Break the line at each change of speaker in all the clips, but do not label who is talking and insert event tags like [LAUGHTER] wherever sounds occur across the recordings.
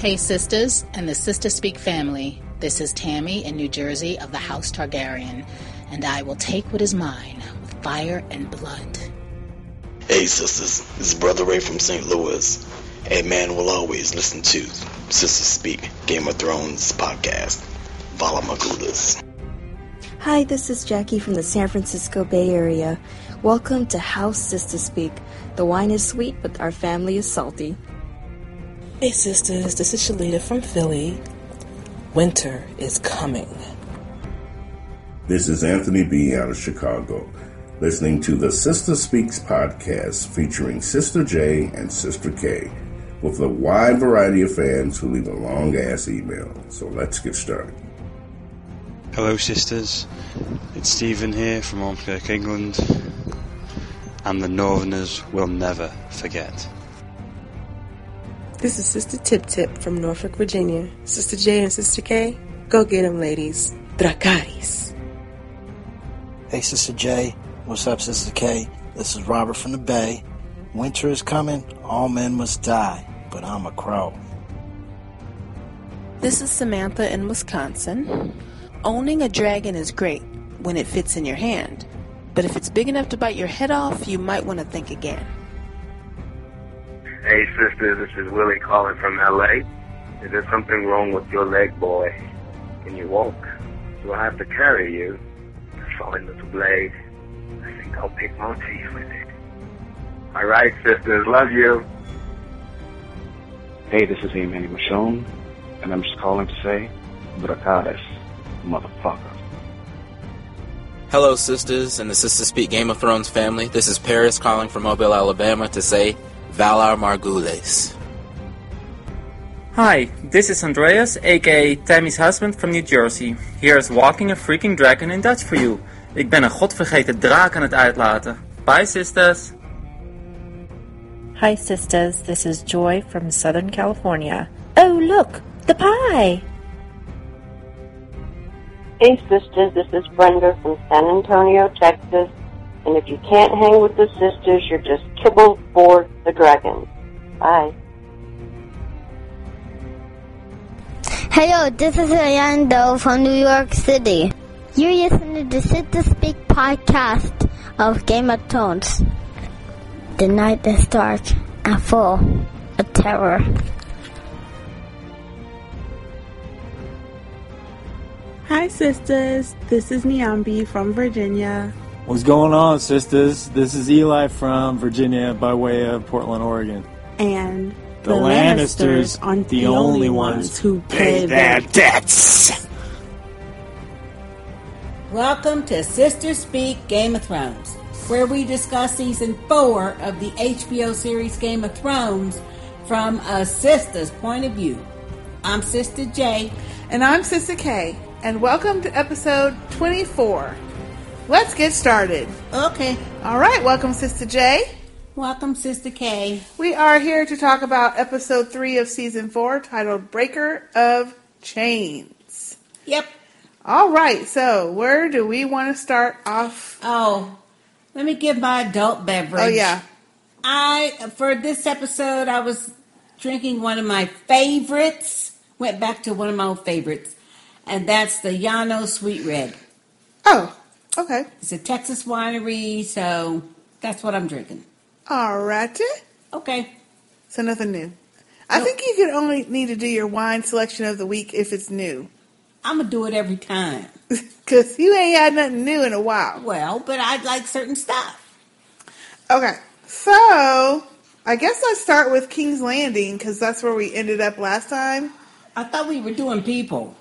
Hey, sisters and the Sistah Speak family. This is Tammy in New Jersey of the House Targaryen, and I will take what is mine with fire and blood.
Hey, sisters, this is Brother Ray from St. Louis. A man will always listen to Sisters Speak Game of Thrones podcast. Valar Morghulis.
Hi, this is Jackie from the San Francisco Bay Area. Welcome to House Sistah Speak. The wine is sweet, but our family is salty.
Hey sisters, this is Shalita from Philly. Winter is coming.
This is Anthony B. out of Chicago, listening to the Sistah Speaks podcast featuring Sister J and Sister K, with a wide variety of fans who leave a long ass email. So let's get started.
Hello, sisters. It's Stephen here from Ormskirk, England, and the Northerners will never forget.
This is Sister Tip Tip from Norfolk, Virginia. Sister J and Sister K, go get 'em, ladies. Dracarys.
Hey, Sister J. What's up, Sister K? This is Robert from the Bay. Winter is coming. All men must die, but I'm a crow.
This is Samantha in Wisconsin. Owning a dragon is great when it fits in your hand, but if it's big enough to bite your head off, you might want to think again.
Hey, sister, this is Willie calling from LA. Is there something wrong with your leg, boy? Can you walk? Do I have to carry you? Fine little blade. I think I'll pick my teeth with it. All right, sisters, love you.
Hey, this is Emmanuel Michonne, and I'm just calling to say, Dracarys, motherfucker.
Hello, sisters and the Sistah Speak Game of Thrones family. This is Paris calling from Mobile, Alabama to say, Valar Morghulis.
Hi, this is Andreas, aka Tammy's husband from New Jersey. Here's Walking a Freaking Dragon in Dutch for you. Ik ben een godvergeten draak aan het uitlaten. Bye, sisters.
Hi, sisters. This is Joy from Southern California. Oh, look, the pie.
Hey, sisters. This is Brenda from San Antonio, Texas. And if you can't hang with the sisters, you're just kibble for the dragons. Bye.
Hello, this is Orlando from New York City. You're listening to the Sistah Speak podcast of Game of Thrones. The night is dark and full of terror.
Hi, sisters. This is Niambi from Virginia.
What's going on, sisters? This is Eli from Virginia by way of Portland, Oregon.
And
the, the Lannisters, Lannisters aren't the, the only ones who pay their debts.
Welcome to Sistah Speak Game of Thrones, where we discuss season four of the HBO series Game of Thrones from a sister's point of view. I'm Sister J.
And I'm Sister K. And welcome to episode 24. Let's get started.
Okay.
All right. Welcome, Sister J.
Welcome, Sister K.
We are here to talk about episode three of season four, titled Breaker of Chains.
Yep.
All right. So, where do we want to start off?
Oh, let me give my adult beverage.
Oh, yeah.
I, for this episode, I was drinking one of my favorites. Went back to one of my old favorites, and that's the Llano Sweet Red.
Oh, Okay.
It's a Texas winery, so that's what I'm drinking.
All righty.
Okay.
So nothing new. I nope. think you could only need to do your wine selection of the week if it's new.
I'm gonna do it every time. [LAUGHS]
Cause you ain't had nothing new in a while.
Well, but I'd like certain stuff.
Okay, so I guess let's start with King's Landing because that's where we ended up last time.
I thought we were doing people.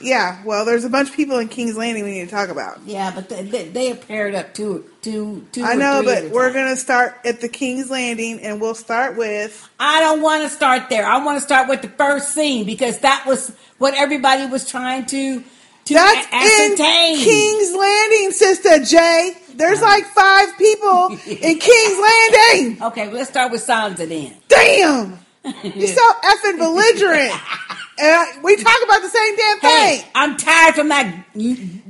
Yeah, well, there's a bunch of people in King's Landing we need to talk about.
Yeah, but they, they, they are paired up two, two, two.
I know, but we're going to start at the King's Landing, and we'll start with.
I don't want to start there. I want to start with the first scene because that was what everybody was trying to to
That's
ascertain.
in King's Landing, Sister J. There's like five people [LAUGHS] in King's Landing.
Okay, well, let's start with Sansa then.
Damn, [LAUGHS] you're so effing belligerent. [LAUGHS] And we talk about the same damn thing.
Hey, I'm tired from that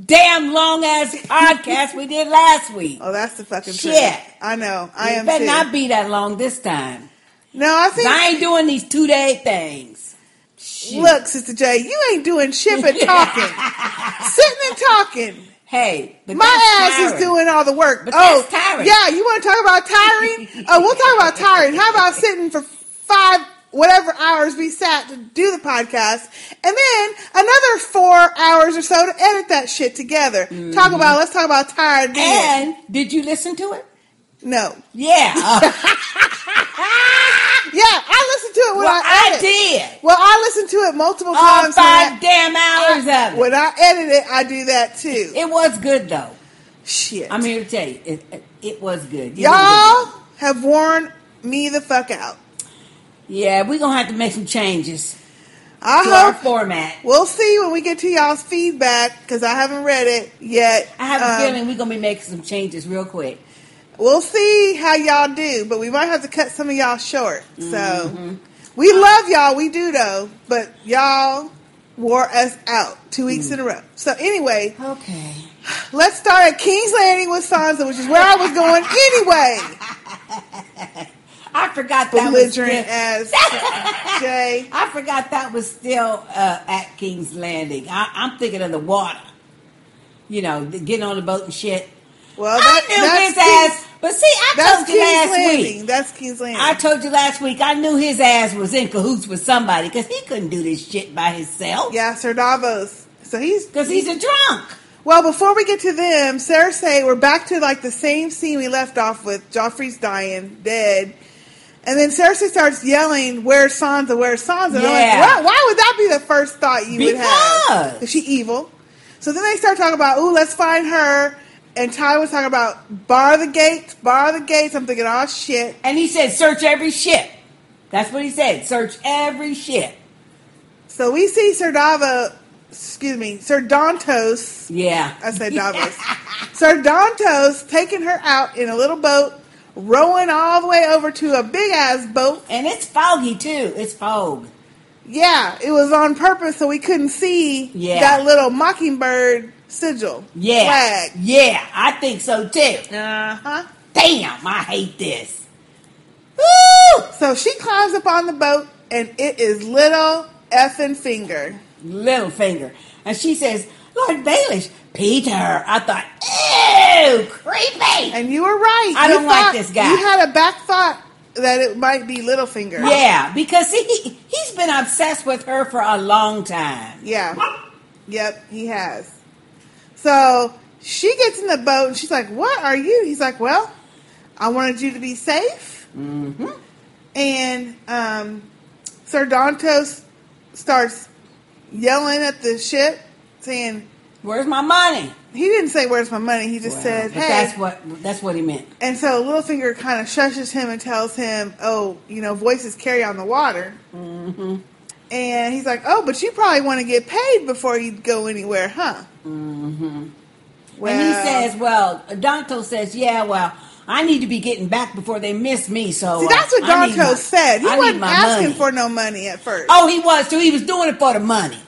damn long ass podcast we did last week.
Oh, that's the fucking
shit.
Truth. I know. I
it
am.
Better
too.
not be that long this time.
No, I think
I ain't doing these two day things.
Look, Sister J, you ain't doing shit but [LAUGHS] talking. Sitting and talking.
Hey,
my ass
tiring.
is doing all the work.
But
oh, yeah, you want to talk about tiring? oh, we'll talk about tiring. How about sitting for five, whatever hours we sat to do the podcast, and then another four hours or so to edit that shit together. Talk about, let's talk about tired. being.
Mm-hmm. And did you listen to it?
No.
Yeah. [LAUGHS]
Yeah, I listened to it when
Well,
I
I did.
Well, I listened to it multiple
All
times. when
five
I-
damn hours
I-
of it.
When I edit it, I do that too.
It was good though.
Shit.
I'm here to tell you, it, it, was good. You
Y'all have worn me the fuck out.
Yeah, we're gonna have to make some changes
I
to our
hope
format.
we'll see when we get to y'all's feedback because I haven't read it yet.
I have a
Um,
feeling we're gonna be making some changes real quick.
We'll see how y'all do, but we might have to cut some of y'all short. So
Mm-hmm.
we love y'all, we do though, but y'all wore us out two weeks
Mm.
in a row. So anyway,
okay,
let's start at King's Landing with Sansa, which is where I was going anyway. [LAUGHS]
I forgot that was still,
Belligerent as [LAUGHS] Jay.
I forgot that was still uh, at King's Landing. I, I'm thinking of the water. You know, the- getting on the boat and shit.
Well,
I knew
that's
his
King's-
ass. But see, I told you
King's
last
Landing.
week.
That's King's Landing.
I told you last week. I knew his ass was in cahoots with somebody because he couldn't do this shit by himself.
Yeah, Sir Davos. So he's
because he's a drunk.
Well, before we get to them, Cersei, we're back to like the same scene we left off with. Joffrey's dying, dead. And then Cersei starts yelling, Where's Sansa? Where's Sansa? And I'm like,
Yeah.
why, why would that be the first thought you would have?
Because.
Is she evil? So then they start talking about, Ooh, let's find her. And Ty was talking about bar the gates, bar the gates. I'm thinking, oh shit.
And he said, search every ship. That's what he said. Search every ship.
So we see Sir Davos, excuse me, Sir Dantos.
Yeah.
I said [LAUGHS] Davos. Sir Dantos taking her out in a little boat, rowing all the way over to a big ass boat.
And it's foggy too. It's fog.
Yeah, it was on purpose so we couldn't see
Yeah.
that little mockingbird sigil
Yeah.
flag.
Yeah, I think so too.
Uh huh.
Damn, I hate this.
Woo! So she climbs up on the boat, and it is little effing finger.
Little finger. And she says, Lord Baelish, Petyr. I thought, ew, creepy.
And you were right.
I
You
don't like this guy.
You had a back thought that it might be Littlefinger.
Yeah, because he he's been obsessed with her for a long time.
Yeah. Yep, he has. So she gets in the boat and she's like, What are you? He's like, Well, I wanted you to be safe.
Mm-hmm.
And um, Sir Dantos starts yelling at the ship, saying,
Where's my money?
He didn't say, Where's my money? He just said, Hey.
that's what that's what he meant.
and so Littlefinger kind of shushes him and tells him, Oh, you know, voices carry on the water.
Mm-hmm.
And he's like, Oh, but you probably want to get paid before you go anywhere, huh?
Mm-hmm. and he says, "Well, Danto says, yeah, well, I need to be getting back before they miss me." So
See,
uh,
that's what Danto said. He
I
wasn't asking
money.
for no money at first.
Oh, he was too. He was doing it for the money.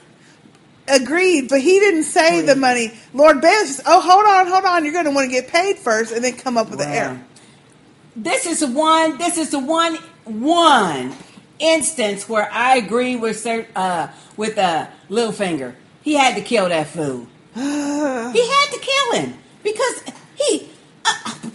Agreed, but he didn't say the money. Lord Baelish says, "Oh, hold on, hold on. You're going to want to get paid first, and then come up with the error."
This is the one. This is the one. One instance where I agree with Sir, uh, with uh, Littlefinger. He had to kill that fool. [GASPS] he had to kill him because he.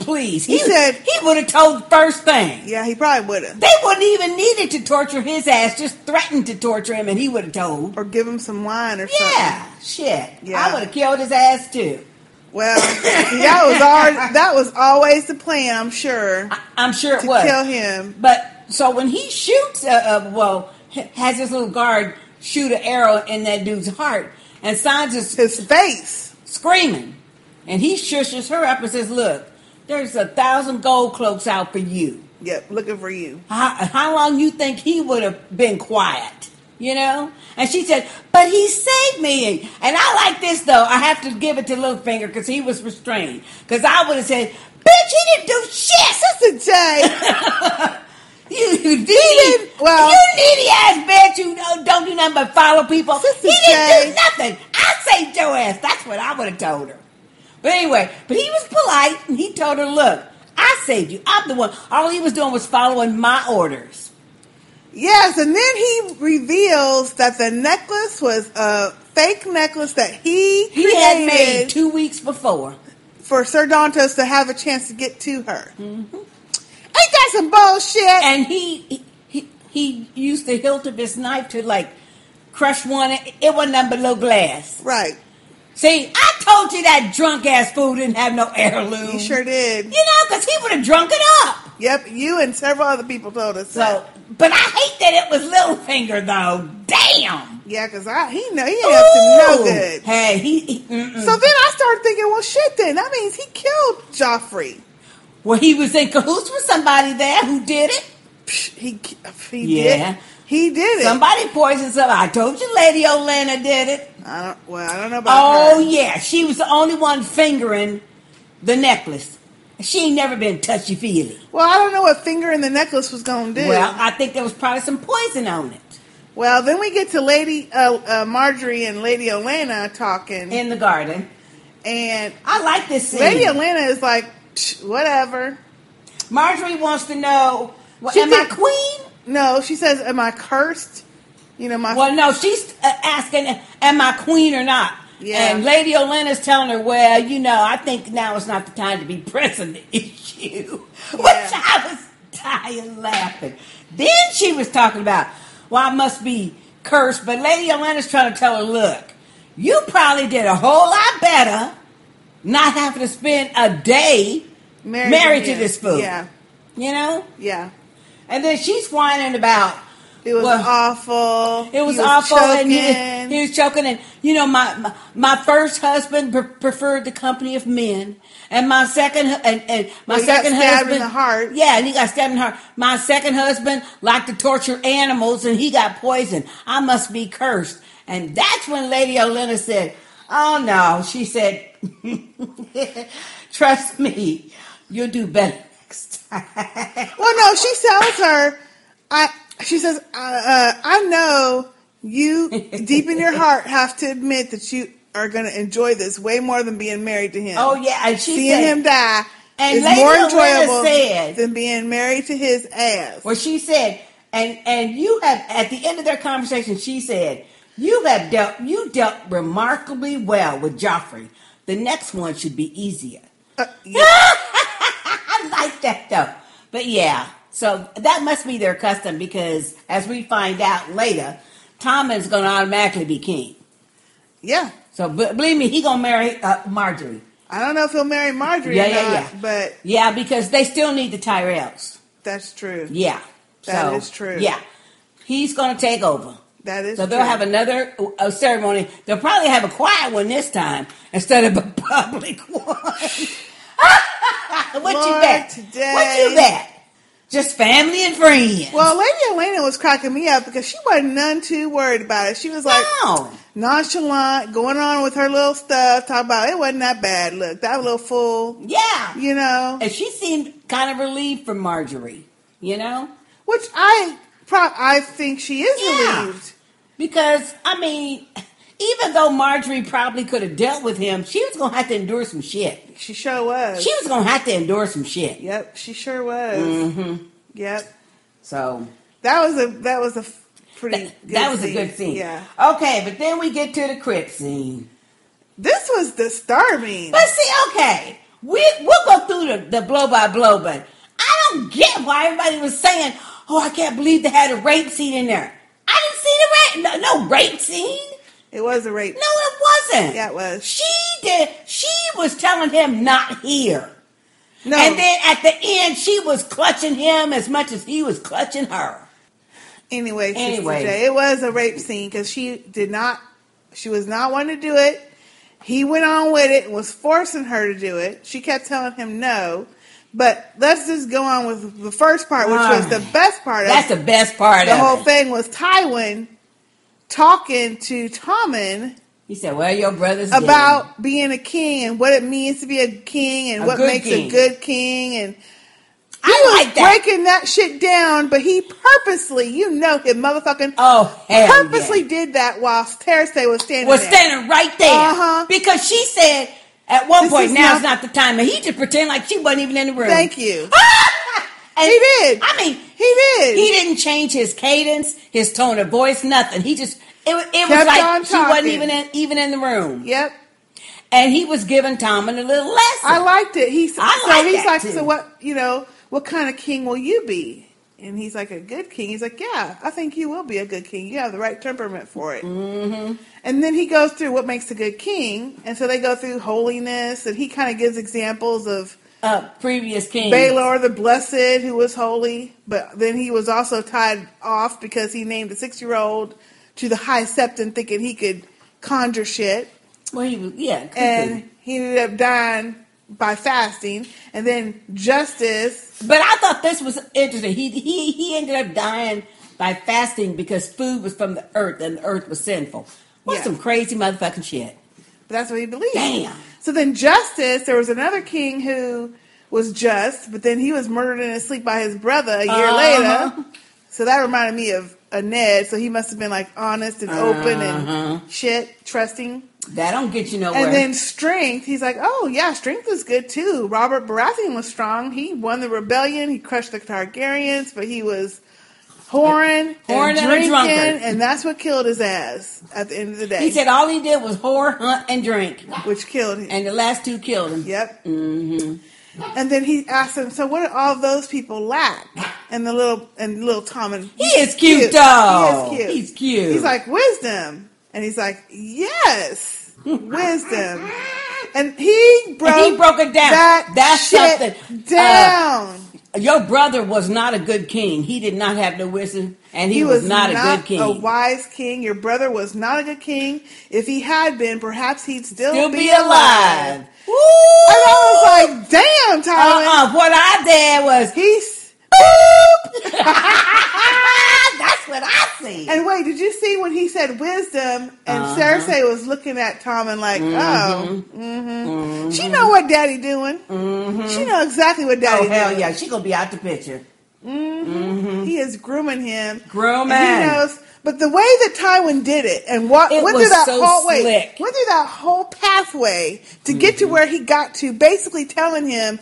Please,
He said-
he would have told the first thing.
Yeah, he probably would have.
They wouldn't even needed to torture his ass. Just threatened to torture him, and he would have told.
Or give him some wine or something.
Yeah,
something.
shit.
Yeah.
I would have killed his ass too.
Well, that was already, that was always the plan. I'm sure.
I'm sure it
to
was.
kill him.
But so when he shoots, uh, uh, well, has his little guard shoot an arrow in that dude's heart, and Sansa's
his face
screaming, and he shushes her up and says, "Look, there's a thousand gold cloaks out for you.
Yep, looking for you.
How, how long you think he would have been quiet?" You know, and she said, "But he saved me." And I like this though. I have to give it to Littlefinger because he was restrained. Because I would have said, "Bitch, he didn't do shit."
Sister J. [LAUGHS]
You, you needy,
well-
you needy ass bitch. You don't, don't do nothing but follow people. he didn't do nothing. I saved your ass. That's what I would have told her. But anyway, but he was polite and he told her, "Look, I saved you. I'm the one. All he was doing was following my orders."
Yes, and then he reveals that the necklace was a fake necklace that he
He had made two weeks before.
for Sir Dantos to have a chance to get to her. Ain't that some bullshit?
And he, he he used the hilt of his knife to like crush one. It wasn't nothing but little glass.
Right.
See, I told you that drunk ass fool didn't have no heirloom.
He sure did.
You know, because he would have drunk it up.
Yep, you and several other people told us
So,
that.
but I hate that it was Littlefinger though. Damn.
Yeah, because I he know he had to no
Ooh.
good.
Hey, he. he.
So then I started thinking, well, shit. Then that means he killed Joffrey.
well, he was in cahoots with somebody there who did it.
He he
Yeah.
did. He did it.
Somebody poisoned somebody. I told you, Lady Olenna did it.
I don't. Well, I don't know about
Oh
her.
yeah, she was the only one fingering the necklace. She ain't never been touchy feely.
Well, I don't know what finger in the necklace was going to do.
Well, I think there was probably some poison on it
Well, then we get to Lady uh, uh, Margaery and Lady Olenna talking
in the garden.
and
I like this scene.
Lady Olenna is like, whatever.
Margaery wants to know, well, am I queen?
No, she says, "Am I cursed?" You know, my
Well, no, she's uh, asking, am I queen or not?
Yeah.
And Lady Olenna's telling her, well, you know, I think now is not the time to be pressing the [LAUGHS] issue. yeah. Which I was dying laughing. Then she was talking about, well, I must be cursed. But Lady Olenna's trying to tell her, look, you probably did a whole lot better not having to spend a day
Married
married,
to
to this fool.
Yeah.
You know?
yeah,
And then she's whining about
it was
well,
awful.
It was,
He
awful, and he, he was choking. And you know, my my, my first husband pre- preferred the company of men, and my second and, and my
Well, he got
second
stabbed
husband
in the heart.
Yeah, and he got stabbed in the heart. My second husband liked to torture animals, and he got poisoned. I must be cursed. And that's when Lady Olenna said, "Oh no," she said, [LAUGHS] "Trust me, you'll do better next time." [LAUGHS]
Well, no, she tells her, I. She says, uh, uh, "I know you, deep in your heart, have to admit that you are going to enjoy this way more than being married to him.
Oh, yeah, and she
seeing
said-
him die
and
is
Lady
more enjoyable
said-
than being married to his ass."
Well, she said, and and you have at the end of their conversation, she said, "You have dealt you dealt remarkably well with Joffrey. The next one should be easier."
Uh,
I [LAUGHS] like that though. But yeah, so that must be their custom because, as we find out later, Tommen's going to automatically be king.
Yeah.
So b- believe me, he gonna marry uh, Margaery.
I don't know if he'll marry Margaery
Yeah, yeah,
not,
yeah.
but
Yeah, because they still need the Tyrells.
that's true.
Yeah,
That
so,
is true.
Yeah, he's going to take over.
That is
So they'll
true.
have another uh, ceremony. They'll probably have a quiet one this time instead of a [LAUGHS] public one. [LAUGHS] what you
Lord,
bet?
today-
What you bet? Just family and friends.
Well, Lady Olenna was cracking me up because she wasn't none too worried about it. She was like
No.
nonchalant, going on with her little stuff, talking about it wasn't that bad. Look, that little fool.
Yeah.
You know,
And she seemed kind of relieved from Margaery, you know?
which I pro- I think she is
Yeah.
relieved.
Because, I mean, even though Margaery probably could have dealt with him, she was going to have to endure some shit.
She sure was.
She was going to have to endure some shit.
Yep, she sure was.
hmm
Yep,
So,
that was a that was a pretty.
that, that was a good scene.
Yeah,
Okay, but then we get to the crypt scene.
this was disturbing.
But see, okay, we we'll go through the, the blow by blow, but I don't get why everybody was saying, "Oh, I can't believe they had a rape scene in there." I didn't see the rape. No, no rape scene.
It was a rape.
No, it wasn't.
Yeah, it was.
She did. She was telling him not here.
No.
And then at the end, she was clutching him as much as he was clutching her.
Anyway,
Anyway.
J, it was a rape scene because she did not, she was not wanting to do it. He went on with it and was forcing her to do it. She kept telling him no. But let's just go on with the first part, which was the best part of
That's the best part
the whole
it.
thing was Tywin talking to Tommen
He said, "Well, your brother's
about being a king and what it means to be a king and
A
what makes
king.
a good king and he
I
was
like that.
breaking that shit down, but he purposely, you know, him motherfucking
oh
purposely did that while Cersei was standing
was
there.
standing right there
Uh-huh.
because she said at one
This
point,
is
"Now's
not-
not the time," and he just pretend like she wasn't even in the room.
Thank you. [LAUGHS]
And-
he did.
I mean,
he did.
He didn't change his cadence, his tone of voice, nothing. He just it, it was like she wasn't even in, even in the room.
Yep.
And he was giving Tommen a little lesson.
I liked it. He's
I
so
like
he's like,
too.
so what? You know, what kind of king will you be? And he's like, a good king. He's like, yeah, I think you will be a good king. You have the right temperament for it.
Mm-hmm.
And then he goes through what makes a good king, and so they go through holiness, and he kind of gives examples of
Uh, previous king.
Baelor the Blessed, who was holy, but then he was also tied off because he named a six-year-old to the high septon, thinking he could conjure shit.
Well, he was yeah,
and he ended up dying by fasting, and then Justice.
But I thought this was interesting. He he he ended up dying by fasting because food was from the earth and the earth was sinful. What's
Yeah.
some crazy motherfucking shit?
But that's what he believed.
Damn.
So then Justice, there was another king who was just, but then he was murdered in his sleep by his brother a year
Uh-huh.
later. So that reminded me of a Ned. So he must have been like honest and open
Uh-huh.
and shit, trusting.
That don't get you nowhere.
And then strength, he's like, oh yeah, strength is good too. Robert Baratheon was strong. He won the rebellion. He crushed the Targaryens, but he was whoring,
Whoring
and
and
drinking,
drunkard.
and that's what killed his ass at the end of the day.
he said all he did was whore, hunt, and drink,
which killed him.
And the last two killed him.
Yep.
Mm-hmm.
And then he asked him, "So what do all those people lack?" And the little and little Tommen
He is cute, though.
He is cute.
He's cute.
He's like wisdom, and he's like, "Yes, [LAUGHS] wisdom." And he broke.
And he broke it down.
That
That's
shit
something.
down.
Uh, your brother was not a good king. He did not have the wisdom, and he,
he
was, not, a good king.
A wise king. Your brother was not a good king. If he had been, perhaps he'd still,
Still
be,
be
alive.
alive.
And I was like, "Damn, Tyler."
Uh-uh. What I did was
he's. [LAUGHS]
That's what I see.
And wait, did you see when he said wisdom and
Uh-huh.
Cersei was looking at Tommen like, oh, hmm she know what Daddy doing. She know exactly what Daddy
Oh hell
doing.
yeah, she gonna be out the picture.
hmm He is grooming him.
Grooming.
He knows. But the way that Tywin did it and what went through that
so
whole
slick.
went through that whole pathway to get to where he got to, basically telling him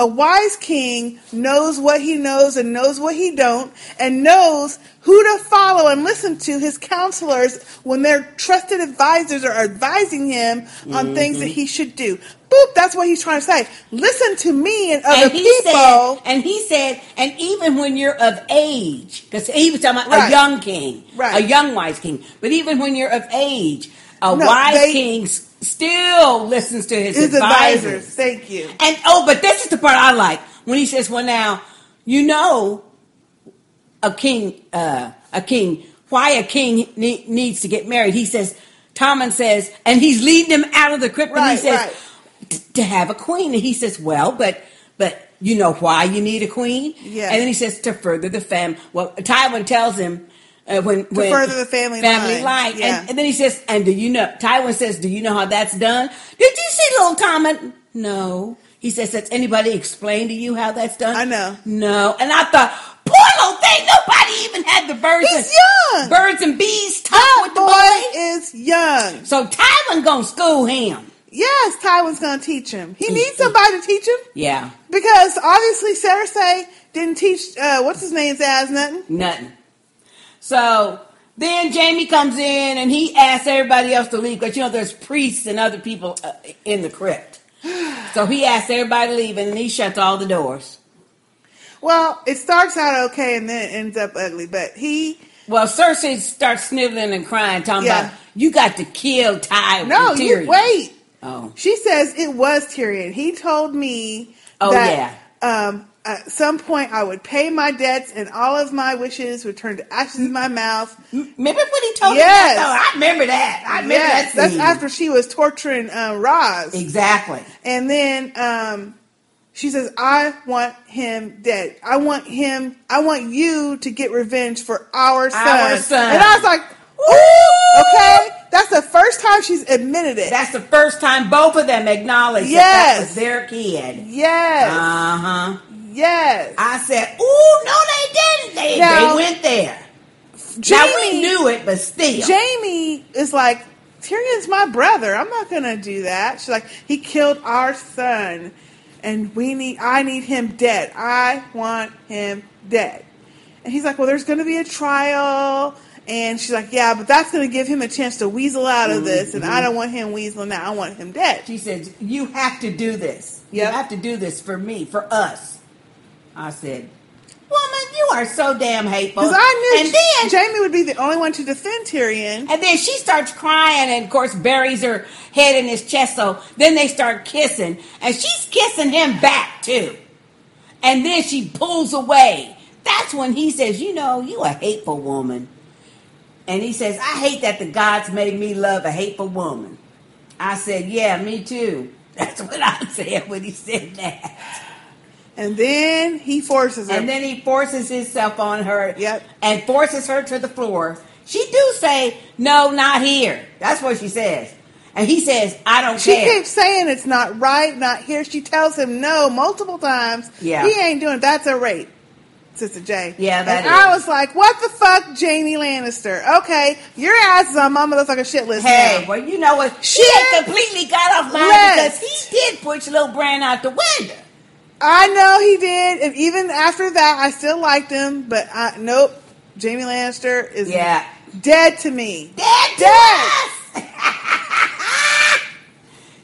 a wise king knows what he knows and knows what he don't, and knows who to follow and listen to his counselors when their trusted advisors are advising him on mm-hmm. things that he should do. Boop, that's what he's trying to say. Listen to me and other
and he
people.
said, and he said, and even when you're of age, because he was talking about
Right.
a young king,
Right.
a young wise king. But even when you're of age, a
No,
wise
they-
king s- still listens to his,
his
advisors.
advisors. Thank you.
And oh, but this is the part I like when he says, "Well, now you know, a king, uh, a king, why a king ne- needs to get married." He says, Tommen says, and he's leading him out of the crypt, and he says,
right.
"To have a queen." And he says, "Well, but but you know why you need a queen?"
Yeah.
And then he says, "To further the fam." Well, Tywin tells him. Uh, when,
To
when
further the family
family
line.
line,
Yeah.
and, and then he says, "And do you know?" Tywin says, "Do you know how that's done?" Did you see little Tommen? No. He says, "Has anybody explained to you how that's done?" I
know.
No. And I thought, poor little thing. Nobody even had the birds.
He's
and,
young.
Birds and bees talk with the
boy
boy.
is young.
So Tywin gonna school him.
Yes, Tywin's gonna teach him. He needs somebody to teach him
Yeah.
because obviously Cersei didn't teach uh, what's his name's ass nothing.
Nothing. So then Jaime comes in and he asks everybody else to leave because you know there's priests and other people uh, in the crypt. [SIGHS] So he asks everybody to leave and he shuts all the doors.
Well, it starts out okay and then it ends up ugly. But he
Well, Cersei starts sniveling and crying, talking
Yeah.
about you got to kill Ty.
no, you wait.
Oh,
She says it was Tyrion. He told me
Oh,
that um, at some point I would pay my debts and all of my wishes would turn to ashes in my mouth.
Remember when he told
yes.
me that? Though? I remember that. I remember
Yes,
that.
That's after she was torturing uh, Ros.
Exactly.
And then um, she says, I want him dead. I want him, I want you to get revenge for our son.
Our son.
And I was like, ooh, okay. That's the first time she's admitted it.
That's the first time both of them acknowledged that
Yes.
that was their kid.
Yes.
Uh huh.
Yes.
I said, "Ooh, no, they didn't. They,
Now-
they went there." now
Jaime-
we knew it, but still,
Jaime is like, Tyrion's my brother. I'm not going to do that. She's like, he killed our son. and we need I need him dead. I want him dead. And he's like, well, there's going to be a trial. And she's like, yeah, but that's going to give him a chance to weasel out of this, and I mm-hmm. don't want him weaseling out. I want him dead.
She said, "You have to do this. You have to do this for me, for us." I said, "Woman, you are so damn hateful."
Because I knew
and then
Jaime would be the only one to defend Tyrion.
And then she starts crying and, of course, buries her head in his chest. So then they start kissing. And she's kissing him back, too. And then she pulls away. That's when he says, You know, you a hateful woman. And he says, I hate that the gods made me love a hateful woman. I said, Yeah, me too. [LAUGHS] That's what I said when he said that.
And then he forces her.
And then he forces himself on her.
Yep.
And forces her to the floor. She do say, no, not here. That's what she says. And he says, I don't
She
care.
She keeps saying it's not right, not here. She tells him no multiple times.
Yeah.
He ain't doing it. That's a rape, Sister J.
Yeah, that
and
is.
I was like, what the fuck, Jaime Lannister? Okay, your ass is on Mama looks like a shit list
Hey,
now.
well, you know what? She
Shit
completely got off mine because he did push little Bran out the window.
I know he did, and even after that, I still liked him. But I, nope, Jaime Lannister is
Yeah.
dead to me.
Dead
Dead. [LAUGHS]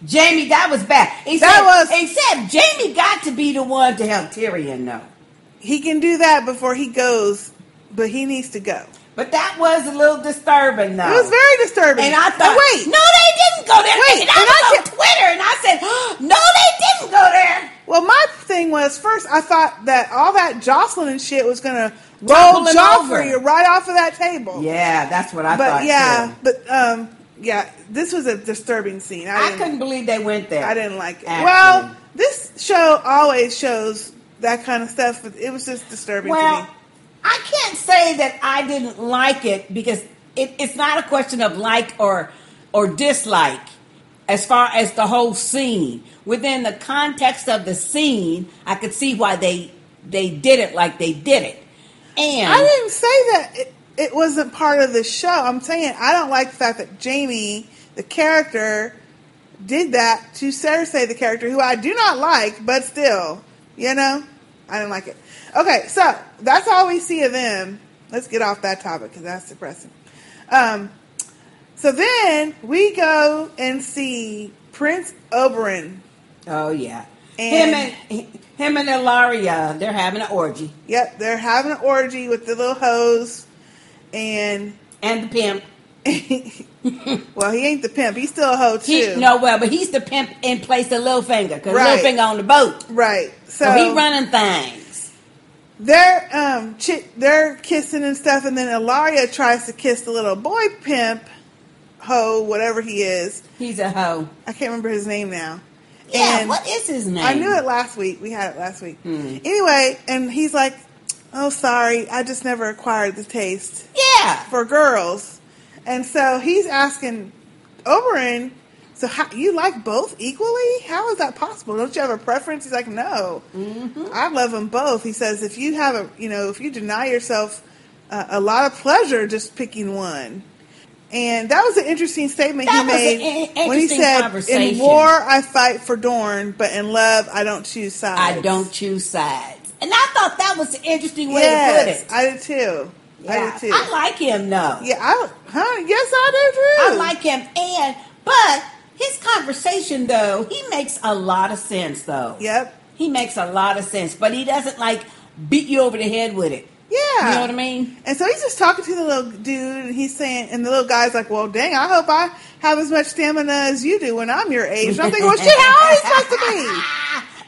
Jaime, that was bad. Except,
That was-
except Jaime got to be the one to help Tyrion know.
He can do that before he goes, but he needs to go.
But that was a little disturbing, though.
It was very disturbing.
And I thought,
And wait,
no, they didn't go there.
Wait,
and I
and
was
I
on Twitter, and I said, [GASPS] no, they didn't go there.
Well, my thing was first I thought that all that Jocelyn and shit was gonna roll Joffrey
over.
right off of that table.
Yeah, that's what I thought.
but
thought.
yeah,
too.
but um, yeah, this was a disturbing scene. I,
I couldn't believe they went there.
I didn't like it.
Actually.
Well, this show always shows that kind of stuff, but it was just disturbing to me.
I can't say that I didn't like it because it, it's not a question of like or or dislike as far as the whole scene. Within the context of the scene, I could see why they they did it like they did it. And
I didn't say that it, it wasn't part of the show. I'm saying I don't like the fact that Jaime, the character, did that to Cersei, the character who I do not like, but still, you know, I didn't like it. Okay, so that's all we see of them. Let's get off that topic because that's depressing. Um, so then we go and see Prince Oberyn.
Oh yeah,
And-
him and him and Ellaria, they're having an orgy.
Yep, they're having an orgy with the little hose and
and the pimp. [LAUGHS]
well, he ain't the pimp. He's still a hoe too.
He, no, well, but he's the pimp in place of Littlefinger because
Right.
Littlefinger on the boat.
Right.
So,
So,
he running things.
They're um chi- they're kissing and stuff, and then Ellaria tries to kiss the little boy pimp, hoe, whatever he is.
He's a hoe.
I can't remember his name now.
Yeah,
And
what is his name?
I knew it last week. We had it last week.
Hmm.
Anyway, and he's like, "Oh, sorry, I just never acquired the taste."
Yeah.
For girls, and so he's asking Oberyn, "So how, you like both equally? How is that possible? Don't you have a preference?" He's like, "No,
Mm-hmm.
I love them both." He says, "If you have a, you know, if you deny yourself uh, a lot of pleasure just picking one." And that was an interesting statement
That
he made when he said, "In war, I fight for Dorne, but in love, I don't choose sides."
I don't choose sides. And I thought that was an interesting way
yes,
to put it.
I did too. I
Yeah,
too.
I like him though.
Yeah, I, huh? Yes, I do too.
I like him, and but his conversation though, he makes a lot of sense though.
Yep.
He makes a lot of sense, but he doesn't like beat you over the head with it.
Yeah.
You know what I mean?
And so he's just talking to the little dude, and he's saying, and the little guy's like, "Well, dang, I hope I have as much stamina as you do when I'm your age." And I'm thinking, "Well, shit, how old are you supposed to be?" [LAUGHS]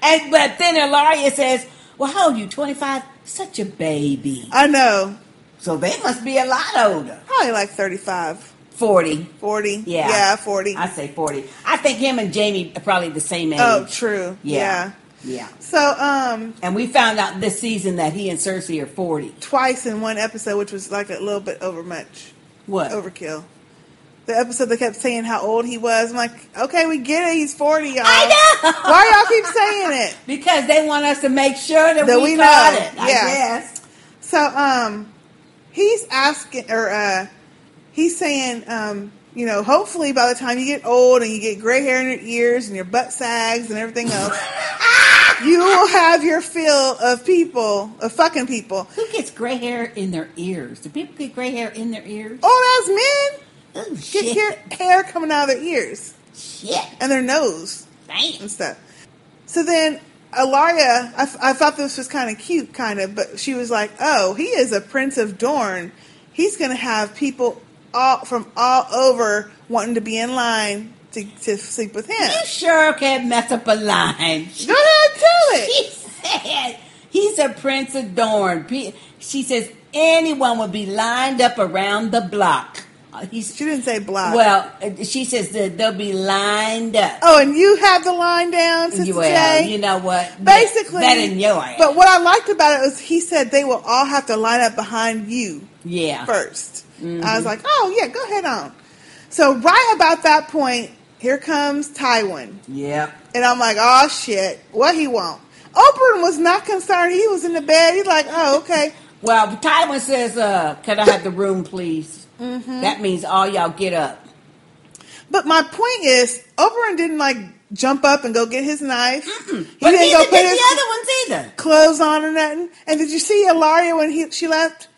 And but then Ellaria says, "Well, how old are you? Twenty five? Such a baby."
I know.
So they must be a lot older.
Probably like 35,
40.
40.
Yeah.
Yeah, 40.
I say 40. I think him and Jaime are probably the same age.
Oh, true.
Yeah.
Yeah.
Yeah.
So, um,
And we found out this season that he and Cersei are 40.
twice in one episode, which was like a little bit over much.
What?
Overkill. The episode they kept saying how old he was. I'm like, okay, we get it. He's 40, y'all.
I know.
Why y'all keep saying it? [LAUGHS]
Because they want us to make sure that,
That
we,
we know.
it. I
Yeah.
guess.
So, um, he's asking, or uh, he's saying, um, you know, hopefully by the time you get old and you get gray hair in your ears and your butt sags and everything else, [LAUGHS] you will have your fill of people, of fucking people.
Who gets gray hair in their ears? Do people get gray hair in their ears?
Old ass men
Oh,
get
shit.
hair, hair coming out of their ears
Shit.
and their nose
Damn.
and stuff. So then Ellaria, I thought this was kind of cute, kind of, but she was like, "Oh, he is a prince of Dorne. He's going to have people all from all over wanting to be in line to, to sleep with him."
You sure can't mess up a line. [LAUGHS]
Go ahead, tell it.
She said he's a prince of Dorne. She says anyone would be lined up around the block. Uh, He's,
she didn't say block.
Well, uh, she says that they'll be lined up.
Oh, and you have the line down, Sister
well,
J.
you know what?
Basically,
that in your ass.
But what I liked about it was he said they will all have to line up behind you
yeah.
1st
Mhm.
I was like, oh yeah, go ahead on. So right about that point, here comes Tywin,
Yep.
and I'm like, oh shit, what he want? Oberyn was not concerned. He was in the bed. He's like, oh okay. [LAUGHS]
Well, Tywin says, uh, "Can I have the room, please?"
Mhm.
That means all y'all get up.
But my point is, Oberyn didn't like jump up and go get his knife. He
But
didn't
neither
go
did
put
the other ones either.
clothes on or nothing. And did you see Ellaria when he she left?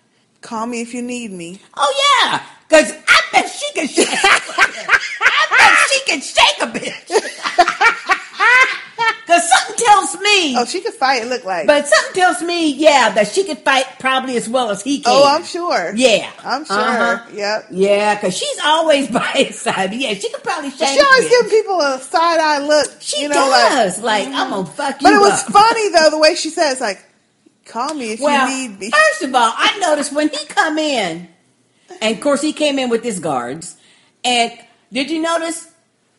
Call me if you need me.
Oh yeah, because I bet she can shake. I bet she can shake a bitch. [LAUGHS] [LAUGHS] [LAUGHS] Because something tells me.
Oh, she could fight. It looked like.
But something tells me, yeah, that she could fight probably as well as he can.
oh, I'm sure.
Yeah,
I'm sure.
Uh-huh.
Yep.
Yeah, because she's always [LAUGHS] by his side. Yeah, she could probably
she always gives people a side eye look.
She
you know,
does.
Like,
Like, I'm gonna fuck you but
it was
up.
funny though the way she says like, "Call me if
Well,
you need me."
first of all, I noticed when he come in, and of course he came in with his guards. And did you notice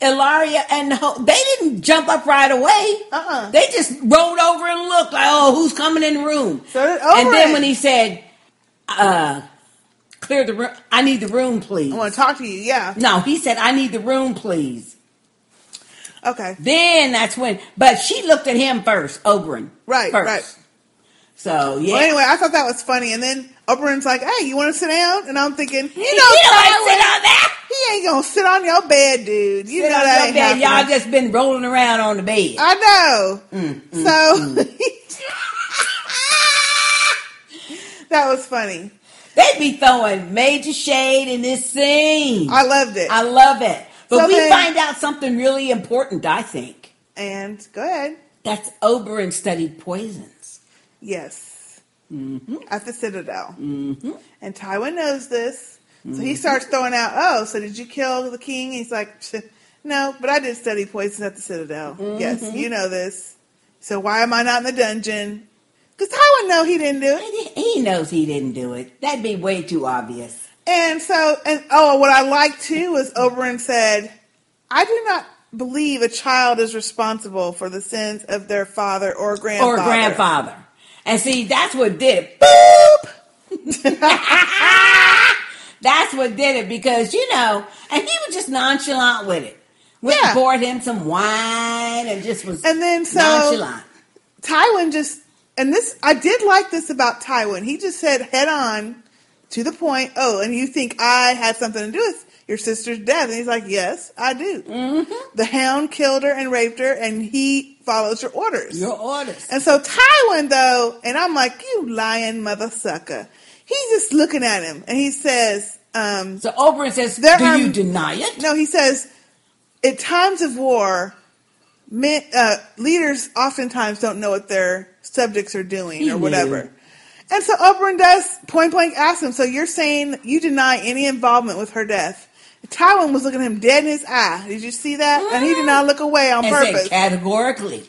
Ellaria and the whole, they didn't jump up right away.
Uh-uh.
They just rolled over and looked like, oh, who's coming in the room?
So
and then
Oberyn.
when he said, uh, clear the room, I need the room, please.
I want to talk to you. Yeah.
No, he said, I need the room, please.
Okay.
Then that's when, but she looked at him first, Oberyn.
Right.
First.
Right.
So, yeah.
Well, anyway, I thought that was funny, and then Oberyn's like, "Hey, you want to sit down?" And I'm thinking, "You know,
don't wanna sit on that.
He ain't gonna sit on your bed, dude. You
Sit
know that ain't
bed. Y'all just been rolling around on the bed.
I know.
Mm, mm,
so
mm. [LAUGHS]
that was funny.
They be throwing major shade in this scene.
I loved it.
I love it. But
So
we
then-
find out something really important, I think.
And go ahead.
That's Oberyn studied poisons.
Yes,
Mm-hmm.
at the Citadel,
Mm-hmm.
and Tywin knows this, so he starts throwing out, "Oh, so did you kill the king?" He's like, "No, but I did study poisons at the Citadel. Yes,
Mhm.
you know this. So why am I not in the dungeon?" Because Tywin know he didn't do it.
He knows he didn't do it. That'd be way too obvious.
And so, and oh, what I like too was Oberyn said, I do not believe a child is responsible for the sins of their father or grandfather.
Or grandfather. And see, that's what did it. Boop. [LAUGHS] that's what did it because, you know, and he was just nonchalant with it. And
Yeah.
poured him some wine and just was
And then so
nonchalant.
Tywin just, and this, I did like this about Tywin. He just said head on to the point, oh, and you think I had something to do with your sister's death? And he's like, yes, I do.
Mm-hmm.
The hound killed her and raped her, and he follows your orders.
Your orders.
And so Tywin, though, and I'm like, you lying mother sucker. He's just looking at him, and he says, um,
So Oberyn says, do
are-
you deny it?
No, he says, at times of war, men, uh, leaders oftentimes don't know what their subjects are doing
He
or
knew.
whatever. And so Oberyn does point blank ask him, so you're saying you deny any involvement with her death? Tywin was looking at him dead in his eye. Did you see that? And he did not look away on
and
purpose.
said categorically,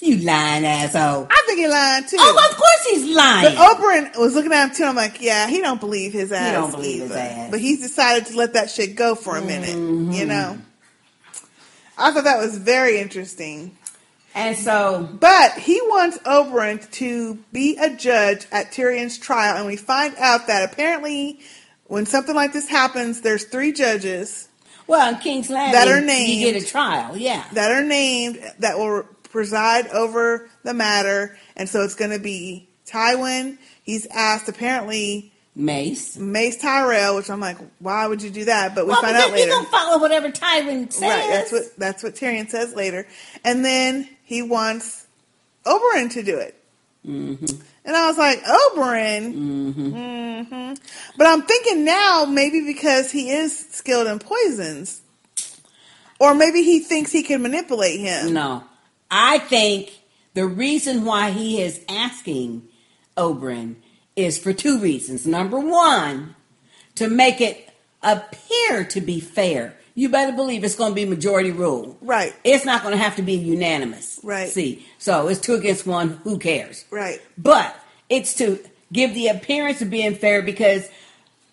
you lying asshole.
I think he lied too.
Oh, of course he's lying.
But Oberyn was looking at him too. I'm like, yeah, he don't believe his ass.
He don't believe his ass.
But he's decided to let that shit go for a minute.
Mm-hmm.
You know. I thought that was very interesting.
And so,
but he wants Oberyn to be a judge at Tyrion's trial, and we find out that apparently, when something like this happens, there's three judges
well, in King's Landing,
that are named.
you get a trial, yeah.
that are named that will preside over the matter, and so it's going to be Tywin. He's asked apparently
Mace.
Mace Tyrell, which I'm like, why would you do that? But we
well,
find out later.
He gonna follow whatever Tywin says.
Right, that's what that's what Tyrion says later. And then he wants Oberyn to do it.
Mm-hmm.
And I was like, Oberyn? Mm-hmm. But I'm thinking now, maybe because he is skilled in poisons. Or maybe he thinks he can manipulate him.
No. I think the reason why he is asking Oberyn is for two reasons. Number one, to make it appear to be fair. You better believe it's going to be majority rule.
Right.
It's not going to have to be unanimous.
Right.
See, so it's two against one. Who cares?
Right.
But it's to give the appearance of being fair because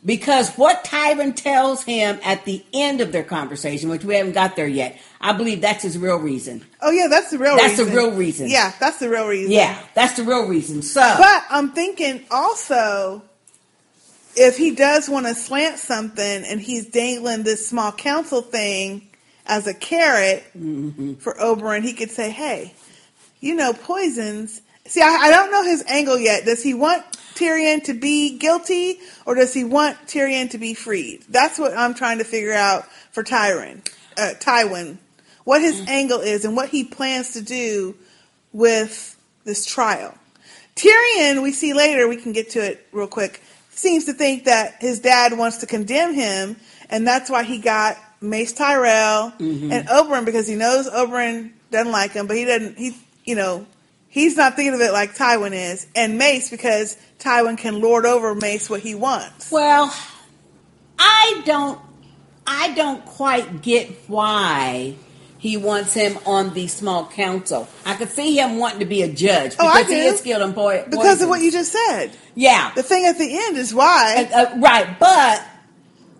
because what Tywin tells him at the end of their conversation, which we haven't got there yet, I believe that's his real reason.
Oh yeah, that's the real
That's
reason.
the real reason.
Yeah, that's the real reason.
Yeah, that's the real reason. So,
But I'm thinking also if he does want to slant something and he's dangling this small council thing as a carrot
Mm-hmm.
for Oberyn, he could say, "Hey, you know poisons." See, I, I don't know his angle yet. Does he want Tyrion to be guilty, or does he want Tyrion to be freed? That's what I'm trying to figure out for Tyrion, uh, Tywin, what his angle is and what he plans to do with this trial. Tyrion, we see later, we can get to it real quick, seems to think that his dad wants to condemn him, and that's why he got Mace Tyrell
Mhm.
and Oberyn because he knows Oberyn doesn't like him, but he doesn't. He, you know, he's not thinking of it like Tywin is, and Mace because Tywin can lord over Mace what he wants.
well, I don't, I don't quite get why he wants him on the small council. I could see him wanting to be a judge
Oh, I
because he is skilled in po-
Because of what you just said.
Yeah.
The thing at the end is why.
Uh, right, but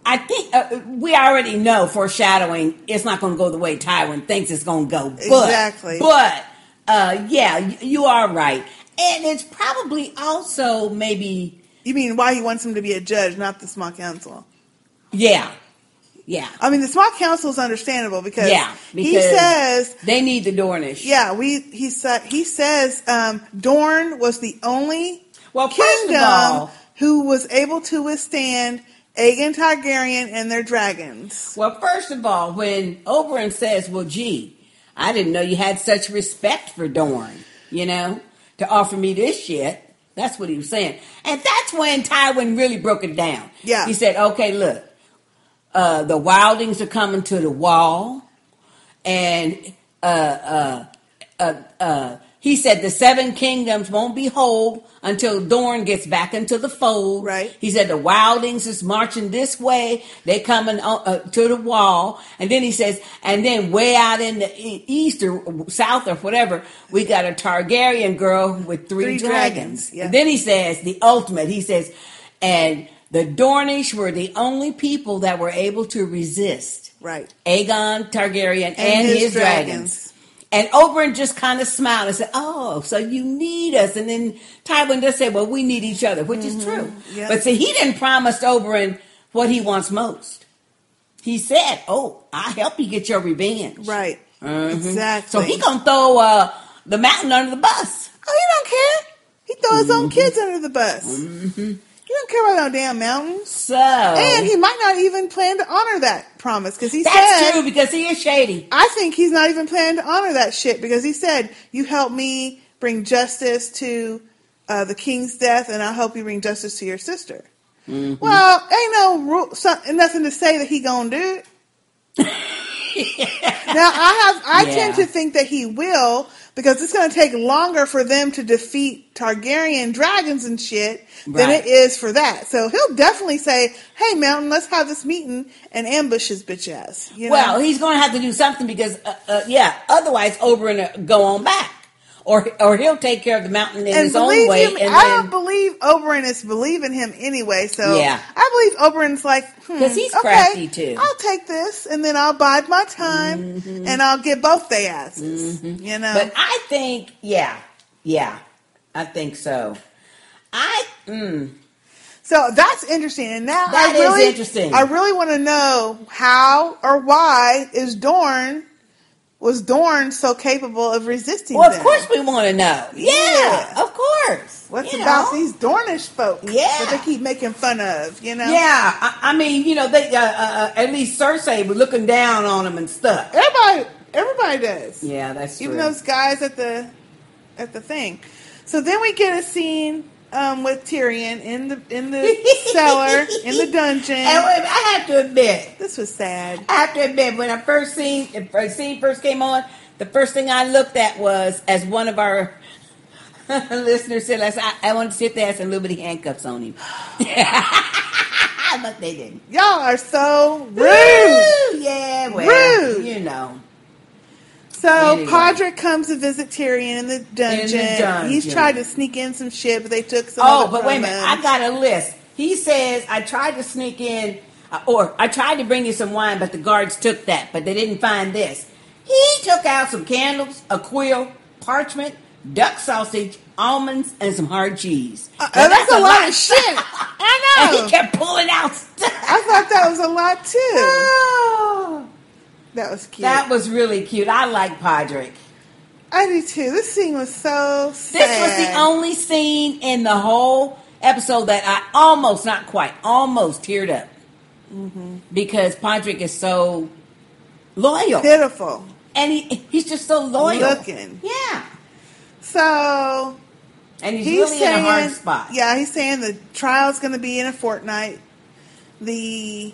I think uh, we already know foreshadowing it's not going to go the way Tywin thinks it's going to go. But,
Exactly.
But uh, yeah, you are right, and it's probably also maybe
You mean why he wants him to be a judge, not the small council?
yeah, yeah,
I mean, the small council is understandable because,
yeah.
he says
they need the Dornish.
Yeah, we he said he says um, Dorne was the only
well
kingdom
all-
who was able to withstand Aegon Targaryen and their dragons.
Well, first of all, when Oberyn says, "Well, gee, I didn't know you had such respect for Dorne," you know, to offer me this shit. That's what he was saying, and that's when Tywin really broke it down.
Yeah.
he said, "Okay, look, uh, the Wildings are coming to the wall, and uh, uh, uh, uh, he said the seven kingdoms won't be whole until Dorne gets back into the fold. Right. He said the Wildings is marching this way; they're coming uh, to the wall, and then he says, and then way out in the east or south or whatever, we got a Targaryen girl with three,
Three
dragons.
dragons, yeah.
And then he says the ultimate. He says, and the Dornish were the only people that were able to resist
Right.
Aegon Targaryen and,
And
his,
his
dragons.
dragons.
And Oberyn just kind of smiled and said, "Oh, so you need us?" And then Tywin just said, "Well, we need each other," which is true.
Mm-hmm.
But see, he didn't promise Oberyn what he wants most. He said, "Oh, I help you get your revenge."
Right.
Mhm.
Exactly.
So he gonna throw uh, the mountain under the bus.
Oh, he don't care. He throw his
Mm-hmm.
own kids under the bus. He don't care about no damn mountains.
So
and he might not even plan to honor that promise because he
That's
said
true because he is shady.
I think he's not even planning to honor that shit because he said, "You help me bring justice to uh, the king's death, and I'll help you bring justice to your sister."
Mm-hmm.
Well, ain't no rule, so, nothing to say that he gonna do it. [LAUGHS] now I have, I
Yeah.
tend to think that he will because it's going to take longer for them to defeat Targaryen dragons and shit than it is for that. So he'll definitely say, "Hey, Mountain, let's have this meeting and ambush his bitch ass." You know?
Well, he's going to have to do something because, uh, uh, yeah, otherwise Oberyn go on back, or or he'll take care of the mountain in
and
his own way,
him,
and
I
then
don't believe Oberyn is believing him anyway. So
Yeah.
I believe Oberyn's like, hmm,
'Cause he's
okay,
crafty, too.
I'll take this, and then I'll bide my time,
Mm-hmm.
and I'll get both their asses. You know,
But I think, yeah, yeah, I think so. I mm,
so that's interesting. And now
That
I
is
really,
interesting.
I really want to know how or why is Dorne was Dorne so capable of resisting?
well, of
them?
course we want to know. Yeah, of course.
What's
you
about
know.
these Dornish folk?
Yeah.
that they keep making fun of. You know.
Yeah, I, I mean, you know, they uh, uh, uh, at least Cersei was looking down on them and stuff.
Everybody, everybody does.
Yeah, that's
Even those guys at the at the thing. So then we get a scene um, with Tyrion in the in the [LAUGHS] cellar in the dungeon.
And wait, I have to admit,
this was sad.
I have to admit, when I first seen the scene first came on, the first thing I looked at was as one of our [LAUGHS] listeners said, I, I wanted to sit there and some little bitty handcuffs on him. [LAUGHS] but they didn't.
Y'all are so rude.
Woo! Yeah, well,
Rude.
you know.
So
Anyway.
Podrick comes to visit Tyrion in the dungeon.
dungeon.
He's tried to sneak in some shit, but they took some.
Oh, but wait a minute. I got a list. He says, I tried to sneak in, uh, or I tried to bring you some wine, but the guards took that, but they didn't find this. He took out some candles, a quill, parchment, duck sausage, almonds, and some hard cheese.
Uh,
Now,
that's, a lot, of shit. [LAUGHS] I know.
And he kept pulling out stuff.
I thought that was a lot too. [LAUGHS] That was cute.
That was really cute. I like Podrick.
I do too. This scene was so sad.
This was the only scene in the whole episode that I almost, not quite, almost teared up.
Mm-hmm.
because Podrick is so loyal,
pitiful,
and he he's just so loyal
looking.
Yeah.
So
And he's really in a hard spot.
Yeah, he's saying the trial's going to be in a fortnight. The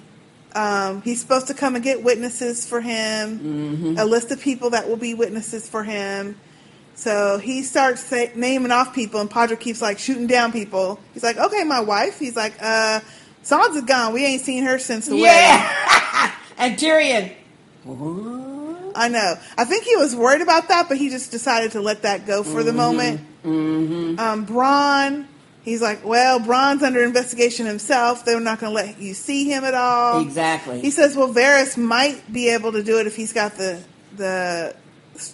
um, he's supposed to come and get witnesses for him.
Mm-hmm.
A list of people that will be witnesses for him. So he starts say, naming off people, and Padre keeps like shooting down people. He's like, "Okay, my wife." He's like, "Uh, Sansa's gone. We ain't seen her since the wedding."
Yeah. [LAUGHS] and Tyrion.
I know. I think he was worried about that, but he just decided to let that go for the
Mhm.
moment.
Mm-hmm.
Um, Bronn, he's like, well, Bronn's under investigation himself. They're not going to let you see him at all.
Exactly.
He says, well, Varys might be able to do it if he's got the the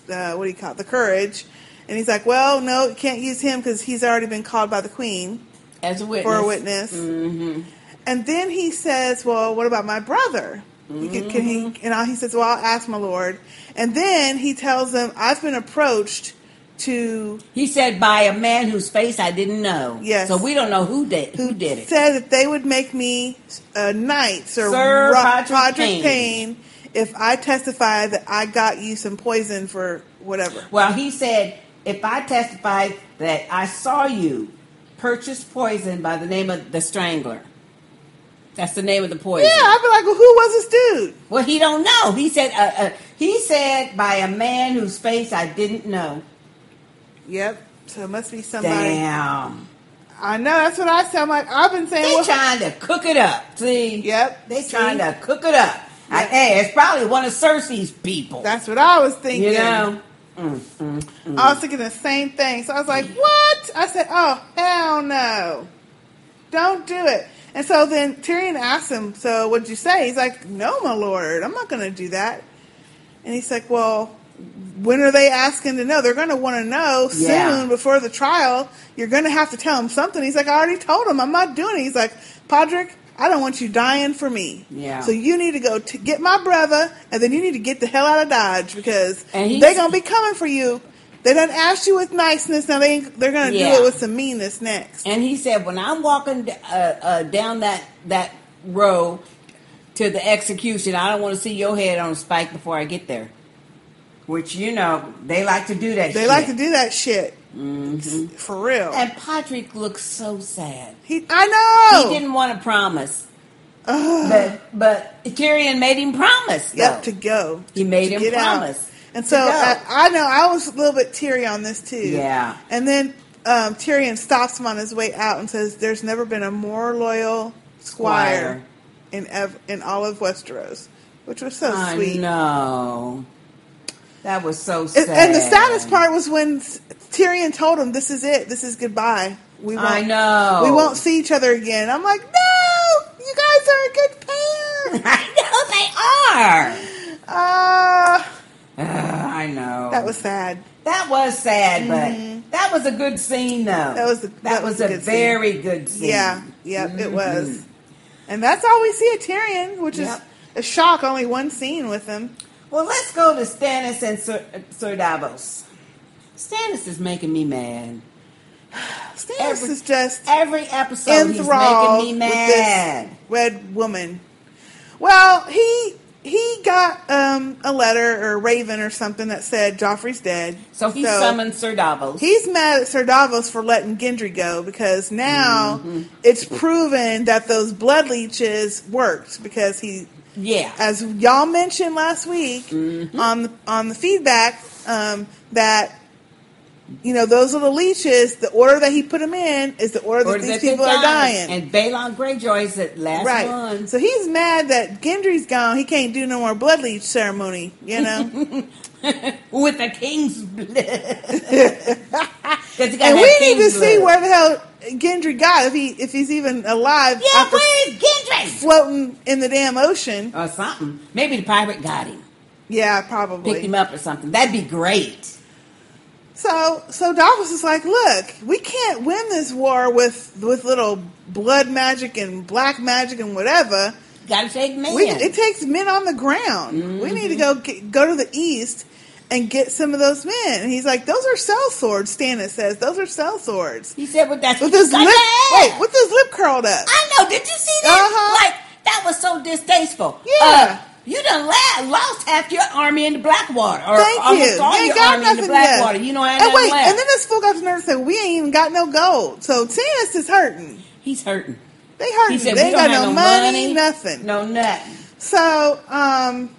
uh, what do you call it, the courage. And he's like, well, no, you can't use him because he's already been called by the queen
As a witness.
for a witness.
Mm-hmm.
And then he says, "Well, what about my brother?" He can, can he? And I- he says, "Well, I'll ask my lord." And then he tells them, "I've been approached to."
He said by a man whose face I didn't know.
Yes.
So we don't know who did who did it.
Said that they would make me uh, knight, Sir,
Sir
Ro-
Podrick Payne.
Payne, if I testify that I got you some poison for whatever.
Well, he said if I testify that I saw you purchase poison by the name of the Strangler. That's the name of the poison.
Yeah, I'd be like, well, who was this dude?
Well, he don't know. He said uh, uh, he said by a man whose face I didn't know.
Yep. So it must be somebody.
Damn.
I know. That's what I sound like. I've been saying.
They
well,
trying to cook it up. See?
Yep.
They trying to cook it up. I, hey, it's probably one of Cersei's people.
That's what I was thinking.
You know? Mm, mm, mm.
I was thinking the same thing. So I was like, what? I said, oh, hell no. Don't do it. And so then Tyrion asks him, so what'd you say? He's like, no, my lord, I'm not going to do that. And he's like, well, when are they asking to know? They're going to want to know
Yeah.
soon before the trial. You're going to have to tell them something. He's like, I already told him. I'm not doing it. He's like, Podrick, I don't want you dying for me.
Yeah.
So you need to go to get my brother, and then you need to get the hell out of Dodge because they're gonna be coming for you. They done asked you with niceness. Now they they're gonna
Yeah.
do it with some meanness next.
And he said, when I'm walking uh, uh, down that that road to the execution, I don't want to see your head on a spike before I get there. Which you know they like to do that.
They
shit.
like to do that shit
Mhm.
for real.
And Podrick looks so sad.
He, I know.
He didn't want to promise, but but Tyrion made him promise.
Yep, to go.
He made him
get out.
promise.
And so. I, I know I was a little bit teary on this too.
Yeah.
And then um, Tyrion stops him on his way out and says, "There's never been a more loyal squire,
Squire.
in ev- in all of Westeros," which was so
I
sweet.
know. That was so sad.
And the saddest part was when Tyrion told him, "This is it. This is goodbye. We won't,
I know.
we won't see each other again." I'm like, "No, you guys are a good pair." [LAUGHS]
I know they are.
Uh,
Uh, I know.
that was sad.
That was sad,
Mhm.
but that was a good scene, though.
That was a-
that,
that
was,
was a good scene.
very good scene.
Yeah, yep, it was. And that's all we see of Tyrion, which
Yep.
is a shock. Only one scene with him.
Well, let's go to Stannis and Sir, Sir Davos. Stannis is making me mad. [SIGHS]
Stannis
Every-
is just
every episode he's making me
with
mad.
this red woman. Well, he he got um, a letter or a raven or something that said Joffrey's dead.
So he summoned Sir Davos.
He's mad at Sir Davos for letting Gendry go because now
Mm-hmm.
it's proven that those blood leeches worked because he
Yeah.
as y'all mentioned last week
Mm-hmm.
on the, on the feedback um, that you know those little leeches the order that he put them in is the order that these
that
people are dying
And Balon Greyjoy's the last
right
one.
so he's mad that Gendry's gone he can't do no more blood leech ceremony you know [LAUGHS]
With the king's blood, [LAUGHS] [LAUGHS]
and we need to
king's
see
blood.
where the hell Gendry got if he if he's even alive
Yeah,
after
where's Gendry?
floating in the damn ocean
Or something. Maybe the pirate got him.
yeah probably
Picked him up or something. That'd be great.
So so Davos is like, look, we can't win this war with with little blood magic and black magic and whatever.
Gotta take men.
We, it takes men on the ground. We need to mm-hmm. go go to the east and get some of those men. And he's like, those are cell swords. Stannis says those are cell swords.
He said, "Well, that's
with his lip. Wait, with his lip curled up.
I know. Did you see that?
Uh-huh.
Like that was so distasteful.
Yeah.
Uh, you done la- lost half your army in the Blackwater, or
Thank
almost
you.
all your
got
army in the
nothing yet.
You know, I
and wait,
left.
and then this fool got to nerve and said, we ain't even got no gold. So Stannis is hurting.
He's hurting.
They hurting.
He said,
they ain't got no
no
money,
money,
nothing.
no nothing.
So, um,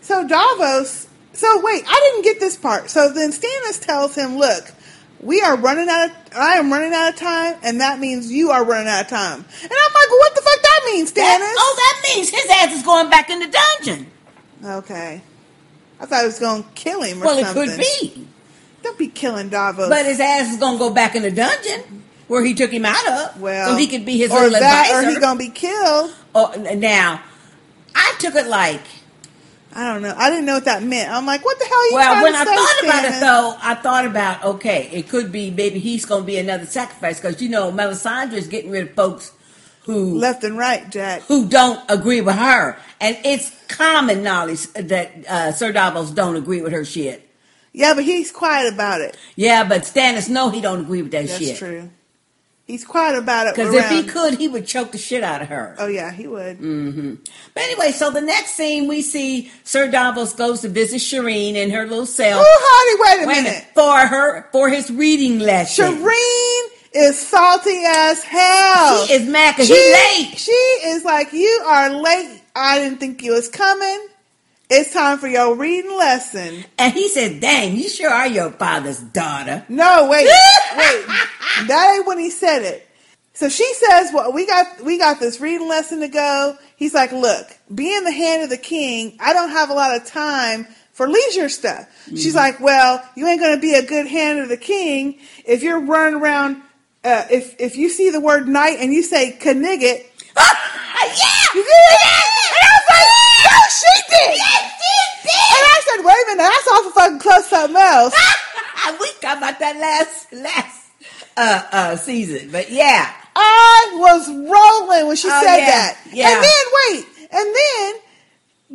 so Davos. So wait, I didn't get this part. So then Stannis tells him, "Look, we are running out. Of, I am running out of time, and that means you are running out of time." And I'm like, well, "What the fuck that means, Stannis?"
That- oh, that means his ass is going back in the dungeon.
Okay, I thought it was going to kill him or
Well, it
something.
could be.
Don't be killing Davos.
But his ass is gonna go back in the dungeon where he took him out of.
well,
so he could be his
or
little
that,
advisor.
or he gonna be killed.
Oh, now, I took it like.
I don't know. I didn't know what that meant. I'm like, what the hell are you
Well, when I thought about it, though, I thought about okay, it could be maybe he's going to be another sacrifice because you know Melisandre is getting rid of folks who
left and right, Jack,
who don't agree with her, and it's common knowledge that uh, Sir Davos don't agree with her shit.
Yeah, but he's quiet about it.
Yeah, but Stannis know he don't agree with that
That's
shit.
true. He's quiet about it.
Because if he could, he would choke the shit out of her.
oh yeah, he would.
hmm But anyway, so the next scene we see Sir Davos goes to visit Shireen in her little cell.
Oh, honey, wait a minute.
For her for his reading lesson.
Shireen is salty as hell.
She is mad 'cause
She-
he late.
She is like, you are late. I didn't think you was coming. It's time for your reading lesson.
And he said, "Dang, you sure are your father's daughter."
No, wait, [LAUGHS] wait. That ain't when he said it. So she says, "Well, we got we got this reading lesson to go." He's like, "Look, being the hand of the king, I don't have a lot of time for leisure stuff." She's
Mhm.
like, "Well, you ain't going to be a good hand of the king if you're running around. Uh, if if you see the word knight and you say knigget." [LAUGHS]
yeah,
you did it. And I was like, "No, she did."
Yes, she did.
And I said, "Wait a minute, that's awful fucking close to something else." [LAUGHS]
we talked about that last last uh uh season, but yeah.
I was rolling when she
Oh,
said
yeah,
that.
yeah.
And then wait, and then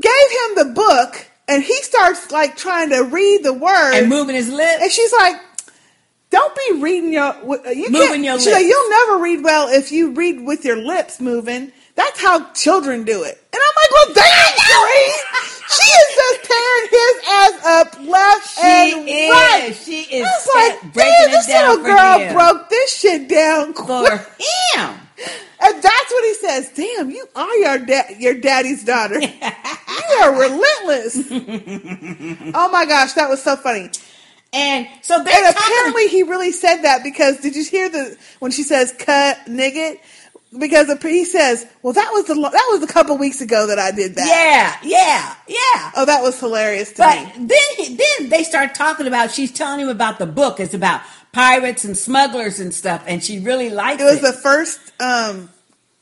gave him the book, and he starts like trying to read the word
And moving his lips.
and she's like. Don't be reading your you
Moving
can't-
your
she's like,
lips.
you'll never read well if you read with your lips moving. That's how children do it. And I'm like, well, damn, [LAUGHS] Shireen, she is just tearing his ass up left
She
and
is.
right.
She is
I was like, damn, this little girl
him.
broke this shit down
For
quick.
him.
And that's what he says. Damn, you are your da- your daddy's daughter. [LAUGHS] you are relentless. [LAUGHS] oh my gosh, that was so funny.
And so
and apparently he really said that because did you hear the when she says cut nigget? Because he says, "Well, that was the that was a couple weeks ago that I did that."
Yeah, yeah, yeah.
Oh, that was hilarious to
But
me.
then he, then they start talking about she's telling him about the book. It's about pirates and smugglers and stuff, and she really liked
It
it.
was the first um,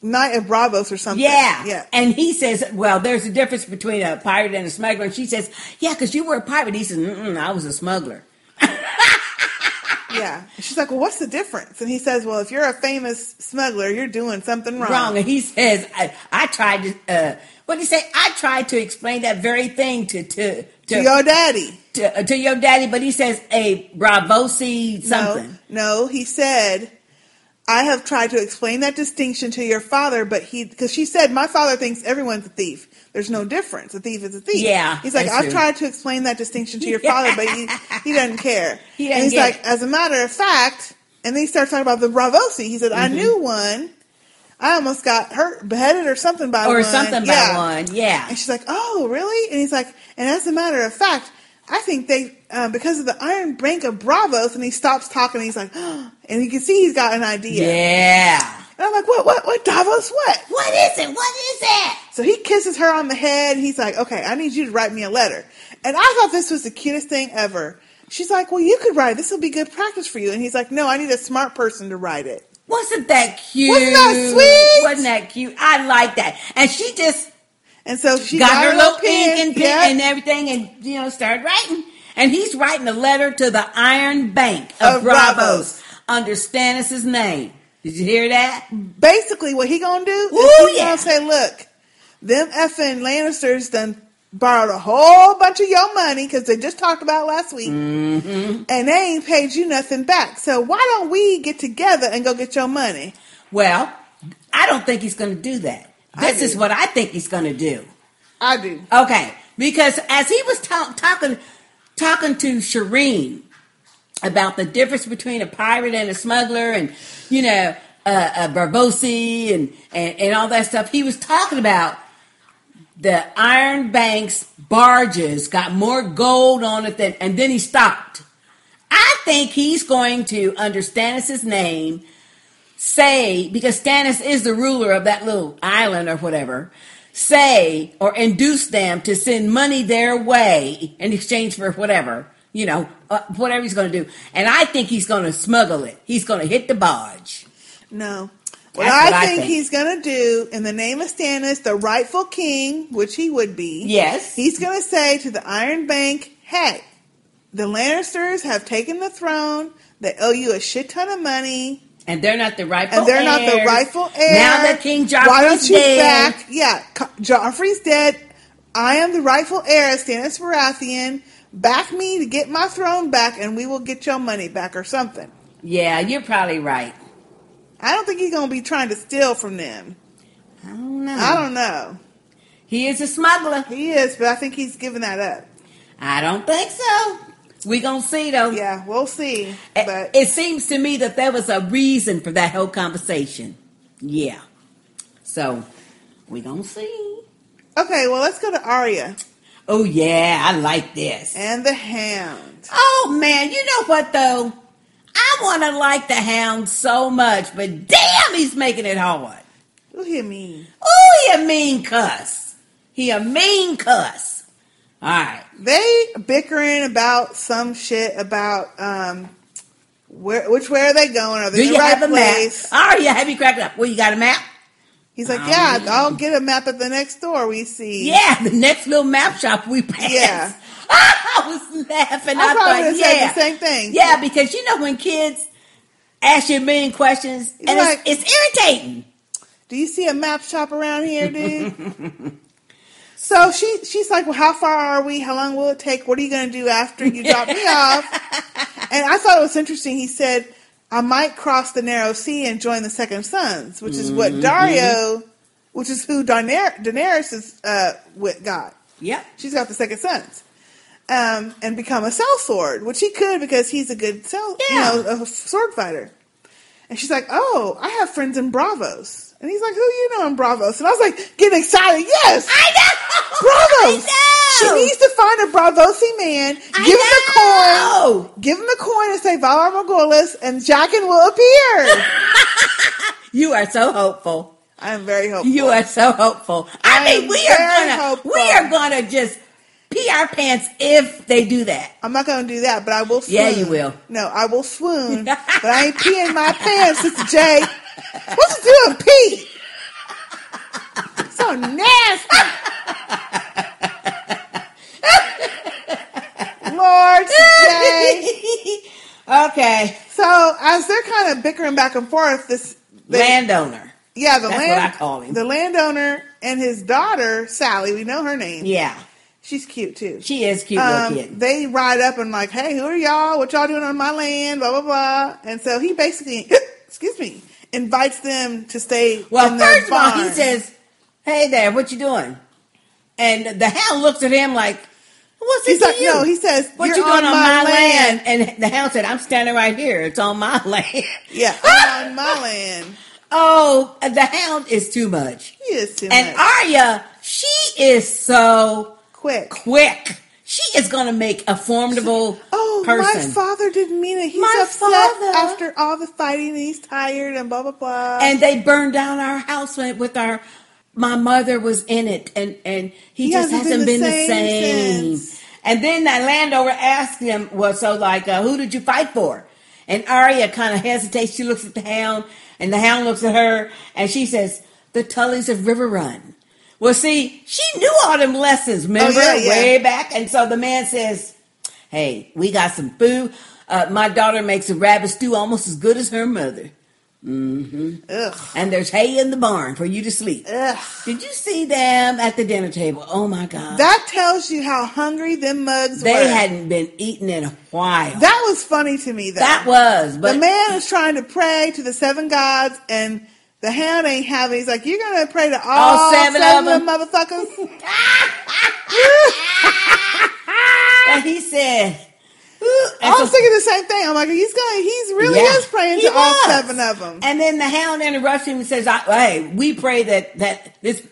night of Braavos or something.
yeah,
yeah.
And he says, "Well, there's a difference between a pirate and a smuggler." And she says, "Yeah, because you were a pirate." He says, "I was a smuggler." [LAUGHS]
Yeah. And She's like, well, what's the difference? And he says, well, if you're a famous smuggler, you're doing something wrong.
Wrong. And he says, "I, I tried to." Uh, what did he say? I tried to explain that very thing to to
To your daddy.
to, uh, to your daddy, but he says a Braavosi something.
No, no, he said, I have tried to explain that distinction to your father, but he, because she said, my father thinks everyone's a thief. There's no difference. A thief is a thief.
Yeah,
He's like, I've
true.
tried to explain that distinction to your [LAUGHS] father, but he, he doesn't care. [LAUGHS]
He
and
doesn't
he's
get
like,
it.
as a matter of fact, and then he starts talking about the Braavosi. He said, I
Mhm.
knew one. I almost got hurt, beheaded or something by
Or
one.
something by one, yeah.
And she's like, oh, really? And he's like, and as a matter of fact, I think they, uh, because of the Iron Bank of Braavos, and he stops talking, and he's like, [GASPS] and you can see he's got an idea.
Yeah.
And I'm like, what, what, what, Davos, what?
What is it? What is it?
So he kisses her on the head. He's like, okay, I need you to write me a letter. And I thought this was the cutest thing ever. She's like, well, you could write. This will be good practice for you. And he's like, no, I need a smart person to write it.
Wasn't that cute?
Wasn't that sweet?
Wasn't that cute? I like that. And she just
and so she
got,
got
her
her
little ink
pen,
and pen
yeah.
and everything, and you know started writing. And he's writing a letter to the Iron Bank of,
Of
Braavos,
Braavos.
under Stannis' name. Did you hear that?
Basically, what he gonna do is
Ooh,
he
yeah.
gonna say, look, them effing Lannisters done borrowed a whole bunch of your money because they just talked about last week,
Mm-hmm.
and they ain't paid you nothing back. So why don't we get together and go get your money?
Well, I don't think he's going to do that. This is what I think he's going to do.
I do.
Okay, because as he was ta- talking talking to Shireen about the difference between a pirate and a smuggler, and you know, uh, uh, Barbosi and, and and all that stuff, he was talking about the Iron Bank's barges got more gold on it than, and then he stopped. I think he's going to, under Stannis' name, say, because Stannis is the ruler of that little island or whatever, say or induce them to send money their way in exchange for whatever, you know, uh, whatever he's going to do. And I think he's going to smuggle it. He's going to hit the barge.
No. What I,
I
think
think.
he's going to do, in the name of Stannis, the rightful king, which he would be,
Yes.
he's going to say to the Iron Bank, "Hey, the Lannisters have taken the throne. They owe you a shit ton of money,
And they're not the rightful
and they're not the rightful heir.
Now that King Joffrey's
why don't you
dead.
back? Yeah, Joffrey's dead. I am the rightful heir, Stannis Baratheon. Back me to get my throne back, and we will get your money back or something."
Yeah, you're probably right.
I don't think he's going to be trying to steal from them.
I don't know.
I don't know.
He is a smuggler.
He is, but I think he's giving that up.
I don't think so. We gonna see though.
Yeah, we'll see.
It, it seems to me that there was a reason for that whole conversation. Yeah. So we gonna see.
Okay, well, let's go to Arya
Oh yeah, I like this.
and the Hound.
Oh man, you know what though? I want to like the Hound so much, but damn, he's making it hard.
Who hear me?
Oh, he a mean cuss. He a mean cuss. All right.
They bickering about some shit about um where which way are they going? Are they
Do
in the right
have a
place?
map? All right, have you cracked up? Well, you got a map?
He's like,
Um,
yeah, I'll get a map at the next store we see.
Yeah, the next little map shop we passed.
Yeah. [LAUGHS]
I was laughing.
I
I, thought, yeah.
the same thing.
Yeah, because you know when kids ask you a million questions, and it's- it's, irritating.
Do you see a map shop around here, dude? [LAUGHS] so she she's like, Well, how far are we? How long will it take? What are you gonna do after you [LAUGHS] drop me off? And I thought it was interesting. He said, I might cross the narrow sea and join the Second Sons, which is what
Mhm.
Daario which is who Daener- Daenerys is uh with got.
Yep.
She's got the Second Sons. Um, and become a sellsword, which he could because he's a good sell,
Yeah.
you know, a sword fighter. And she's like, "Oh, I have friends in Braavos." And he's like, "Who you know in Braavos?" And I was like, getting excited. Yes,
I know. [LAUGHS]
Braavos.
I know.
She needs to find a Braavosi man,
I
give him the coin, give him the coin, and say Valar Morghulis, and Jaqen will appear. [LAUGHS]
You are so hopeful.
I am very hopeful.
You are so hopeful. I,
I
mean, we are gonna
hopeful.
we are gonna just pee our pants if they do that.
I'm not going to do that, but I will. Swoon.
Yeah, you will.
No, I will swoon, [LAUGHS] but I ain't peeing my pants, Sister J. What's doing, pee? So nasty. Lord J. [LAUGHS]
okay.
So as they're kind of bickering back and forth, this they-
Landowner.
yeah, the
That's
land,
I call him.
the landowner and his daughter Sally, we know her name.
Yeah.
She's cute too.
She is cute
Um,
kid.
They ride up and like, hey, who are y'all? What y'all doing on my land? Blah blah blah. And so he basically [LAUGHS] excuse me, invites them to stay.
Well, first of all, he says, "Hey there, what you doing?" And the hound looks at him like, "What's
He's
it
like,
you?"
no, he says,
"What
"You're
you doing
on
on,
my
my land?"
land.
And the hound said, "I'm standing right here. It's on my [LAUGHS] land."
Yeah, on my [LAUGHS] land.
Oh, the hound is too much.
He is too
and
much.
Arya, she is so
quick.
Quick. She is going to make a formidable
Oh,
person.
my father didn't mean it. He's
My
upset
father-
after all the fighting. And he's tired and blah blah blah.
and they burned down our house with with our. My mother was in it, and and he,
He
just
hasn't been
been,
the
the
same
same. And then that landowner asked him, "Well, so like, uh, who did you fight for?" And Arya kind of hesitates. She looks at the hound, and the hound looks at her, and she says, "The Tullys of Riverrun." Well, see, she knew all them lessons, remember,
Oh, yeah, yeah.
way back. And so the man says, "Hey, we got some food. Uh, my daughter makes a rabbit stew almost as good as her mother." hmm
Ugh.
And there's hay in the barn for you to sleep.
Ugh.
Did you see them at the dinner table? Oh my God.
That tells you how hungry them mugs
they
were.
They hadn't been eaten in a while.
That was funny to me. Though.
That was, but
the man is trying to pray to the seven gods, and the hound ain't having. He's like, "You're gonna pray to all,
All seven
seven,
of
of them motherfuckers." [LAUGHS]
and he said,
I was thinking the same thing. I'm like, he's going. He's really
Yeah,
is praying
he
to all
was.
seven of them.
And then the hound interrupts him and says, I, "Hey, we pray that that this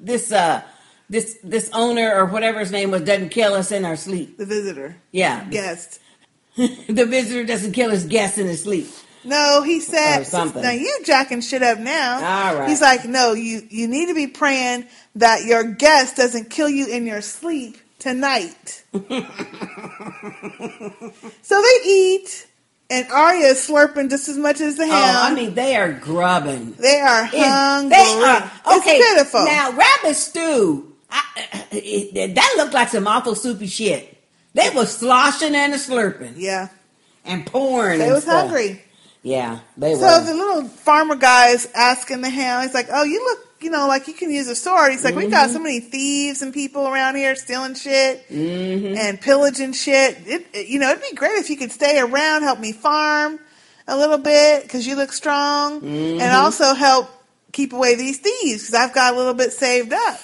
this uh this this owner or whatever his name was doesn't kill us in our sleep."
The visitor,
Yeah,
guest. [LAUGHS]
the visitor doesn't kill his guest in his sleep.
No, he said
something.
Now you jacking shit up now.
All right.
He's like, no, you you need to be praying that your guest doesn't kill you in your sleep tonight. [LAUGHS] so they eat, and Arya is slurping just as much as the
Oh. I mean, they are grubbing.
they are hungry.
They are okay.
It's pitiful.
Now, rabbit stew. I, it, that looked like some awful soupy shit. They was sloshing and slurping.
Yeah,
and pouring.
they
and
was
stuff.
hungry.
Yeah, they
So
were.
the little farmer guy is asking the hound. He's like, "Oh, you look, you know, like you can use a sword." He's like, "We got so many thieves and people around here stealing shit
Mm-hmm.
and pillaging shit. It, it- you know, it'd be great if you could stay around, help me farm a little bit because you look strong,
Mhm.
and also help keep away these thieves because I've got a little bit saved up."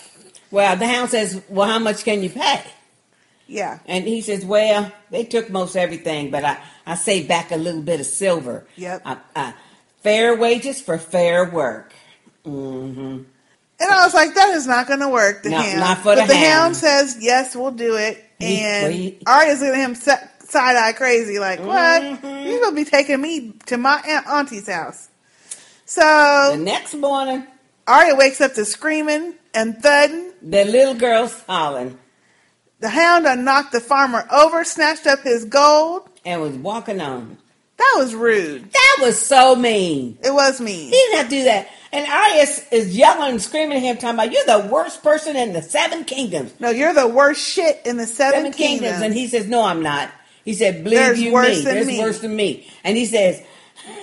Well, the hound says, "Well, how much can you pay?"
Yeah,
And he says, "Well, they took most everything, but I I saved back a little bit of silver.
Yep.
Uh, uh, fair wages for fair work." Mm-hmm.
and I was like, "That is not going to work." The
No,
hound,
not for
but
the
the hound
hound.
says, "Yes, we'll do it." And
he-
Arya's looking at him side eye crazy, like, "What?
Mm-hmm.
You're gonna be taking me to my aunt auntie's house?" So
The next morning,
Arya wakes up to screaming and thudding.
the little girl's hollering
The hound knocked the farmer over, snatched up his gold.
And was walking on.
That was rude.
That was so mean.
It was mean.
He didn't have to do that. And Arya is- is yelling and screaming at him, talking about, "You're the worst person in the seven kingdoms."
No, you're the worst shit in the seven,
seven kingdoms.
kingdoms.
And he says, No, I'm not. He said, Believe
There's
you
worse
me.
than
There's
me."
worse than me. And he says,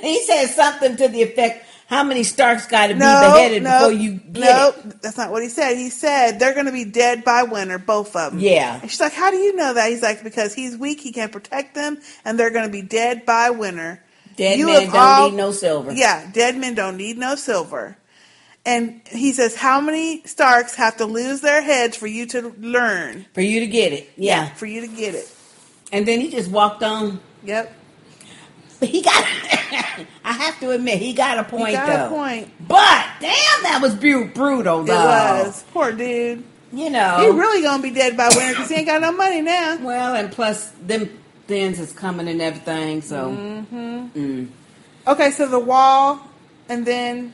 he says something to the effect, How many Starks got to be
no,
beheaded
no,
before you get
no,
it?
that's not what he said. He said they're going to be dead by winter, both of them.
Yeah.
And she's like, "How do you know that?" He's like, "Because he's weak, he can't protect them, and they're going to be dead by winter."
Dead
You
men don't
all-
need no silver.
Yeah, dead men don't need no silver. And he says, "How many Starks have to lose their heads for you to learn?
For you to get it. Yeah.
for you to get it."
And then he just walked on.
Yep.
But he got, [LAUGHS] I have to admit, he got a point
he got
though.
a point.
But damn, that was brutal
It
though.
was poor dude.
You know.
He really gonna be dead by winter because he ain't got no money now.
Well, and plus them things is coming and everything, so.
hmm
Mm.
Okay, so the wall, and then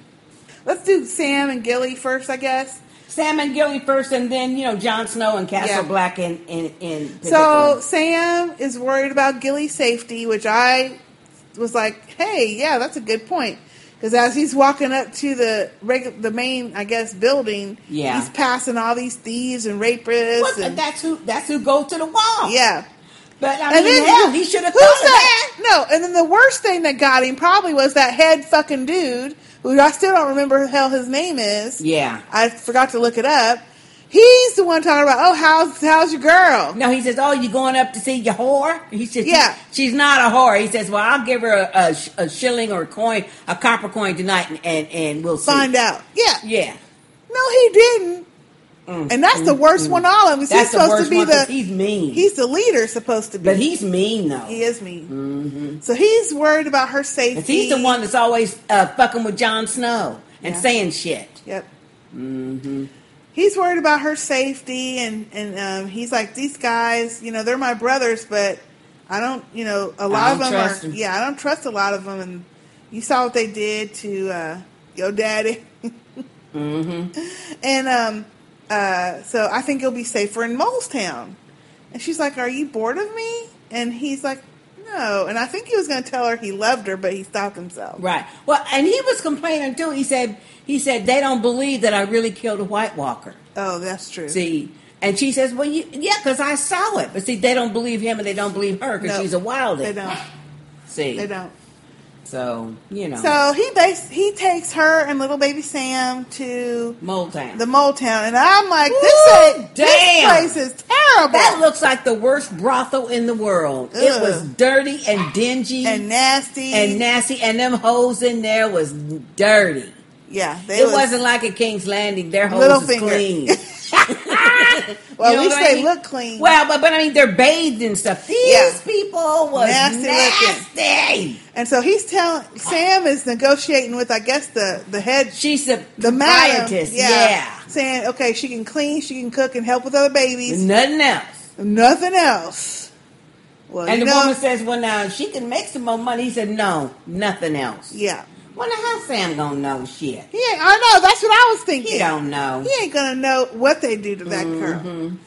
let's do Sam and Gilly first, I guess.
Sam and Gilly first, and then you know Jon Snow and Castle
Yeah.
Black in in in.
So. Sam is worried about Gilly's safety, which I was like, "Hey, yeah, that's a good point." Because as he's walking up to the regu- the main, I guess, building,
Yeah.
he's passing all these thieves and rapists.
What,
and,
that's who that's who go to the wall.
yeah.
but I mean, hell, he should have thought of
that? No, and then the worst thing that got him probably was that head fucking dude who I still don't remember hell his name is.
Yeah.
I forgot to look it up. He's the one talking about, oh, how's how's your girl?
No, he says, "Oh, you going up to see your whore?" He says,
Yeah.
she's not a whore." He says, "Well, I'll give her a, a, a shilling or a coin, a copper coin tonight, and and, and we'll see."
Find out. Yeah.
Yeah.
No, he didn't. and that's the worst one of all of them.
Mm,
he's supposed to be
one,
the
he's mean.
He's the leader, supposed to be.
But he's mean though.
He is mean.
Mm-hmm.
So he's worried about her safety.
he's the one that's always uh, fucking with Jon Snow and
Yeah.
saying shit.
Yep.
Mm-hmm.
He's worried about her safety, and and um, he's like, these guys, you know, they're my brothers, but I don't, you know, a lot of them are.
'em.
Yeah, I don't trust a lot of them, and you saw what they did to uh, your daddy. [LAUGHS]
Mm-hmm.
And um, uh, so I think you'll be safer in Mole's Town. And she's like, Are you bored of me? And he's like, No. And I think he was going to tell her he loved her, but he stopped himself.
Right. Well, and he was complaining too. He said he said they don't believe that I really killed a White Walker.
Oh, that's true.
See, and she says, "Well, you, yeah, because I saw it." But see, they don't believe him, and they don't believe her because
No,
she's a wildie.
They don't.
See,
They don't.
So you know,
So he bas- he takes her and little baby Sam to
Motown.
the Motown, and I'm like, this ain't
damn.
this place is terrible.
That looks like the worst brothel in the world. It was dirty and dingy
and nasty
and nasty, and them hoes in there was dirty.
Yeah, they
it
was-
was, not like a King's Landing. Their hoes
finger.
clean. [LAUGHS] [LAUGHS] [LAUGHS]
well,
You know
we
what I
say
mean?
look clean.
Well, but but I mean, they're bathed and stuff. These
Yeah.
people was
Nasty
nasty.
And so he's telling Sam is negotiating with I guess the the head.
She's the
the madam,
proprietress, yeah.
saying okay, she can clean, she can cook, and help with other babies.
Nothing else.
Nothing else. Well,
and the
know,
woman says, "Well, now she can make some more money." He said, "No, nothing else."
Yeah.
Well, now how Sam gonna know shit?
He ain't, I know that's what I was thinking.
He don't know.
He ain't gonna know what they do to that girl.
Mhm.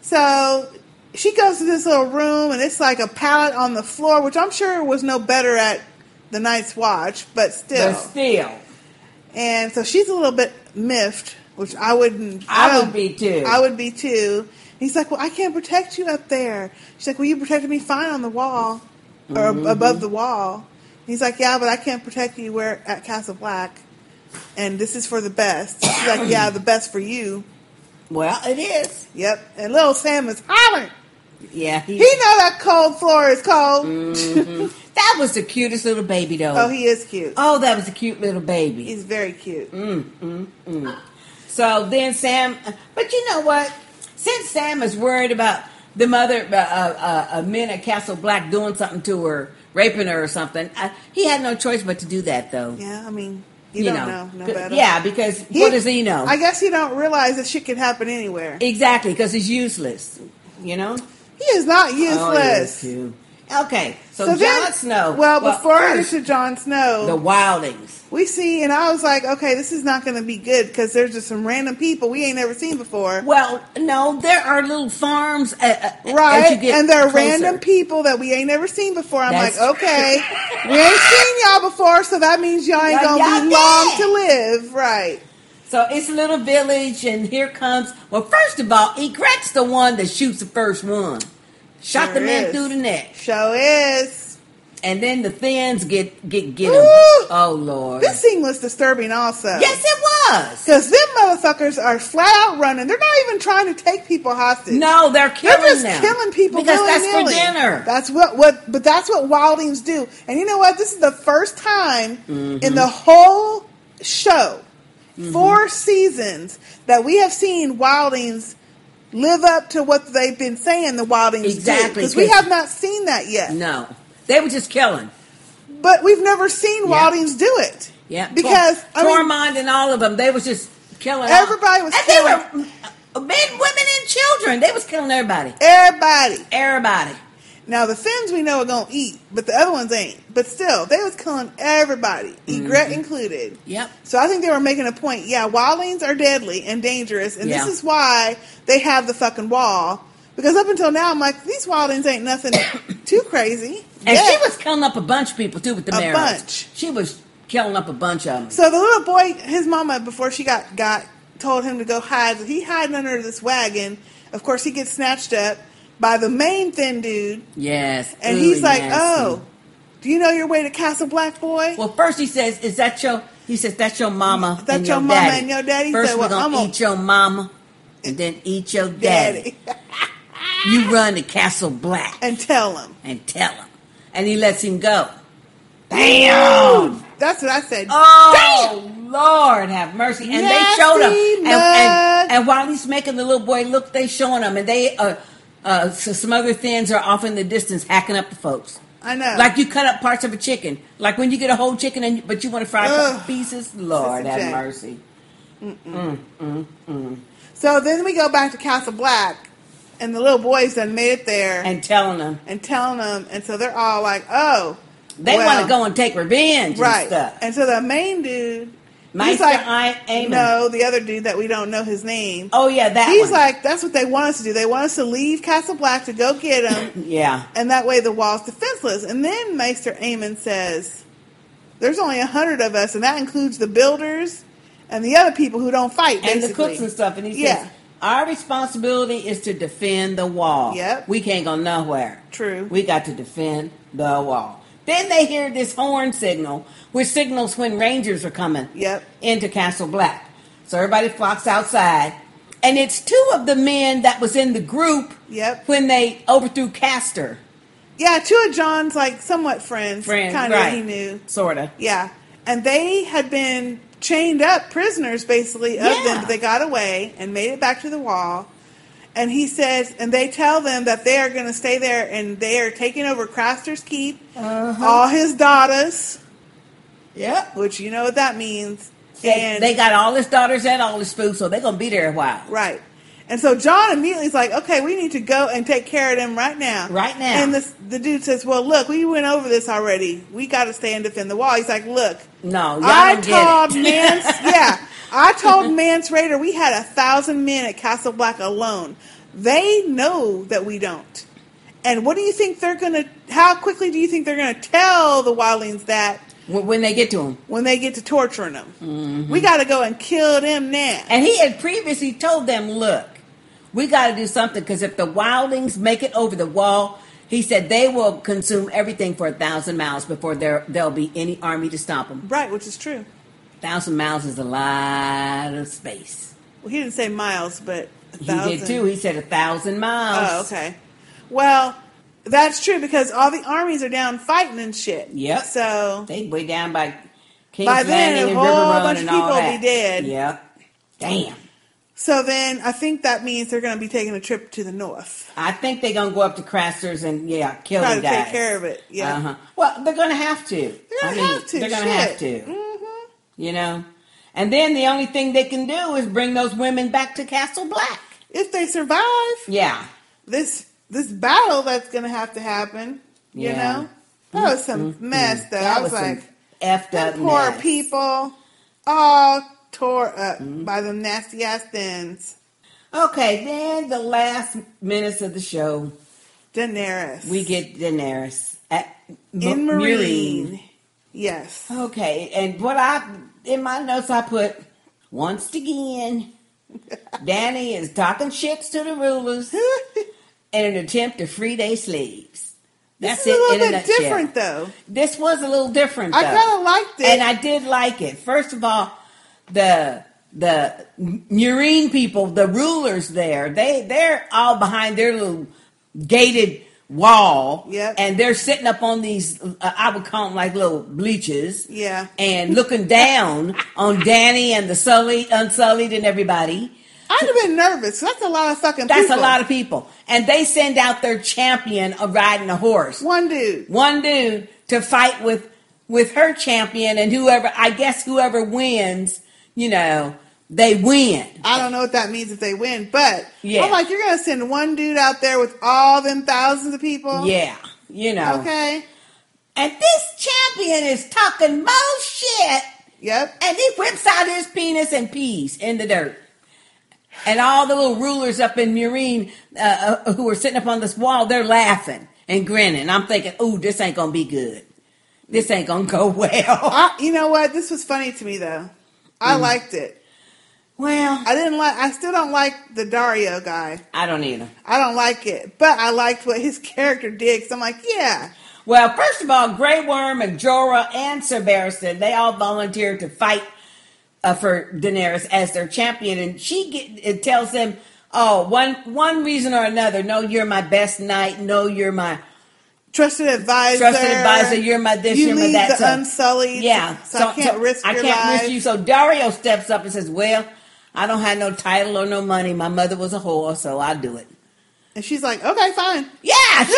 So she goes to this little room, and it's like a pallet on the floor, which I'm sure was no better at the Night's Watch, but still.
But still,
And so she's a little bit miffed, which I wouldn't.
I
don't-
would be too.
I would be too. He's like, "Well, I can't protect you up there." She's like, "Well, you protected me fine on the wall, or
Mhm.
above the wall." He's like, "Yeah, but I can't protect you where at Castle Black, and this is for the best." She's like, [COUGHS] "Yeah, the best for you."
Well, it is.
Yep. And little Sam is hollering.
yeah, he,
He know that cold floor is cold.
Mhm. [LAUGHS] that was the cutest little baby, though.
Oh, he is cute.
Oh, that was a cute little baby.
He's very cute.
Mm, mm, mm. So then Sam, but you know what? Since Sam is worried about the mother, uh, uh, uh, men at Castle Black doing something to her, raping her or something, uh, he had no choice but to do that, though.
Yeah, I mean, you, don't know, no better.
Yeah, because what does he know?
I guess he don't realize that shit could happen anywhere.
exactly, because he's useless. You know.
He is not
Oh, he
useless.
too. Okay, so,
So
Jon
then-
Snow.
Well, before we get
first,
to Jon Snow,
the Wildings.
we see, and I was like, okay, this is not going to be good because there's just some random people we ain't never seen before.
Well, no, there are little farms, uh, uh,
Right, and there are
closer.
random people that we ain't never seen before. I'm
That's
like, okay, we ain't seen y'all before, so that means y'all ain't gonna be
y'all
long
dead.
to live, right?
So it's a little village, and here comes. Well, first of all, Ygritte's the one that shoots the first one. Shot
Sure
the man
is.
through the neck.
Show is.
And then the Thenns get get get him.
Ooh.
Oh Lord.
This scene was disturbing, also.
yes, it was.
Because them motherfuckers are flat out running. They're not even trying to take people hostage.
No, they're killing people.
They're just
them.
killing people
Because that's for dinner.
That's what what. But that's what Wildings do. And you know what? This is the first time
Mhm.
in the whole show,
Mm-hmm.
four seasons, that we have seen Wildings live up to what they've been saying the Wildings
Exactly,
Because we have not seen that yet.
No, they were just killing.
But we've never seen Wildings do it.
Yeah,
Because, mean-
Tormund and all of them, they was just killing.
Everybody was
and
killing.
They were uh, men, women, and children. They was killing everybody.
Everybody.
Everybody.
Now the Thenns we know are gonna eat, but the other ones ain't. But still, they was killing everybody, Ygritte
Mhm.
included.
Yep.
So I think they were making a point. Yeah, wildlings are deadly and dangerous, and
Yeah.
this is why they have the fucking wall. Because up until now, I'm like, these wildlings ain't nothing [COUGHS] too crazy.
And
Yeah.
she was killing up a bunch of people too with the
A
marrows.
bunch.
She was killing up a bunch of them.
So the little boy, his mama, before she got got, told him to go hide. He hiding under this wagon. Of course, he gets snatched up by the main Thenn dude,
Yes.
and
Ooh,
he's like,
nasty.
"Oh, do you know your way to Castle Black, boy?"
Well, first he says, "Is that your?" He says, "That's your mama.
That's your
your
mama
daddy.
and your daddy?"
First
said,
we're gonna
I'm
eat your mama and then eat your daddy. [LAUGHS] you run to Castle Black
and tell him.
and tell him, and he lets him go. Damn!
That's what I said.
Oh, Lord, have mercy! And they showed him, and, and, and while he's making the little boy look, they showing him, and they uh, uh, so some other things are off in the distance hacking up the folks.
I know.
Like you cut up parts of a chicken, like when you get a whole chicken, and you, but you want to fry a couple
Ugh.
pieces. Lord, have
Jane.
mercy. Mm, mm, mm.
So then we go back to Castle Black, and the little boys done made it there
And telling them,
and telling them, and so they're all like, "Oh,
They
well,
want to go and take revenge and
right?"
stuff.
And so the main dude, he's like,
I- Aemon.
"No, the other dude that we don't know his name."
Oh yeah, that
he's
one.
like, "That's what they want us to do. They want us to leave Castle Black to go get him, [LAUGHS]
yeah.
and that way the wall's defenseless." And then Maester Aemon says, "There's only a hundred of us, and that includes the builders and the other people who don't fight,
and the cooks and stuff. And he
yeah,
says, "Our responsibility is to defend the wall.
Yep.
we can't go nowhere.
True.
We got to defend the wall." Then they hear this horn signal, which signals when rangers are coming
Yep.
into Castle Black. So everybody flocks outside, and it's two of the men that was in the group
Yep.
when they overthrew Craster.
yeah. Two of Jon's like somewhat friends,
Friends,
kind of
right.
he knew.
Sorta.
Yeah, and they had been chained up prisoners, basically, of
Yeah.
them, but they got away and made it back to the wall. And he says, and they tell them that they are going to stay there, and they are taking over Craster's Keep,
Uh-huh.
all his daughters.
Yep.
Which you know what that means.
They,
and
they got all his daughters and all his food, so they're gonna be there a while.
Right. And so Jon immediately is like, okay, we need to go and take care of them right now.
Right now.
And the, the dude says, well, look, we went over this already. We got to stay and defend the wall. He's like, look,
No,
I told
it.
Mance, [LAUGHS] yeah, I told Mance Rayder we had a thousand men at Castle Black alone. They know that we don't. And what do you think they're going to, how quickly do you think they're going to tell the wildlings that
When they get to him.
when they get to torturing them? We got to go and kill them now.
And he had previously told them, look, we got to do something because if the wildlings make it over the wall, he said they will consume everything for a thousand miles before there there'll be any army to stop them.
Right, which is true.
Thousand miles is a lot of space.
Well, he didn't say miles, but a
He did too. He said a thousand miles.
Oh, okay. Well, that's true because all the armies are down fighting and shit.
Yep.
So
They way down by King's
By then, a whole bunch of people will be dead.
Yep. Damn.
so then I think that means they're going to be taking a trip to the north.
I think they're gonna go up to Craster's and yeah, kill
Try to take care of it. Yeah.
Uh-huh. Well, they're gonna have to.
They're
I mean,
have to.
They're gonna have to. You know. And then the only thing they can do is bring those women back to Castle Black.
If they survive
Yeah.
this this battle that's going to have to happen, you
Yeah.
know, that was some mess. Though
That
I was,
was
like,
effed up
poor
mess.
people, all tore up
Mm-hmm.
by them nasty ass Thenns.
Okay, then the last minutes of the show,
Daenerys
we get Daenerys at
in
Meereen.
Marine. Yes.
Okay, and what I in my notes I put once again, Danny is talking shits to the rulers in an attempt to free their slaves. That's
This is a little bit different, though.
This was a little different.
I kind of liked it.
and I did like it. First of all, the the Meereen people, the rulers there, they they're all behind their little gated wall,
Yep.
and they're sitting up on these. Uh, I would call them like little bleachers,
yeah.
and looking down on Danny and the Sullied, Unsullied, and everybody.
I'd have been nervous. That's a lot of fucking
That's
people.
a lot of people, and they send out their champion of riding a horse.
One dude.
One dude to fight with with her champion, and whoever I guess whoever wins, you know, they win.
I don't know what that means if they win, but
Yeah.
I'm like, you're gonna send one dude out there with all them thousands of people.
Yeah, you know.
Okay.
And this champion is talking more shit.
Yep.
And he whips out his penis and pees in the dirt. And all the little rulers up in Meereen uh, uh, who are sitting up on this wall, they're laughing and grinning. I'm thinking, ooh, this ain't gonna be good. This ain't gonna go [LAUGHS] well.
I, you know what? This was funny to me though. I
Mm.
liked it.
Well,
I didn't like. I still don't like the Daario guy.
I don't either.
I don't like it, but I liked what his [LAUGHS] character did. Cause I'm like, yeah,
Well, first of all, Grey Worm and Jorah and Sir Barristan, they all volunteered to fight uh, for Daenerys as their champion, and she get, it tells them, "Oh, one one reason or another. No, you're my best knight. No, you're my
trusted advisor.
Trusted advisor. You're my this.
You
are my that.
the
so,
Unsullied.
Yeah.
So, I can't risk
I
your
can't
life.
risk you. So Daario steps up and says, "Well, I don't have no title or no money. My mother was a whore, so I'll do it."
And she's like, "Okay, fine.
Yeah. [LAUGHS]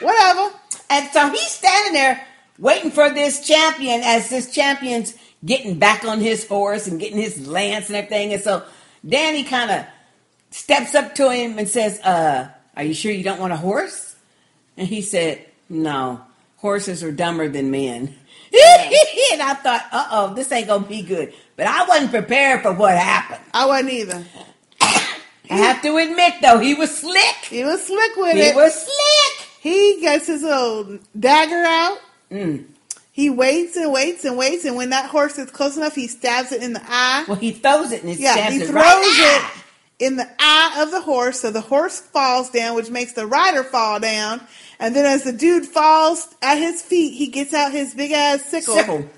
Whatever."
And so he's standing there waiting for this champion as this champion's getting back on his horse and getting his lance and everything. And so Danny kind of steps up to him and says, uh, Are you sure you don't want a horse? And he said, No, horses are dumber than men. [LAUGHS] and I thought, uh oh, this ain't going to be good. But I wasn't prepared for what happened.
I wasn't either. [COUGHS]
I have to admit, though, he was slick.
He was slick with
He
it.
He was slick.
He gets his little dagger out.
Mm.
He waits and waits and waits, and when that horse is close enough, he stabs it in the eye.
Well, he throws it and it
yeah, he
it
throws
right
it in the eye of the horse, so the horse falls down, which makes the rider fall down. And then, as the dude falls at his feet, he gets out his big ass sickle,
Sickle.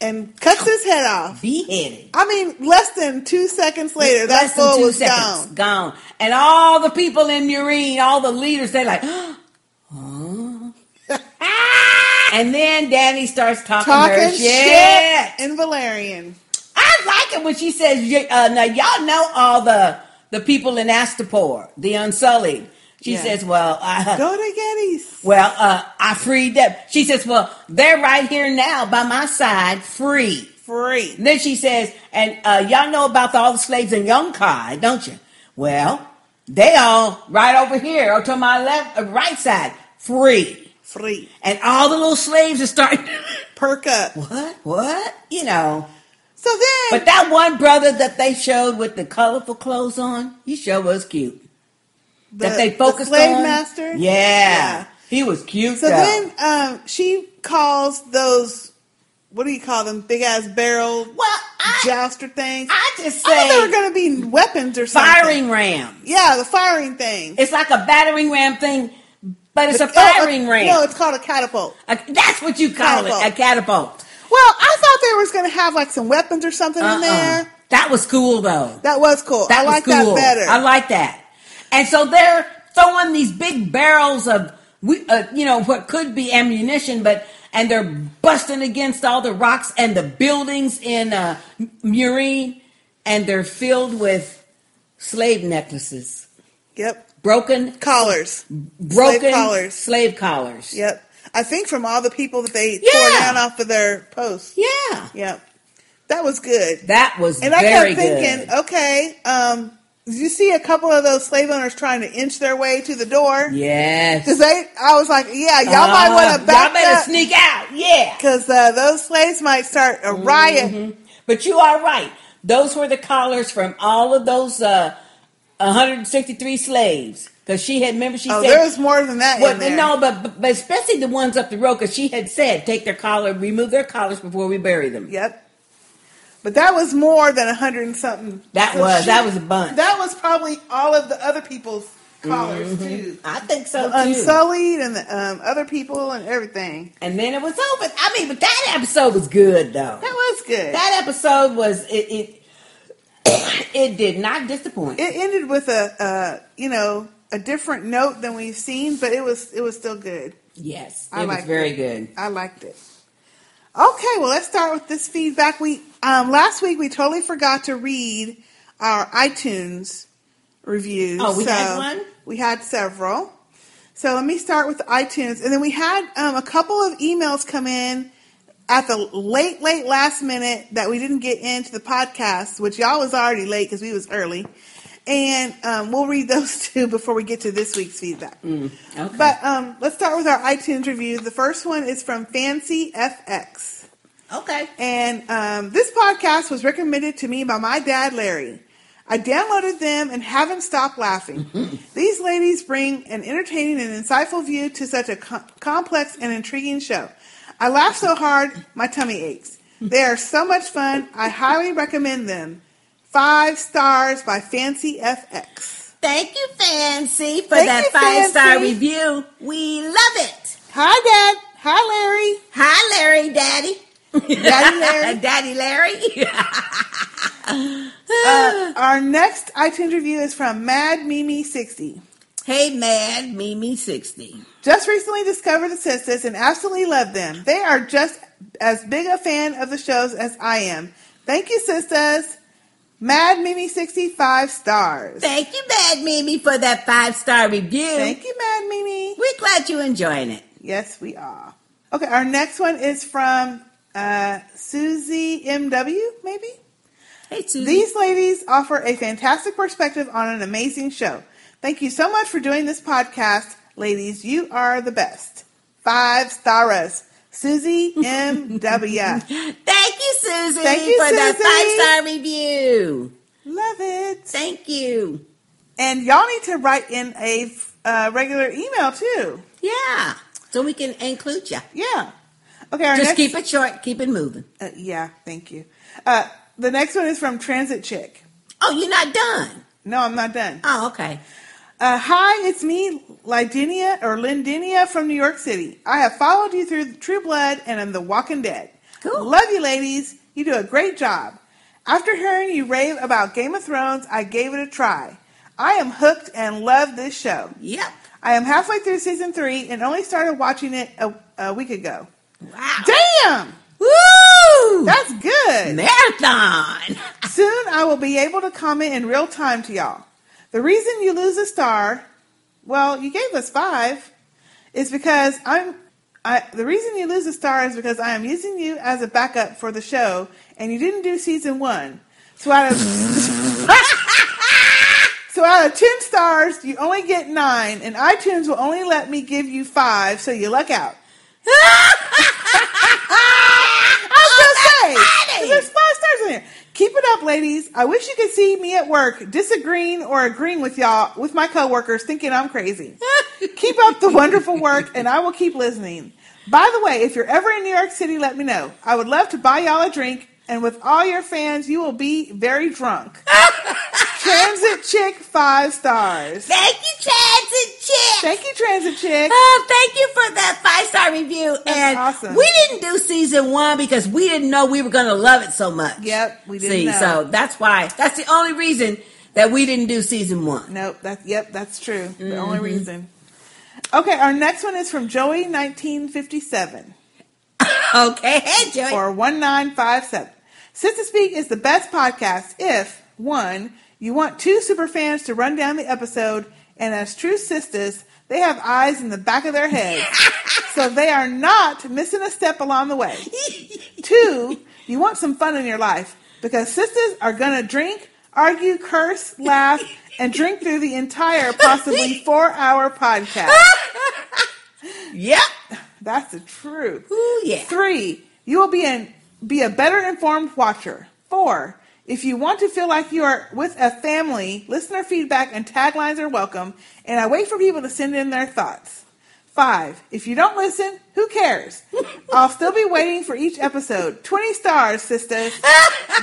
And cuts his head off.
Beheaded.
I mean, less than two seconds later, that
Less
fool
two
was
seconds,
gone.
gone. And all the people in Meereen, all the leaders, they're like, [GASPS] "Huh?" [LAUGHS] and then Danny starts talking, her shit.
shit in Valyrian.
I like it when she says, uh, "Now y'all know all the the people in Astapor, the Unsullied." She
Yeah.
says, "Well, uh,
Go to Gettys.
well, uh, I freed them." She says, "Well, they're right here now by my side, free."
Free.
And then she says, "And uh, y'all know about all the slaves in Yunkai, don't you?" Well, they all right over here, or to my left, uh, right side, free,
free,
and all the little slaves are starting [LAUGHS]
perk up.
What? What? You know.
So then,
but that one brother that they showed with the colorful clothes on, he sure was cute. That
The-
they
the
focused
slave
on,
master?
Yeah,
Yeah.
he was cute.
So
though.
then um, she calls those, what do you call them, big ass barrel
well,
jouster things?
I just
I
say
they were going to be weapons or something.
firing ram.
Yeah, the firing thing.
It's like a battering ram thing, but it's a
oh,
firing
uh,
ram.
No, it's called a catapult.
A- that's what you call
Catapult.
it, a catapult.
Well, I thought they was going to have like some weapons or something in
Uh-uh.
there.
That was cool though.
That was cool.
That
I like
cool.
that better.
I like that. And so they're throwing these big barrels of, uh, you know, what could be ammunition, but and they're busting against all the rocks and the buildings in uh, Meereen, and they're filled with slave necklaces,
Yep.
broken
Collars.
broken
Slave collars.
slave collars.
Yep. I think from all the people that they
Yeah.
tore down off of their posts.
Yeah.
Yep. That was good.
That was
And I kept thinking,
good.
okay, um, did you see a couple of those slave owners trying to inch their way to the door?
Yes.
Because they, I was like, yeah, y'all
Uh,
might want to back
Y'all better
up.
sneak out. Yeah.
Because uh, those slaves might start a riot.
Mhm. But you are right. Those were the collars from all of those uh, 163 slaves. Because she had, remember, she
Oh,
said.
there was more than that
Well, no, but, but but especially the ones up the road, because she had said take their collar, remove their collars before we bury them.
Yep. But that was more than a hundred and something.
That
So
was
she-
that was a bunch.
That was probably all of the other people's collars
Mhm.
too.
I think so
The
too.
Unsullied and the um, other people and everything.
And then it was over. I mean, but that episode was good though.
That was good.
That episode was it. It, [COUGHS] it did not disappoint.
It ended with a, uh, you know, a different note than we've seen, but it was it was still good.
yes,
I
it was very
it.
good.
I liked it. Okay, well, let's start with this feedback. We um, last week we totally forgot to read our iTunes reviews.
Oh, we
so
had one?
We had several. So let me start with iTunes, and then we had um, a couple of emails come in at the late, late last minute that we didn't get into the podcast, which y'all was already late because we was early. And um, we'll read those [LAUGHS] two before we get to this week's feedback.
Mm, okay.
But um, let's start with our iTunes review. The first one is from Fancy FX.
Okay.
And um, this podcast was recommended to me by my dad, Larry. I downloaded them and haven't stopped laughing. [LAUGHS] These ladies bring an entertaining and insightful view to such a co- complex and intriguing show. I laugh so hard, my tummy aches. They are so much fun. I highly recommend them. Five stars by Fancy FX.
Thank you, Fancy, for
Thank
that
you,
five star review. We love it.
Hi, Dad. Hi, Larry.
Hi, Larry, Daddy.
Daddy Larry. [LAUGHS]
Daddy Larry. [LAUGHS]
Uh, our next iTunes review is from Mad Mimi 60.
Hey, Mad Mimi 60.
Just recently discovered the sisters and absolutely love them. They are just as big a fan of the shows as I am. Thank you, sisters. Mad Mimi 65 stars.
Thank you, Mad Mimi, for that five star review.
Thank you, Mad Mimi.
We're glad you're enjoying it.
Yes, we are. Okay, our next one is from uh, Susie MW, maybe?
Hey, Susie.
These ladies offer a fantastic perspective on an amazing show. Thank you so much for doing this podcast, ladies. You are the best. Five stars. Susie MW.
Thank you, Susie,
Thank you,
for that five star review.
Love it.
Thank you.
And y'all need to write in a uh, regular email too.
Yeah, so we can include you.
Yeah. Okay,
Just
next,
keep it short, keep it moving.
Uh, yeah, thank you. Uh, the next one is from Transit Chick.
Oh, you're not done.
No, I'm not done.
Oh, okay.
Uh, hi, it's me, Lydinia or Lindinia from New York City. I have followed you through True Blood and I'm The Walking Dead.
Cool.
Love you, ladies. You do a great job. After hearing you rave about Game of Thrones, I gave it a try. I am hooked and love this show.
Yep.
I am halfway through season three and only started watching it a, a week ago.
Wow.
Damn!
Woo!
That's good.
Marathon. [LAUGHS]
Soon I will be able to comment in real time to y'all. The reason you lose a star, well, you gave us five, is because I'm. I, the reason you lose a star is because I am using you as a backup for the show, and you didn't do season one. So out of [LAUGHS] so out of ten stars, you only get nine, and iTunes will only let me give you five. So you luck out. [LAUGHS] [LAUGHS] I was gonna say, there's five stars in here. Keep it up, ladies. I wish you could see me at work disagreeing or agreeing with y'all, with my coworkers, thinking I'm crazy. [LAUGHS] keep up the wonderful work, and I will keep listening. By the way, if you're ever in New York City, let me know. I would love to buy y'all a drink, and with all your fans, you will be very drunk. [LAUGHS] Transit Chick, five stars.
Thank you, Transit Chick.
Thank you, Transit Chick.
Oh, thank you for that five star review.
That's
and
awesome.
we didn't do season one because we didn't know we were going to love it so much.
Yep, we didn't
See,
know.
so that's why. That's the only reason that we didn't do season one.
Nope. That's yep. That's true. The only
Mhm.
reason. Okay, our next one is from Joey, nineteen fifty seven. [LAUGHS]
okay, hey Joey.
Or one nine five seven. Sistah Speak is the best podcast if one you want two super fans to run down the episode, and as true sisters, they have eyes in the back of their heads, [LAUGHS] so they are not missing a step along the way. [LAUGHS] Two, you want some fun in your life because sisters are gonna drink, argue, curse, laugh, and drink through the entire possibly [LAUGHS] four hour podcast.
Yep.
That's the truth.
Ooh, yeah.
Three, you will be an be a better informed watcher. Four, if you want to feel like you are with a family, listener feedback and taglines are welcome, and I wait for people to send in their thoughts. Five, if you don't listen, who cares? [LAUGHS] I'll still be waiting for each episode. 20 stars, sisters. [LAUGHS]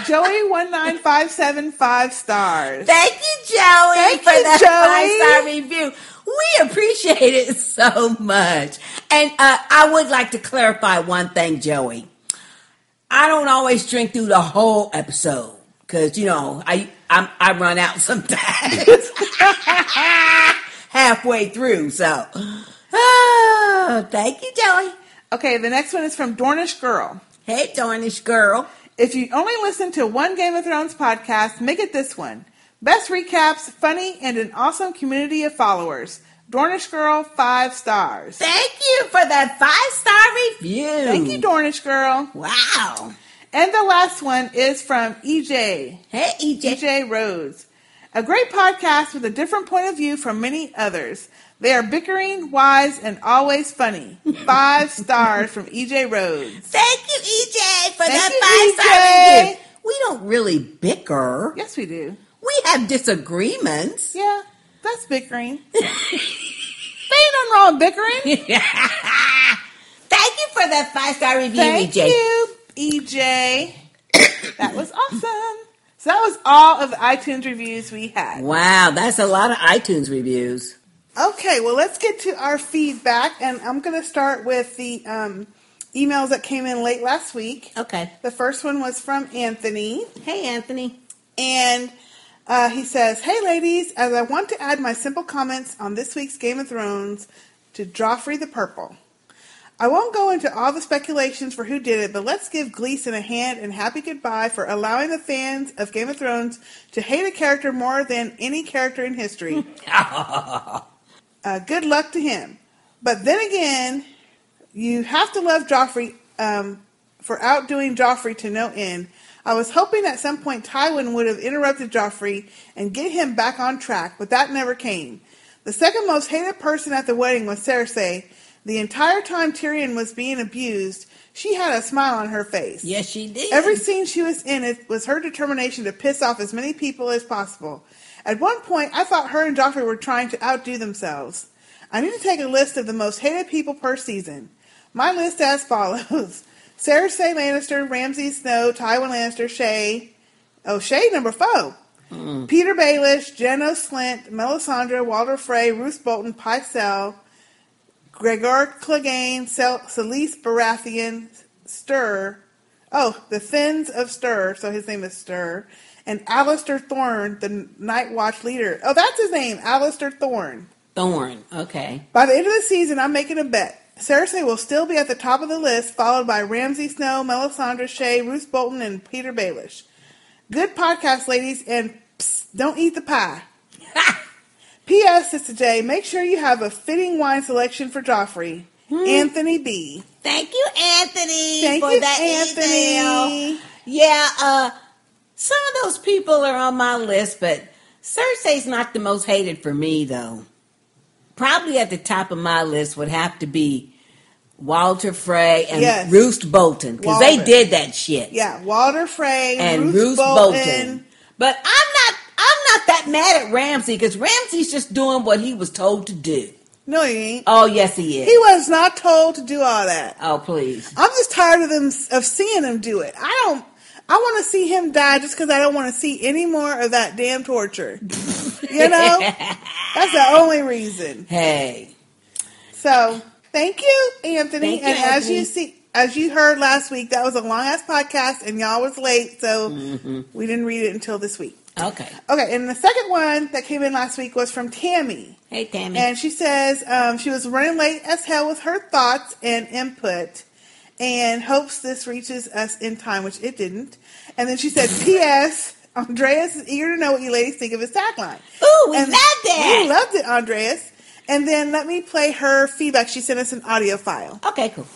Joey19575 stars.
Thank you, Joey,
Thank
for
you,
that
Joey.
five star review. We appreciate it so much. And uh, I would like to clarify one thing, Joey. I don't always drink through the whole episode because you know I I'm, I run out [LAUGHS] sometimes [LAUGHS] halfway through. So, oh, [SIGHS] thank you, Joey.
Okay, the next one is from Dornish Girl.
Hey, Dornish Girl.
If you only listen to one Game of Thrones podcast, make it this one. Best recaps, funny, and an awesome community of followers. Dornish Girl, five stars.
Thank you for that five star review.
Thank you, Dornish Girl.
Wow.
And the last one is from EJ.
Hey, EJ.
EJ Rhodes. A great podcast with a different point of view from many others. They are bickering, wise, and always funny. Five [LAUGHS] stars from EJ Rhodes.
Thank you, EJ, for
Thank
that five star review. We don't really bicker.
Yes, we do.
We have disagreements.
Yeah, that's bickering. [LAUGHS] ain't nothing wrong with bickering. [LAUGHS]
Thank you for that five star review,
Thank
EJ.
you, EJ. that was awesome. So that was all of the iTunes reviews we had.
Wow, that's a lot of iTunes reviews.
Okay, well, let's get to our feedback, and I'm going to start with the um, emails that came in late last week.
Okay.
The first one was from Anthony.
Hey, Anthony.
And uh, he says, Hey, ladies, as I want to add my simple comments on this week's Game of Thrones to Joffrey the Purple. I won't go into all the speculations for who did it, but let's give Gleeson a hand and happy goodbye for allowing the fans of Game of Thrones to hate a character more than any character in history. [LAUGHS] uh, good luck to him. But then again, you have to love Joffrey um, for outdoing Joffrey to no end. I was hoping at some point Tywin would have interrupted Joffrey and get him back on track, but that never came. The second most hated person at the wedding was Cersei. The entire time Tyrion was being abused, she had a smile on her face.
Yes, she did.
Every scene she was in it was her determination to piss off as many people as possible. At one point, I thought her and Joffrey were trying to outdo themselves. I need to take a list of the most hated people per season. My list as follows: Cersei Lannister, Ramsay Snow, Tywin Lannister, Shae. Oh, Shae number four. Mm. Petyr Baelish, Janos Slynt, Melisandre, Walder Frey, Roose Bolton, Pycelle, Gregor Clegane, Cel- Selyse Baratheon, Styr. Oh, the Thenns of Styr, so his name is Styr. And Alliser Thorne, the Night Watch leader. Oh, that's his name, Alliser Thorne.
Thorn. Okay.
By the end of the season, I'm making a bet. Cersei will still be at the top of the list, followed by Ramsay Snow, Melisandre Shae, Roose Bolton, and Petyr Baelish. Good podcast, ladies, and psst, don't eat the pie. [LAUGHS] P.S. Sister J, make sure you have a fitting wine selection for Joffrey. Anthony B.
Thank you, Anthony,
Thank
for
you,
that
Anthony.
email. Yeah, uh, some of those people are on my list, but Cersei's not the most hated for me, though. Probably at the top of my list would have to be Walder Frey and
Yes.
Roose Bolton because they did that shit.
Yeah, Walder Frey
and
Roose Bolton.
Bolton. But I'm not. I'm not that mad at Ramsay because Ramsay's just doing what he was told to do.
No, he ain't.
Oh yes, he is.
He was not told to do all that.
Oh please.
I'm just tired of them of seeing him do it. I don't. I want to see him die just because I don't want to see any more of that damn torture. you know, [LAUGHS] that's the only reason.
Hey.
So thank you, Anthony.
Thank you,
and as
Anthony.
you see, as you heard last week, that was a long ass podcast, and y'all was late, so
Mm-hmm.
we didn't read it until this week.
Okay.
Okay, and the second one that came in last week was from Tammy.
Hey Tammy.
And she says um, she was running late as hell with her thoughts and input and hopes this reaches us in time, which it didn't. And then she said, P.S. Andreas is eager to know what you ladies think of his tagline.
Ooh, we
And
loved it.
We loved it, Andreas. And then let me play her feedback. She sent us an audio file.
Okay, cool.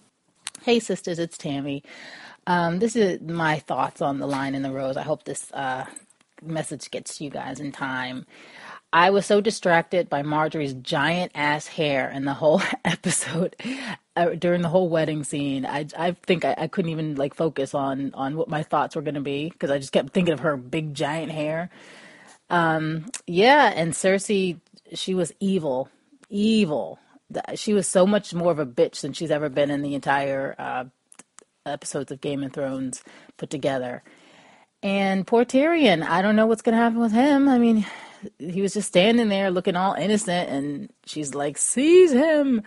Hey, sisters, it's Tammy. Um, this is my thoughts on The Lion and the Rose. I hope this uh, message gets to you guys in time. I was so distracted by Margaery's giant ass hair in the whole [LAUGHS] episode uh, during the whole wedding scene. I, I think I, I couldn't even like focus on on what my thoughts were going to be because I just kept thinking of her big giant hair. Um, yeah, and Cersei, she was evil, evil. She was so much more of a bitch than she's ever been in the entire uh, episodes of Game of Thrones put together. And poor Tyrion, I don't know what's going to happen with him. I mean, he was just standing there looking all innocent, and she's like, seize him.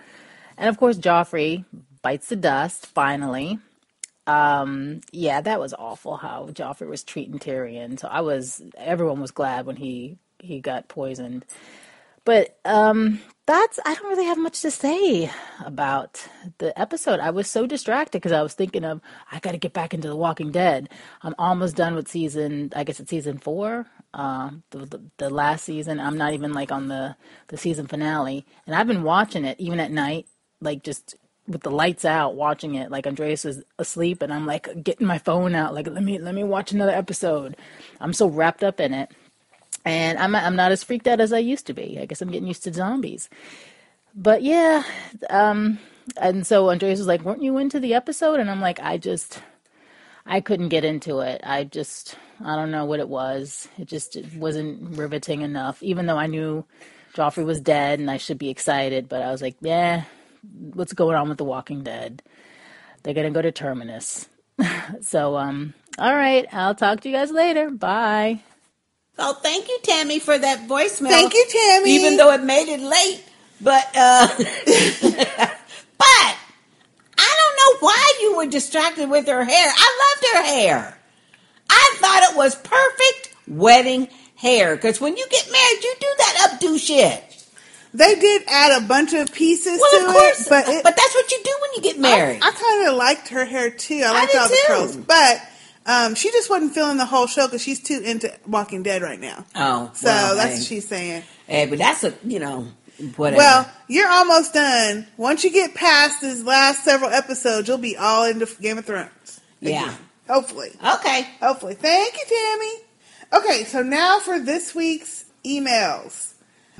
And of course, Joffrey bites the dust finally. Um, yeah, that was awful how Joffrey was treating Tyrion. So I was, everyone was glad when he he got poisoned. But um, that's I don't really have much to say about the episode. I was so distracted because I was thinking of I got to get back into The Walking Dead. I'm almost done with season. I guess it's season four, uh, the, the the last season. I'm not even like on the the season finale, and I've been watching it even at night, like just with the lights out, watching it. Like Andreas is asleep, and I'm like getting my phone out, like let me let me watch another episode. I'm so wrapped up in it and I'm I'm not as freaked out as I used to be. I guess I'm getting used to zombies. But yeah, um, and so Andreas was like, "Weren't you into the episode?" And I'm like, "I just, I couldn't get into it. I just, I don't know what it was. It just it wasn't riveting enough. Even though I knew Joffrey was dead and I should be excited, but I was like, yeah, what's going on with The Walking Dead? They're gonna go to Terminus. [LAUGHS] so, um, all right, I'll talk to you guys later. Bye."
Oh, thank you, Tammy, for that voicemail.
Thank you, Tammy.
Even though it made it late, but uh, [LAUGHS] but I don't know why you were distracted with her hair. I loved her hair. I thought it was perfect wedding hair. Because when you get married, you do that updo shit.
They did add a bunch of pieces
Well,
to
of course,
it, but it,
but that's what you do when you get married.
I, I kind of liked her hair too. I liked
did
all the curls, but um, she just wasn't feeling the whole show because she's too into Walking Dead right now.
Oh,
So
well,
that's
hey.
what she's saying.
Hey, but that's a you know whatever.
Well, you're almost done. Once you get past this last several episodes, you'll be all into Game of Thrones.
yeah.
Hopefully.
Okay.
Hopefully. Thank you, Tammy. Okay, so now for this week's emails.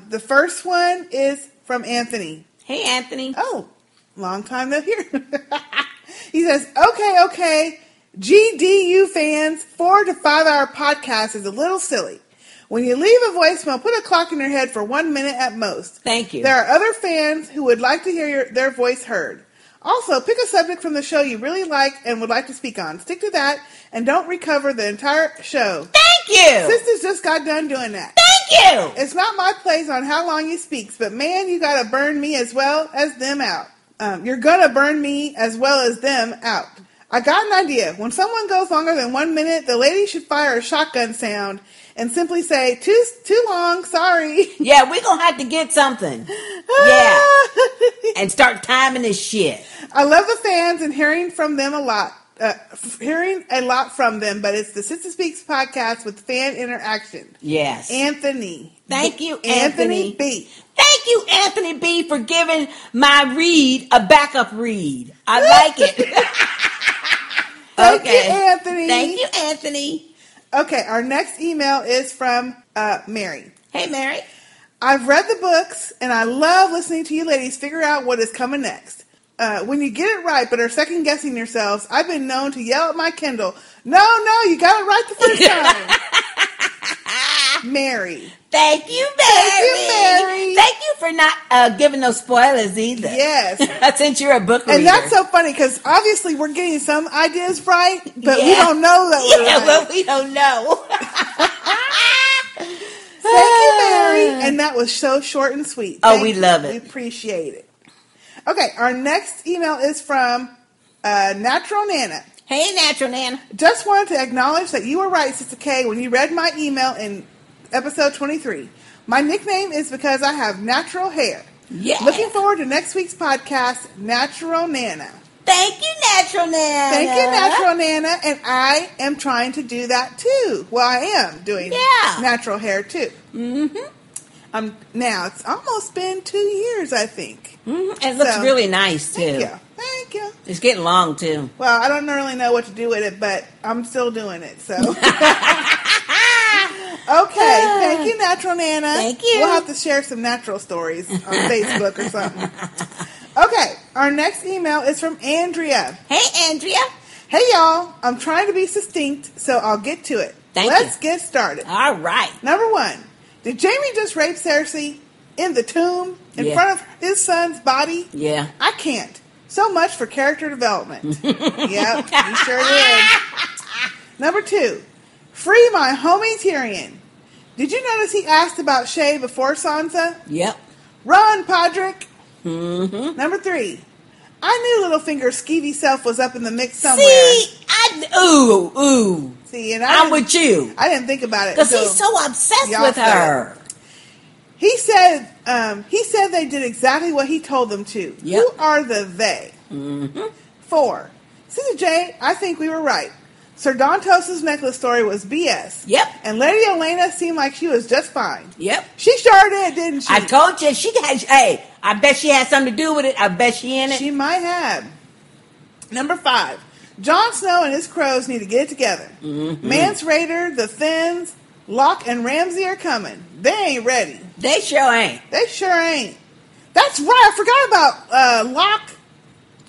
The first one is from Anthony.
Hey, Anthony.
Oh, long time no hear. [LAUGHS] he says, okay, okay. GDU fans, four to five hour podcast is a little silly. When you leave a voicemail, put a clock in your head for one minute at most.
Thank you.
There are other fans who would like to hear your, their voice heard. Also, pick a subject from the show you really like and would like to speak on. Stick to that and don't recover the entire show.
Thank you.
Sisters just got done doing that.
Thank you.
It's not my place on how long you speaks, but man, you gotta burn me as well as them out. Um, you're gonna burn me as well as them out. I got an idea. When someone goes longer than one minute, the lady should fire a shotgun sound and simply say, "Too too long, sorry." [LAUGHS]
Yeah, we're gonna have to get something. Yeah. [LAUGHS] and start timing this shit.
I love the fans and hearing from them a lot. Uh, hearing a lot from them, but it's the Sistah Speaks podcast with fan interaction.
Yes.
Anthony.
Thank you,
Anthony
Anthony.
B.
Thank you, Anthony B, for giving my read a backup read. I like it. [LAUGHS]
Thank
Okay.
you, Anthony.
Thank you, Anthony.
Okay, our next email is from uh, Mary.
Hey, Mary.
I've read the books and I love listening to you ladies figure out what is coming next. Uh, when you get it right but are second guessing yourselves, I've been known to yell at my Kindle, No, no, you got it right the first [LAUGHS] time. Mary.
Thank you, Mary.
Thank you, Mary.
Thank you for not uh, giving no spoilers either.
Yes. [LAUGHS]
Since you're a book reader.
And that's so funny because obviously we're getting some ideas right, but we don't know that [LAUGHS] we're
Yeah,
right.
well, we don't know. [LAUGHS]
Thank you, Mary. And that was so short and sweet.
Oh,
Thank
we
you.
love it.
We appreciate it. Okay, our next email is from uh, Natural Nana.
Hey, Natural Nana.
Just wanted to acknowledge that you were right, Sister K, when you read my email in episode 23. My nickname is because I have natural hair.
Yeah.
Looking forward to next week's podcast, Natural Nana.
Thank you, Natural Nana.
Thank you, Natural Nana. And I am trying to do that too. Well, I am doing
Yeah.
natural hair too. Mm-hmm. Um, now, it's almost been two years, I think.
Mhm. And it looks
So,
really nice, too.
Thank you. Thank you.
It's getting long, too.
Well, I don't really know what to do with it, but I'm still doing it. So, [LAUGHS] okay. [LAUGHS] Thank you, Natural Nana.
Thank you.
We'll have to share some natural stories on [LAUGHS] Facebook or something. Okay. Our next email is from Andrea.
Hey, Andrea.
Hey, y'all. I'm trying to be succinct, so I'll get to it.
Thank
Let's
you.
get started.
All right.
Number one. Did Jaime just rape Cersei in the tomb in
Yeah.
front of his son's body?
Yeah.
I can't. So much for character development. [LAUGHS] yep, he sure did. Number two, free my homie Tyrion. Did you notice he asked about Shae before Sansa?
Yep.
Run, Podrick.
Mm-hmm.
Number three, I knew Littlefinger's skeevy self was up in the mix somewhere.
See, I ooh ooh.
See, and I
I'm with you
I didn't think about it
because he's so obsessed with
said
her.
He said, um, he said they did exactly what he told them to.
Yep.
Who are the they?
Mm-hmm.
Four. Sister J, I think we were right. Sir Dontos' necklace story was BS.
Yep.
And Lady Olenna seemed like she was just fine.
Yep.
She sure did, didn't she?
I told you she had. Hey, I bet she had something to do with it. I bet she in it.
She might have. Number five. Jon Snow and his crows need to get it together.
Mm-hmm.
Mance Rayder, the Thenns, Locke, and Ramsay are coming. They ain't ready.
They sure ain't.
They sure ain't. That's right. I forgot about uh, Locke.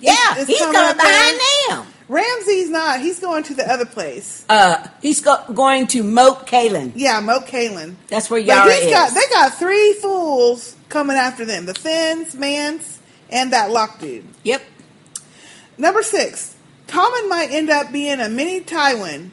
Yeah,
is
he's
coming
coming behind them.
Ramsay's not. He's going to the other place.
Uh, he's go- going to Moat Cailin.
Yeah, Moat Cailin.
That's where Yara
he's
is.
got they got three fools coming after them: the Thenns, Mance, and that Locke dude.
Yep.
Number six, Tommen might end up being a mini Tywin,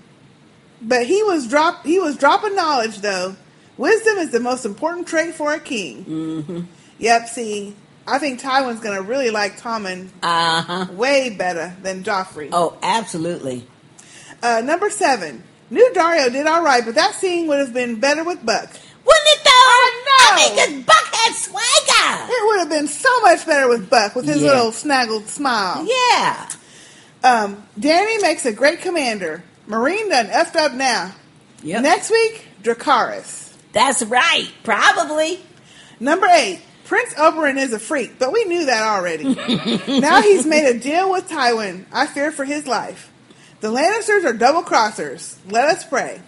but he was drop he was dropping knowledge though. Wisdom is the most important trait for a king.
Mm-hmm.
Yep. See, I think Tywin's going to really like Tommen
Uh huh.
way better than Joffrey.
Oh, absolutely.
Uh, number seven. New Daario did all right, but that scene would have been better with Buck.
Wouldn't it though?
I know.
I mean, 'cause Buck had swagger.
It would have been so much better with Buck with his
Yeah.
little snaggled smile.
Yeah.
Um, Danny makes a great commander. Meereen done effed up now.
Yep.
Next week, Dracarys.
That's right. Probably.
Number eight, Prince Oberyn is a freak, but we knew that already. [LAUGHS] now he's made a deal with Tywin. I fear for his life. The Lannisters are double crossers. Let us pray.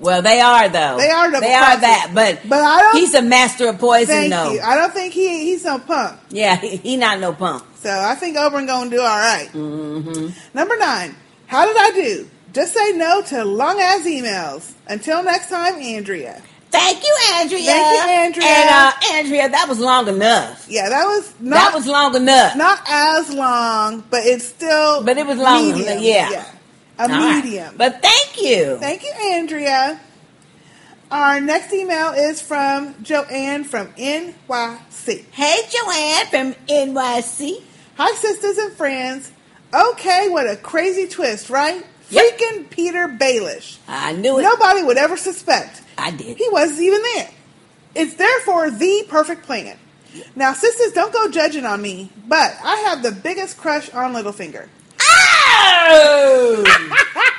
Well, they are though.
They are double
They are that, but
But I don't.
he's a master of poison
thank
though.
you. I don't think he he's no punk.
Yeah, he, he not no punk.
So I think Oberyn gonna do all right.
Mm-hmm.
Number nine. How did I do? Just say no to long ass emails. Until next time, Andrea.
Thank you, Andrea.
Thank you, Andrea.
And uh, Andrea, that was long enough.
Yeah, that was not
that was long enough.
not as long, but it's still
But it was long
medium.
enough, yeah.
a
All right.
medium.
But thank you.
Thank you, Andrea. Our next email is from Joanne from NYC.
Hey, Joanne from NYC.
Hi, sisters and friends. Okay, what a crazy twist, right? Freaking Petyr Baelish.
I knew it.
Nobody would ever suspect.
I did.
He wasn't even there. It's therefore the perfect plan. Now, sisters, don't go judging on me, but I have the biggest crush on Littlefinger.
Oh!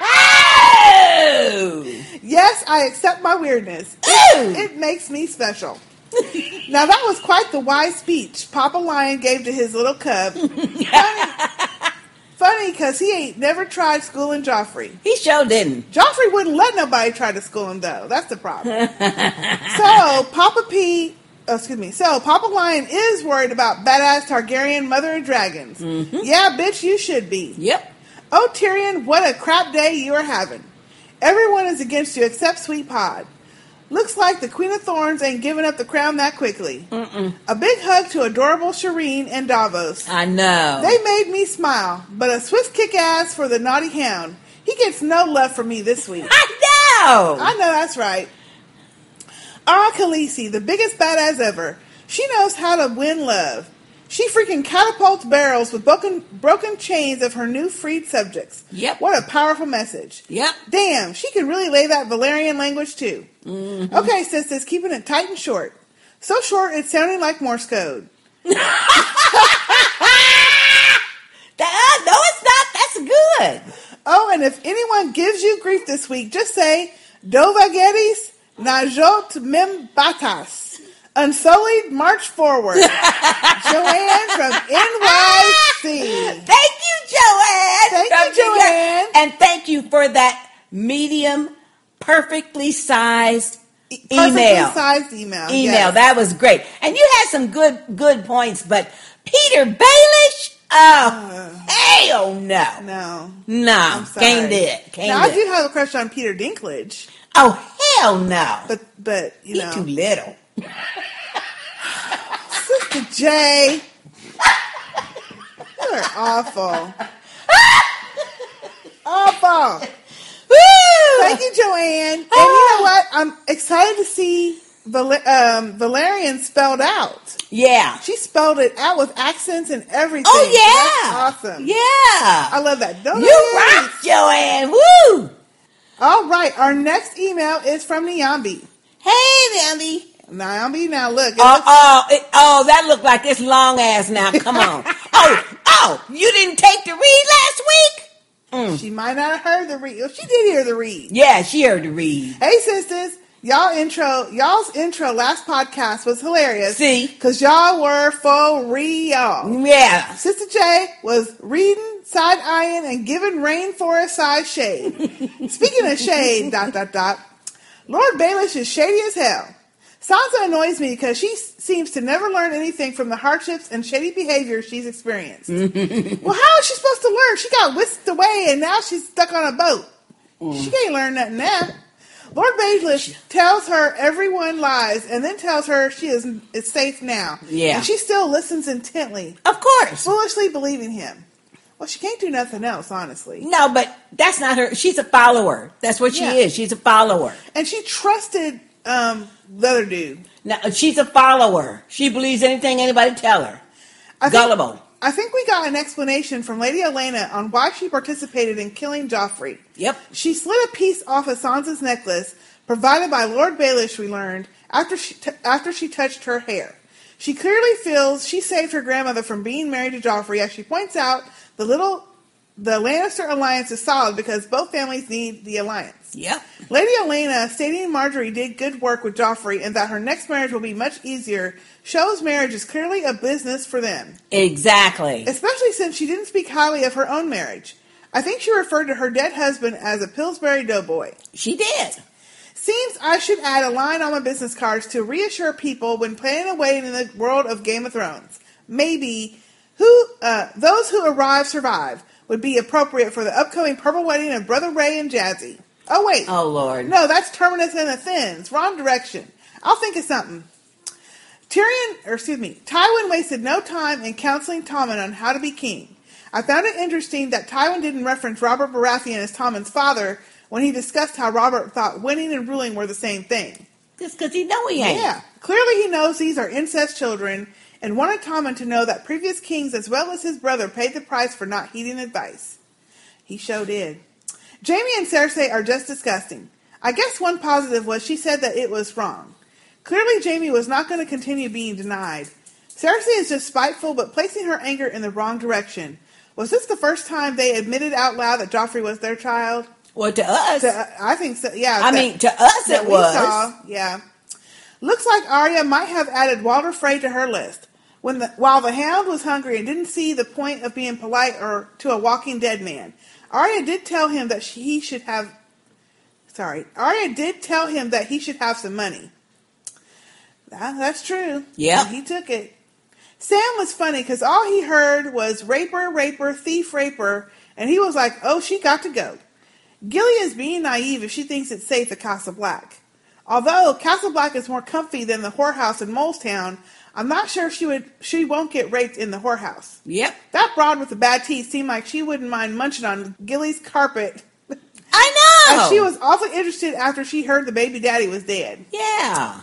oh!
Yes, I accept my weirdness. It, it makes me special. now that was quite the wise speech Papa Lion gave to his little cub. [LAUGHS] Funny because he ain't never tried schooling Joffrey.
He sure didn't.
Joffrey wouldn't let nobody try to school him though. That's the problem. [LAUGHS] so Papa P, oh, excuse me. So Papa Lion is worried about badass Targaryen mother of dragons. Mm-hmm. Yeah, bitch, you should be.
Yep.
Oh Tyrion, what a crap day you are having. Everyone is against you except Sweet Pod. Looks like the Queen of Thorns ain't giving up the crown that quickly.
Mm-mm.
A big hug to adorable Shireen and Davos.
I know.
They made me smile, but a swift kick ass for the naughty hound. He gets no love from me this week. [LAUGHS]
I know.
I know that's right. Ah, Khaleesi, the biggest badass ever. She knows how to win love. She freaking catapults barrels with broken, broken chains of her new freed subjects.
Yep.
What a powerful message.
Yep.
Damn, she can really lay that Valyrian language too.
Mhm.
Okay, sisters, keeping it tight and short. So short it's sounding like Morse code. [LAUGHS]
That, no, it's not. That's good.
Oh, and if anyone gives you grief this week, just say Dovagetis Najot Mem Batas. Unsullied march forward. [LAUGHS] Joanne from NYC.
Thank you, Joanne.
Thank you,
From York.
Joanne.
And thank you for that medium, perfectly sized
Perfectly
email.
sized email.
email.
yes.
That was great. And you had some good good points, but Petyr Baelish? Oh, uh, hell no.
No.
No.
I'm sorry.
Can't do it. Can't
now, I
did
have a crush on Peter Dinklage,
Oh, hell no.
but, but you
He
know.
too little.
Sister J. You're awful. awful. Thank you, Joanne. And you know what? I'm excited to see Val- um, Valyrian spelled out.
Yeah.
She spelled it out with accents and everything.
Oh, yeah.
That's awesome.
Yeah.
I love that. Don't
You rock, Joanne. Woo!
All right. Our next email is from Nyambi.
Hey, Mandy.
Nyambi, now look.
Oh,
looks-
oh, it, oh, that looked like it's long ass now. Come on. [LAUGHS] oh, oh, you didn't take the read last week? Mm.
She might not have heard the read. She did hear the read.
Yeah, she heard the read.
Hey sisters, y'all intro, y'all's intro last podcast was hilarious.
See?
cause y'all were for real.
Yeah.
Sister J was reading, side eyeing, and giving rainforest side shade. [LAUGHS] Speaking of shade, dot dot dot. Lord Baelish is shady as hell. Sansa annoys me because she seems to never learn anything from the hardships and shady behavior she's experienced. [LAUGHS] well, how is she supposed to learn? She got whisked away and now she's stuck on a boat. Mm. She can't learn nothing now. Lord Baelish tells her everyone lies and then tells her she is, is safe now.
Yeah.
And she still listens intently,
Of course.
foolishly believing him. Well, she can't do nothing else, honestly.
No, but that's not her. She's a follower. That's what she
Yeah.
is. She's a follower.
And she trusted um, the other dude.
Now, she's a follower. She believes anything anybody tell her.
I think-
Gullible.
I think we got an explanation from Lady Olenna on why she participated in killing Joffrey.
Yep.
She slid a piece off of Sansa's necklace, provided by Lord Baelish, we learned, after she, t- after she touched her hair. She clearly feels she saved her grandmother from being married to Joffrey, as she points out the little the Lannister alliance is solid because both families need the alliance.
Yep.
Lady Olenna stating Margaery did good work with Joffrey and that her next marriage will be much easier shows marriage is clearly a business for them.
Exactly.
Especially since she didn't speak highly of her own marriage. I think she referred to her dead husband as a Pillsbury doughboy.
She did.
Seems I should add a line on my business cards to reassure people when planning a wedding in the world of Game of Thrones. Maybe who uh, those who arrive survive would be appropriate for the upcoming purple wedding of Brother Ray and Jazzy. Oh wait.
Oh Lord.
No, that's Terminus and the Thenns. Wrong direction. I'll think of something. Tyrion, or excuse me, Tywin wasted no time in counseling Tommen on how to be king. I found it interesting that Tywin didn't reference Robert Baratheon as Tommen's father when he discussed how Robert thought winning and ruling were the same thing.
Just because he know he ain't.
Yeah, clearly he knows these are incest children and wanted Tommen to know that previous kings as well as his brother paid the price for not heeding advice. He sure did. Jaime and Cersei are just disgusting. I guess one positive was she said that it was wrong. Clearly, Jaime was not going to continue being denied. Cersei is just spiteful, but placing her anger in the wrong direction. Was this the first time they admitted out loud that Joffrey was their child?
Well, to us,
To- I think so. Yeah.
I
that-
mean, to us it was.
saw, yeah. Looks like Arya might have added Walder Frey to her list. When the, while the Hound was hungry and didn't see the point of being polite or to a walking dead man, Arya did tell him that she, he should have. Sorry, Arya did tell him that he should have some money. That- that's true. Yeah, he took it. Sam was funny because all he heard was raper, raper, thief, raper, and he was like, "Oh, she got to go." Gilly is being naive if she thinks it's safe at Castle Black. Although Castle Black is more comfy than the whorehouse in Mole's Town, I'm not sure she would she won't get raped in the whorehouse.
Yep.
That broad with the bad teeth seemed like she wouldn't mind munching on Gilly's carpet.
I know.
And she was awfully interested after she heard the baby daddy was dead.
Yeah.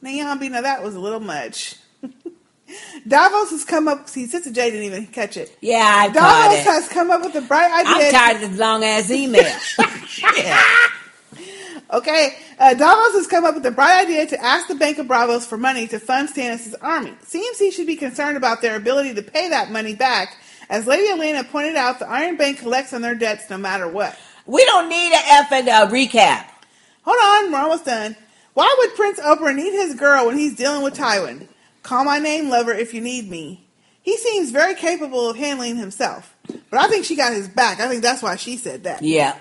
Naomi, now that was a little much. [LAUGHS] Davos has come up. See, Sister Jay didn't even catch it.
Yeah, I caught
Davos has come up with a bright idea.
I'm tired of this long ass email. [LAUGHS] [LAUGHS]
Okay, uh, Davos has come up with the bright idea to ask the Bank of Braavos for money to fund Stannis' army. Seems he should be concerned about their ability to pay that money back. As Lady Olenna pointed out, the Iron Bank collects on their debts no matter what.
we don't need an effing uh, recap.
Hold on, we're almost done. Why would Prince Oberyn need his girl when he's dealing with Tywin? Call my name, lover, if you need me. He seems very capable of handling himself. But I think she got his back. I think that's why she said that.
Yeah.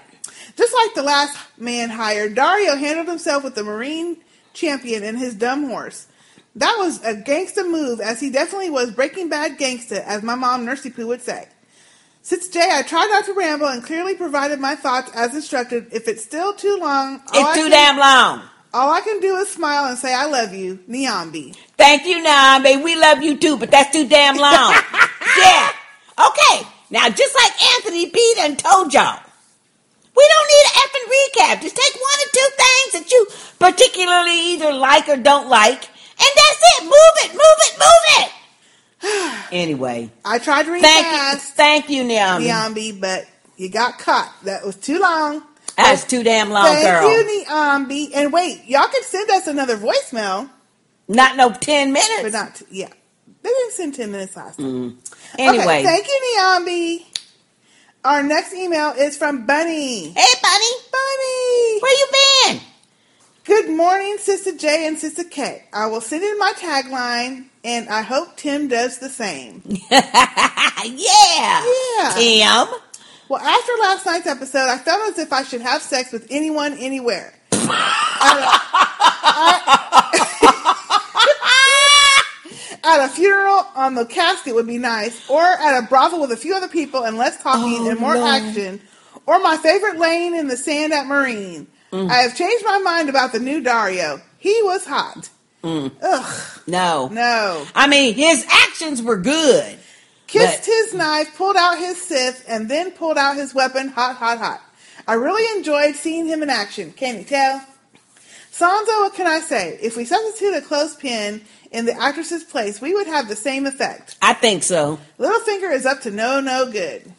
Just like the last man hired, Daario handled himself with the Meereen champion and his dumb horse. That was a gangsta move, as he definitely was Breaking Bad gangsta, as my mom Nursey Poo would say. Since Jay, I tried not to ramble and clearly provided my thoughts as instructed. If it's still too long,
It's too
can-
damn long.
All I can do is smile and say I love you, Niambi.
Thank you, Nambe. We love you too, but that's too damn long. [LAUGHS] yeah. Okay. Now, just like Anthony B done told y'all, we don't need an effing recap. Just take one or two things that you particularly either like or don't like, and that's it. Move it, move it, move it. [SIGHS] anyway,
I tried to read
thank
fast,
you, thank you, Niambi.
Niambi, but you got caught. That was too long.
That's too damn long,
Thank
girl.
you, Niambi. And wait, y'all can send us another voicemail.
Not no ten minutes,
but not yeah. They didn't send ten minutes last time.
Mm. Anyway,
Okay, thank you, Niambi. Our next email is from Bunny.
Hey, Bunny.
Bunny.
Where you been?
Good morning, Sister J and Sister K. I will send in my tagline, and I hope Tim does the same. [LAUGHS]
yeah.
Yeah.
Tim.
Well, after last night's episode, I felt as if I should have sex with anyone, anywhere. [LAUGHS] at, a, at a funeral on the casket would be nice, or at a brothel with a few other people and less talking
Oh,
and more
no.
action, or my favorite laying in the sand at Meereen.
Mm.
I have changed my mind about the new Daario. He was hot.
Mm.
Ugh.
No.
No.
I mean, his actions were good.
Kissed
But-
his knife, pulled out his scythe, and then pulled out his weapon. Hot, hot, hot. I really enjoyed seeing him in action. Can you tell? Sansa, what can I say? If we substitute a clothespin in the actress's place, we would have the same effect.
I think so.
Littlefinger is up to no no good.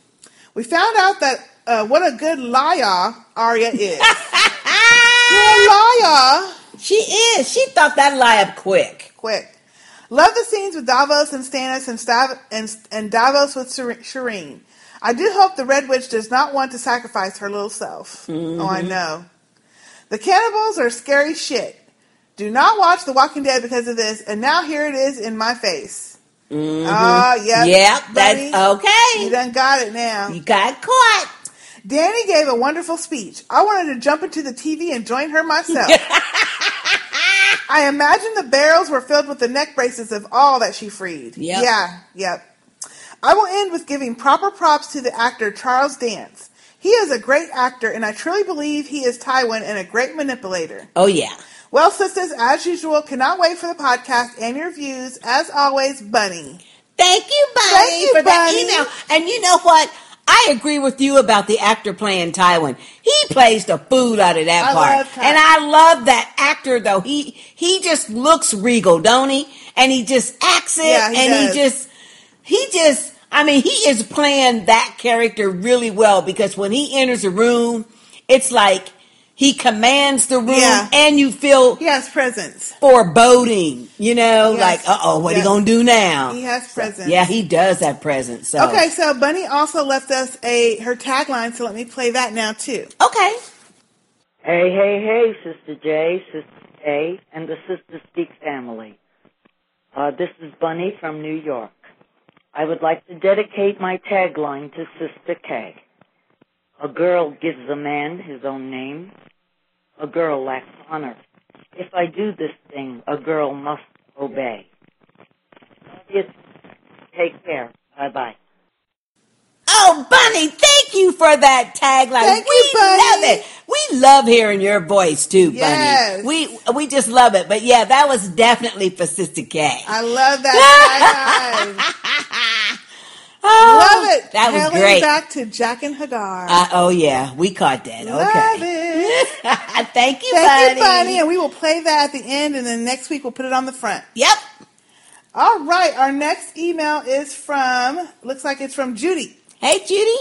We found out that uh, what a good liar Arya is. [LAUGHS] You're a liar.
She is. She thought that lie up quick.
Quick. Love the scenes with Davos and Stannis and, Stav- and, and Davos with Ser- Shireen. I do hope the Red Witch does not want to sacrifice her little self.
Mhm.
Oh, I know. The cannibals are scary shit. Do not watch The Walking Dead because of this, and now here it is in my face.
Mhm.
Ah, yep.
Yep,
buddy.
that's okay.
You done got it now.
You got caught.
Danny gave a wonderful speech. I wanted to jump into the TV and join her myself. [LAUGHS] I imagine the barrels were filled with the neck braces of all that she freed.
Yep.
Yeah, yep. I will end with giving proper props to the actor Charles Dance. He is a great actor, and I truly believe he is Tywin and a great manipulator.
Oh yeah.
Well, sisters, as usual, cannot wait for the podcast and your views. As always, Bunny.
Thank you, Bunny,
Thank you,
for that
Bunny.
email. And you know what? I agree with you about the actor playing Tywin. He plays the fool out of that
I
part. and I love that actor though. He he just looks regal, don't he? And he just acts it
Yeah, he
and
does.
he just he just I mean, he is playing that character really well because when he enters a room, it's like he commands the room
Yeah.
and you feel
He has presence.
foreboding, you know,
Yes.
like, uh oh, what
Yes.
he gonna do now?
He has presence.
Yeah, he does have presence. So
Okay, so Bunny also left us a her tagline, so let me play that now too.
Okay.
Hey, hey, hey, Sister J, Sister K, and the Sister Speak family. Uh, this is Bunny from New York. I would like to dedicate my tagline to Sister K. A girl gives a man his own name. A girl lacks honor. If I do this thing, a girl must obey. Yes, Take care. Bye bye.
Oh, Bunny, thank you for that tagline.
Thank
we
you, Bunny.
love it. We love hearing your voice too,
Yes.
Bunny. We we just love it. But yeah, that was definitely for Sister K.
I love that tagline. [LAUGHS]
Oh,
love it.
that was
Hailing
great.
back to Jack and Hagar.
Uh, oh yeah, we caught that.
Love
Okay.
it. [LAUGHS]
Thank you,
Thank
Bunny.
you, Bunny. And we will play that at the end, and then next week we'll put it on the front.
Yep.
All right. Our next email is from, looks like it's from Judy.
Hey, Judy.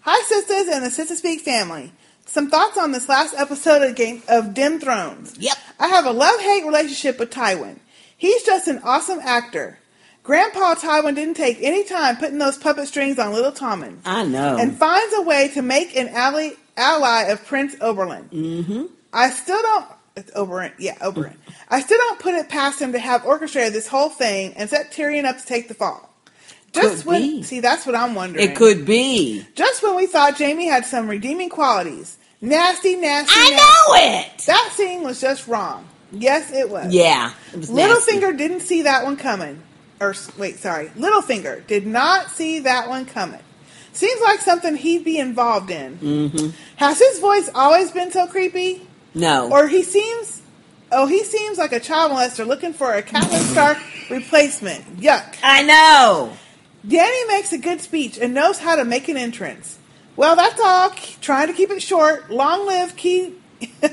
Hi, sisters and the Sister Speak family. Some thoughts on this last episode of Game of Dim Thrones.
Yep.
I have a love-hate relationship with Tywin. He's just an awesome actor. Grandpa Tywin didn't take any time putting those puppet strings on little Tommen.
I know.
and finds a way to make an ally, ally of Prince Oberlin.
mm-hmm.
I still don't. It's Oberyn. Yeah, Oberyn. I still don't put it past him to have orchestrated this whole thing and set Tyrion up to take the fall. Just
Could
when
be.
see, that's what I'm wondering.
It could be.
Just when we thought Jaime had some redeeming qualities, nasty, nasty.
I
nasty.
know it.
That scene was just wrong. Yes, it was.
Yeah. It was.
Littlefinger didn't see that one coming. Or wait, sorry, Littlefinger did not see that one coming. Seems like something he'd be involved in.
Mm-hmm.
Has his voice always been so creepy?
No.
Or he seems, oh, he seems like a child molester looking for a Catelyn Stark replacement. Yuck.
I know.
Danny makes a good speech and knows how to make an entrance. Well, that's all. Trying to keep it short. Long live King.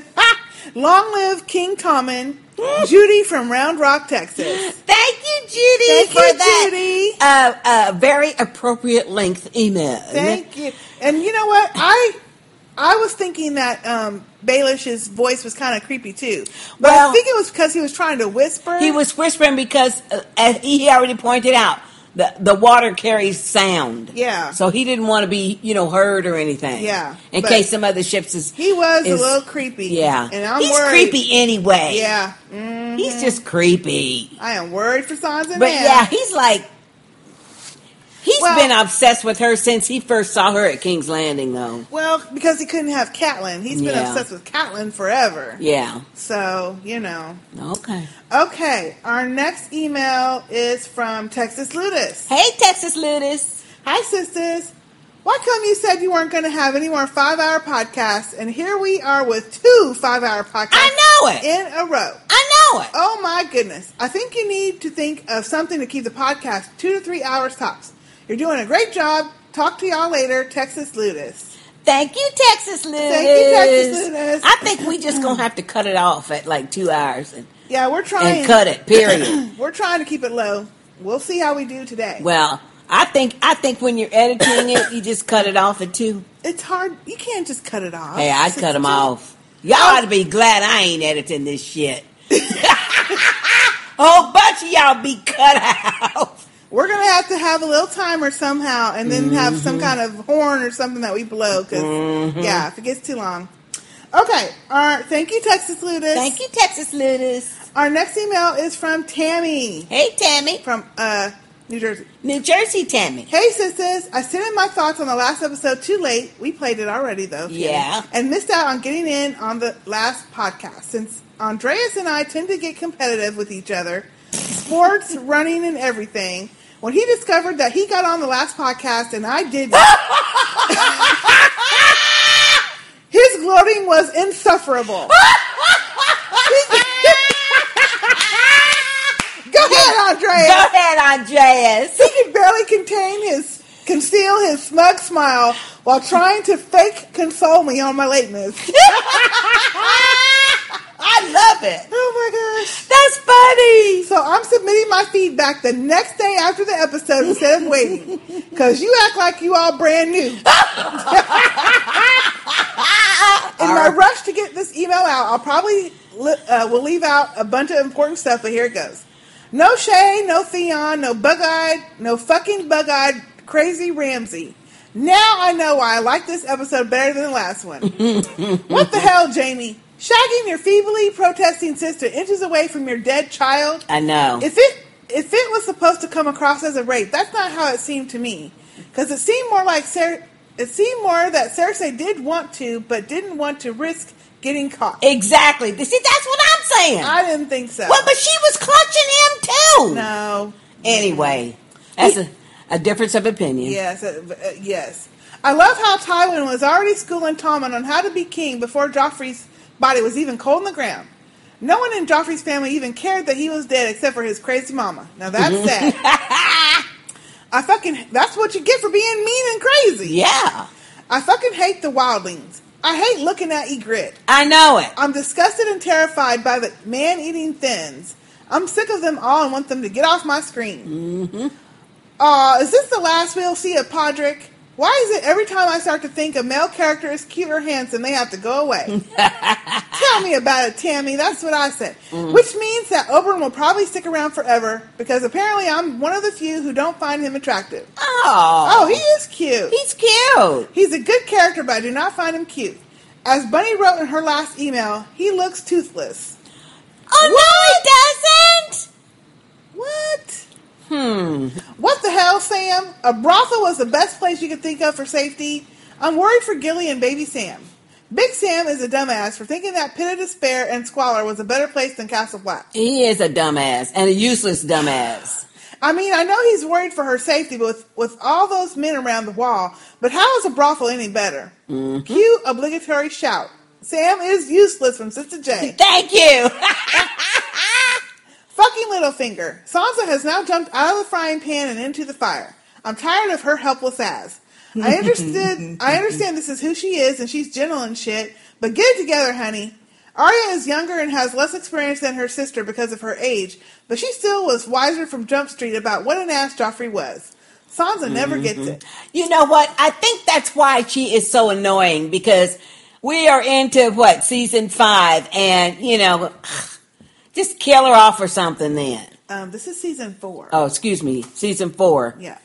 [LAUGHS] Long live King Tommen. [LAUGHS] Judy from Round Rock, Texas.
Thank you, Judy,
Thank
for
you,
that
Judy.
Uh, uh, very appropriate length email.
Thank you. And you know what? I I was thinking that um, Baelish's voice was kind of creepy too. But
Well-
I think it was because he was trying to whisper.
He was whispering because, uh, as he already pointed out, the the water carries sound.
Yeah.
So he didn't want to be, you know, heard or anything.
Yeah,
In case some other ships is.
He was
is-
a little creepy.
Yeah.
And I'm
He's
worried.
creepy anyway.
Yeah. Mhm.
He's just creepy.
I am worried for Sansa
But
now.
yeah, he's like. He's
Well-
been obsessed with her since he first saw her at King's Landing, though.
Well, because he couldn't have Catelyn. He's been
Yeah.
obsessed with Catelyn forever.
Yeah.
So, you know.
Okay.
Okay, our next email is from Texas Ludus.
Hey, Texas Ludus.
Hi, sisters. Why come you said you weren't going to have any more five hour podcasts, and here we are with two five hour podcasts
I know it.
in a row?
I know it.
Oh my goodness. I think you need to think of something to keep the podcast two to three hours tops. You're doing a great job. Talk to y'all later, Texas Ludus.
Thank you, Texas Ludus.
Thank you, Texas Ludus.
I think we just gonna have to cut it off at like two hours and
Yeah, we're trying.
and cut it. Period. [CLEARS THROAT]
we're trying to keep it low. We'll see how we do today.
well, I think I think when you're editing it, you just cut it off at two.
It's hard. You can't just cut it off.
Hey, I'd cut them off. Y'all ought to be glad I ain't editing this shit. [LAUGHS] whole bunch of y'all be cut out.
We're gonna have to have a little timer somehow, and then have some
Mm-hmm.
kind of horn or something that we blow. Because
Mhm.
yeah, if it gets too long. Okay. All right. Thank you, Texas Ludus.
Thank you, Texas Ludus.
Our next email is from Tammy.
Hey, Tammy.
From uh, New Jersey.
New Jersey, Tammy.
Hey, sisters. I sent in my thoughts on the last episode too late. We played it already, though. Tammy,
Yeah.
And missed out on getting in on the last podcast. Since Andreas and I tend to get competitive with each other, sports, [LAUGHS] running, and everything, when he discovered that he got on the last podcast and I didn't, [LAUGHS] his gloating was insufferable. [LAUGHS] Go ahead, Andreas.
Go ahead, Andreas.
He could barely contain his conceal his smug smile while trying to fake console me on my lateness. [LAUGHS]
I love it.
Oh my gosh.
That's funny.
So I'm submitting my feedback the next day after the episode instead of waiting. [LAUGHS] Because you act like you all brand new. [LAUGHS] In my rush to get this email out, I'll probably li- uh, will leave out a bunch of important stuff, but here it goes. No Shae, no Theon, no bug-eyed, no fucking bug-eyed crazy Ramsay. Now I know why I like this episode better than the last one. [LAUGHS] what the hell, Jaime? Shagging your feebly protesting sister inches away from your dead child?
I know.
If it if it was supposed to come across as a rape, that's not how it seemed to me. Because it seemed more like Cer- it seemed more that Cersei did want to, but didn't want to risk getting caught.
Exactly. See, that's what I'm saying.
I didn't think so.
Well, but she was clutching him too.
No.
Anyway, that's a, a difference of opinion.
Yes, uh, uh, yes. I love how Tywin was already schooling Tommen on how to be king before Joffrey's body was even cold in the ground. No one in Joffrey's family even cared that he was dead except for his crazy mama. Now that's sad. [LAUGHS] I fucking that's what you get for being mean and crazy.
Yeah.
I fucking hate the wildlings. I hate looking at Ygritte.
I know it.
I'm disgusted and terrified by the man-eating Thenns. I'm sick of them all and want them to get off my screen.
Mm-hmm.
Aw, is this the last we'll see of Podrick? Why is it every time I start to think a male character is cute or handsome, they have to go away? [LAUGHS] Tell me about it, Tammy. That's what I said.
Mm.
Which means that Oberyn will probably stick around forever because apparently I'm one of the few who don't find him attractive.
Oh.
Oh, he is cute.
He's cute.
He's a good character, but I do not find him cute. As Bunny wrote in her last email, he looks toothless.
Oh no, he doesn't.
What?
Hmm.
What Sam? A brothel was the best place you could think of for safety. I'm worried for Gilly and baby Sam. Big Sam is a dumbass for thinking that Pit of Despair and Squalor was a better place than Castle Black.
He is a dumbass and a useless dumbass.
I mean, I know he's worried for her safety with, with all those men around the wall, but how is a brothel any better?
Mhm.
Cue obligatory shout. Sam is useless from Sister J.
Thank you. [LAUGHS]
Fucking Littlefinger. Sansa has now jumped out of the frying pan and into the fire. I'm tired of her helpless ass. I understood. I understand this is who she is, and she's gentle and shit. But get it together, honey. Arya is younger and has less experience than her sister because of her age, but she still was wiser from Jump Street about what an ass Joffrey was. Sansa never gets
Mhm.
it.
You know what? I think that's why she is so annoying because we are into what season five, and you know, just kill her off or something. Then,
Um, this is season four.
oh, excuse me, season four.
Yeah.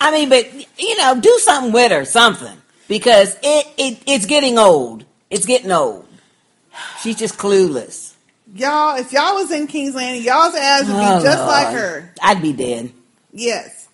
I mean, but you know, do something with her, something because it, it it's getting old. It's getting old. She's just clueless.
Y'all, if y'all was in King's Landing, y'all's ass would be
Oh,
just like her.
I'd be dead.
Yes.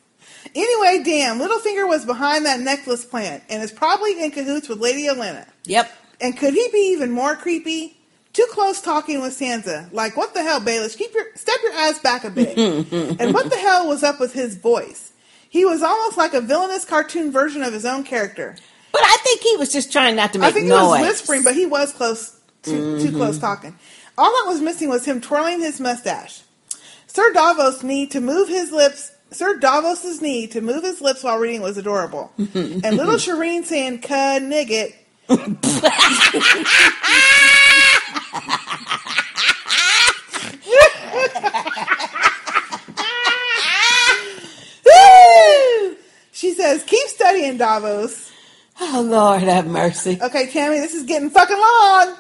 Anyway, damn, Littlefinger was behind that necklace plant and is probably in cahoots with Lady Olenna.
Yep.
And could he be even more creepy? Too close talking with Sansa. Like, what the hell, Baelish? Keep your step your ass back a bit. [LAUGHS] and what the hell was up with his voice? He was almost like a villainous cartoon version of his own character.
But I think he was just trying not to make noise.
I think
noise.
he was whispering, but he was close, too, too
Mhm.
close talking. All that was missing was him twirling his mustache. Sir Davos need to move his lips Sir Davos's need to move his lips while reading was adorable. [LAUGHS] and little Shireen saying "cuh nigget." [LAUGHS] she says, "Keep studying, Davos."
Oh Lord, have mercy.
Okay, Tammy, this is getting fucking long.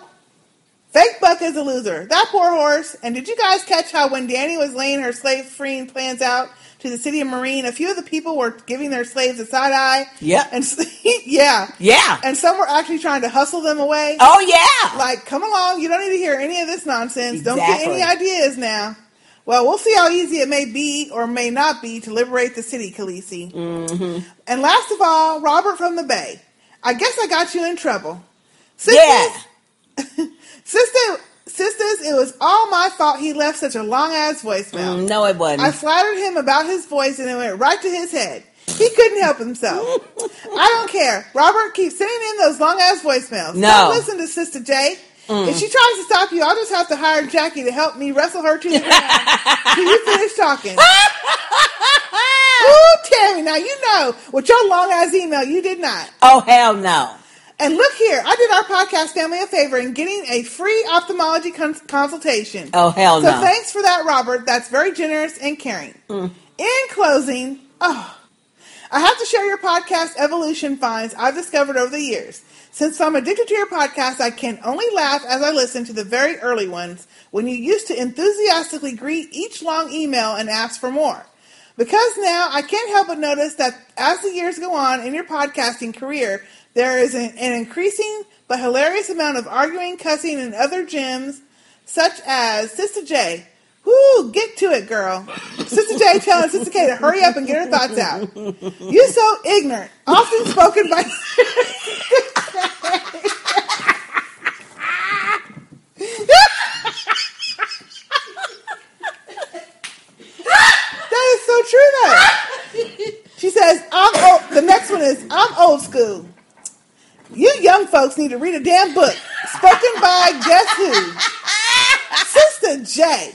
Fake Buck is a loser. That poor horse. And did you guys catch how when Danny was laying her slave freeing plans out to the city of Meereen, a few of the people were giving their slaves a side eye?
Yep.
And [LAUGHS] yeah.
Yeah.
And some were actually trying to hustle them away.
Oh, yeah.
Like, come along. You don't need to hear any of this nonsense. Don't get any ideas now. Well, we'll see how easy it may be or may not be to liberate the city, Khaleesi.
Mm-hmm.
And last of all, Robert from the Bay. I guess I got you in trouble. Sisters,
Yeah. [LAUGHS]
sister, sisters, it was all my fault he left such a long ass voicemail.
Mm, no, it wasn't.
I flattered him about his voice and it went right to his head. He couldn't help himself. [LAUGHS] I don't care. Robert, keep sending in those long ass voicemails.
No.
Don't listen to Sister J.
Mm.
If she tries to stop you, I'll just have to hire Jackie to help me wrestle her to the ground Can you finish talking. [LAUGHS] Ooh, Tammy, now you know with your long ass email, you did not.
Oh hell no.
And look here, I did our podcast family a favor in getting a free ophthalmology cons- consultation.
Oh, hell
so
no.
So thanks for that, Robert. That's very generous and caring.
Mm.
In closing, oh, I have to share your podcast evolution finds I've discovered over the years. Since I'm addicted to your podcast, I can only laugh as I listen to the very early ones when you used to enthusiastically greet each long email and ask for more. Because now I can't help but notice that as the years go on in your podcasting career, there is an, an increasing but hilarious amount of arguing, cussing, and other gems, such as Sister J. Whoo, get to it, girl. Sister J telling Sister K to hurry up and get her thoughts out. You're so ignorant. Often spoken by. [LAUGHS] [LAUGHS] so true, though. [LAUGHS] She says, I'm old. The next one is, I'm old school. You young folks need to read a damn book. Spoken by guess who? Sister J.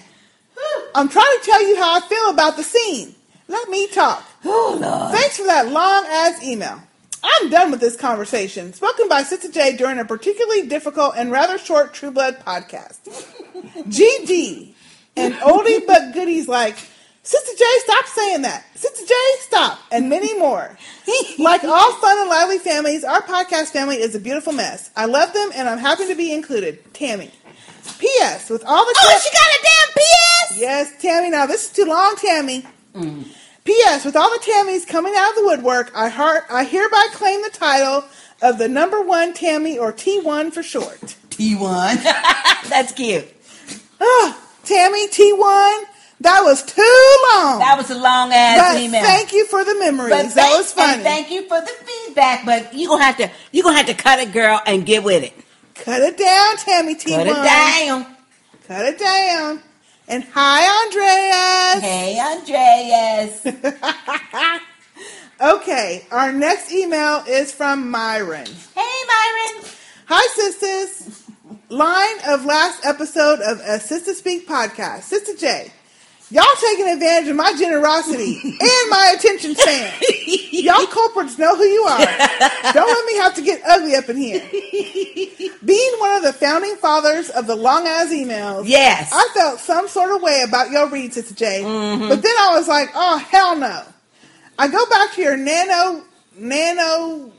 I'm trying to tell you how I feel about the scene. Let me talk. Oh, Thanks for that long ass email. I'm done with this conversation. Spoken by Sister J during a particularly difficult and rather short True Blood podcast. GG and oldie but goodies like Sister J, stop saying that. Sister J, stop, and many more. [LAUGHS] like all fun and lively families, our podcast family is a beautiful mess. I love them, and I'm happy to be included. Tammy. P.S. With all the
Oh, she got a damn P.S.
Yes, Tammy. Now this is too long, Tammy. P.S. With all the Tammys coming out of the woodwork, I heart, I hereby claim the title of the number one Tammy, or T1 for short.
T1. [LAUGHS] That's cute.
Oh, Tammy T1. That was too long.
That was a long ass
But
email.
Thank you for the memories.
But
that
thank-
was funny.
and thank you for the feedback. But you gonna have to you gonna have to cut it, girl, and get with it.
Cut it down, Tammy T1.
Cut it down.
Cut it down. And hi, Andreas.
Hey, Andreas. [LAUGHS]
okay, our next email is from Myron.
Hey, Myron.
Hi, sisters. Line of last episode of a Sister Speak podcast. Sister J, y'all taking advantage of my generosity [LAUGHS] and my attention span. Y'all culprits know who you are. [LAUGHS] Don't let me have to get ugly up in here. Being one of the founding fathers of the long ass emails,
Yes.
I felt some sort of way about your read, Sister J.
Mhm.
But then I was like, oh hell no. I go back to your nano nano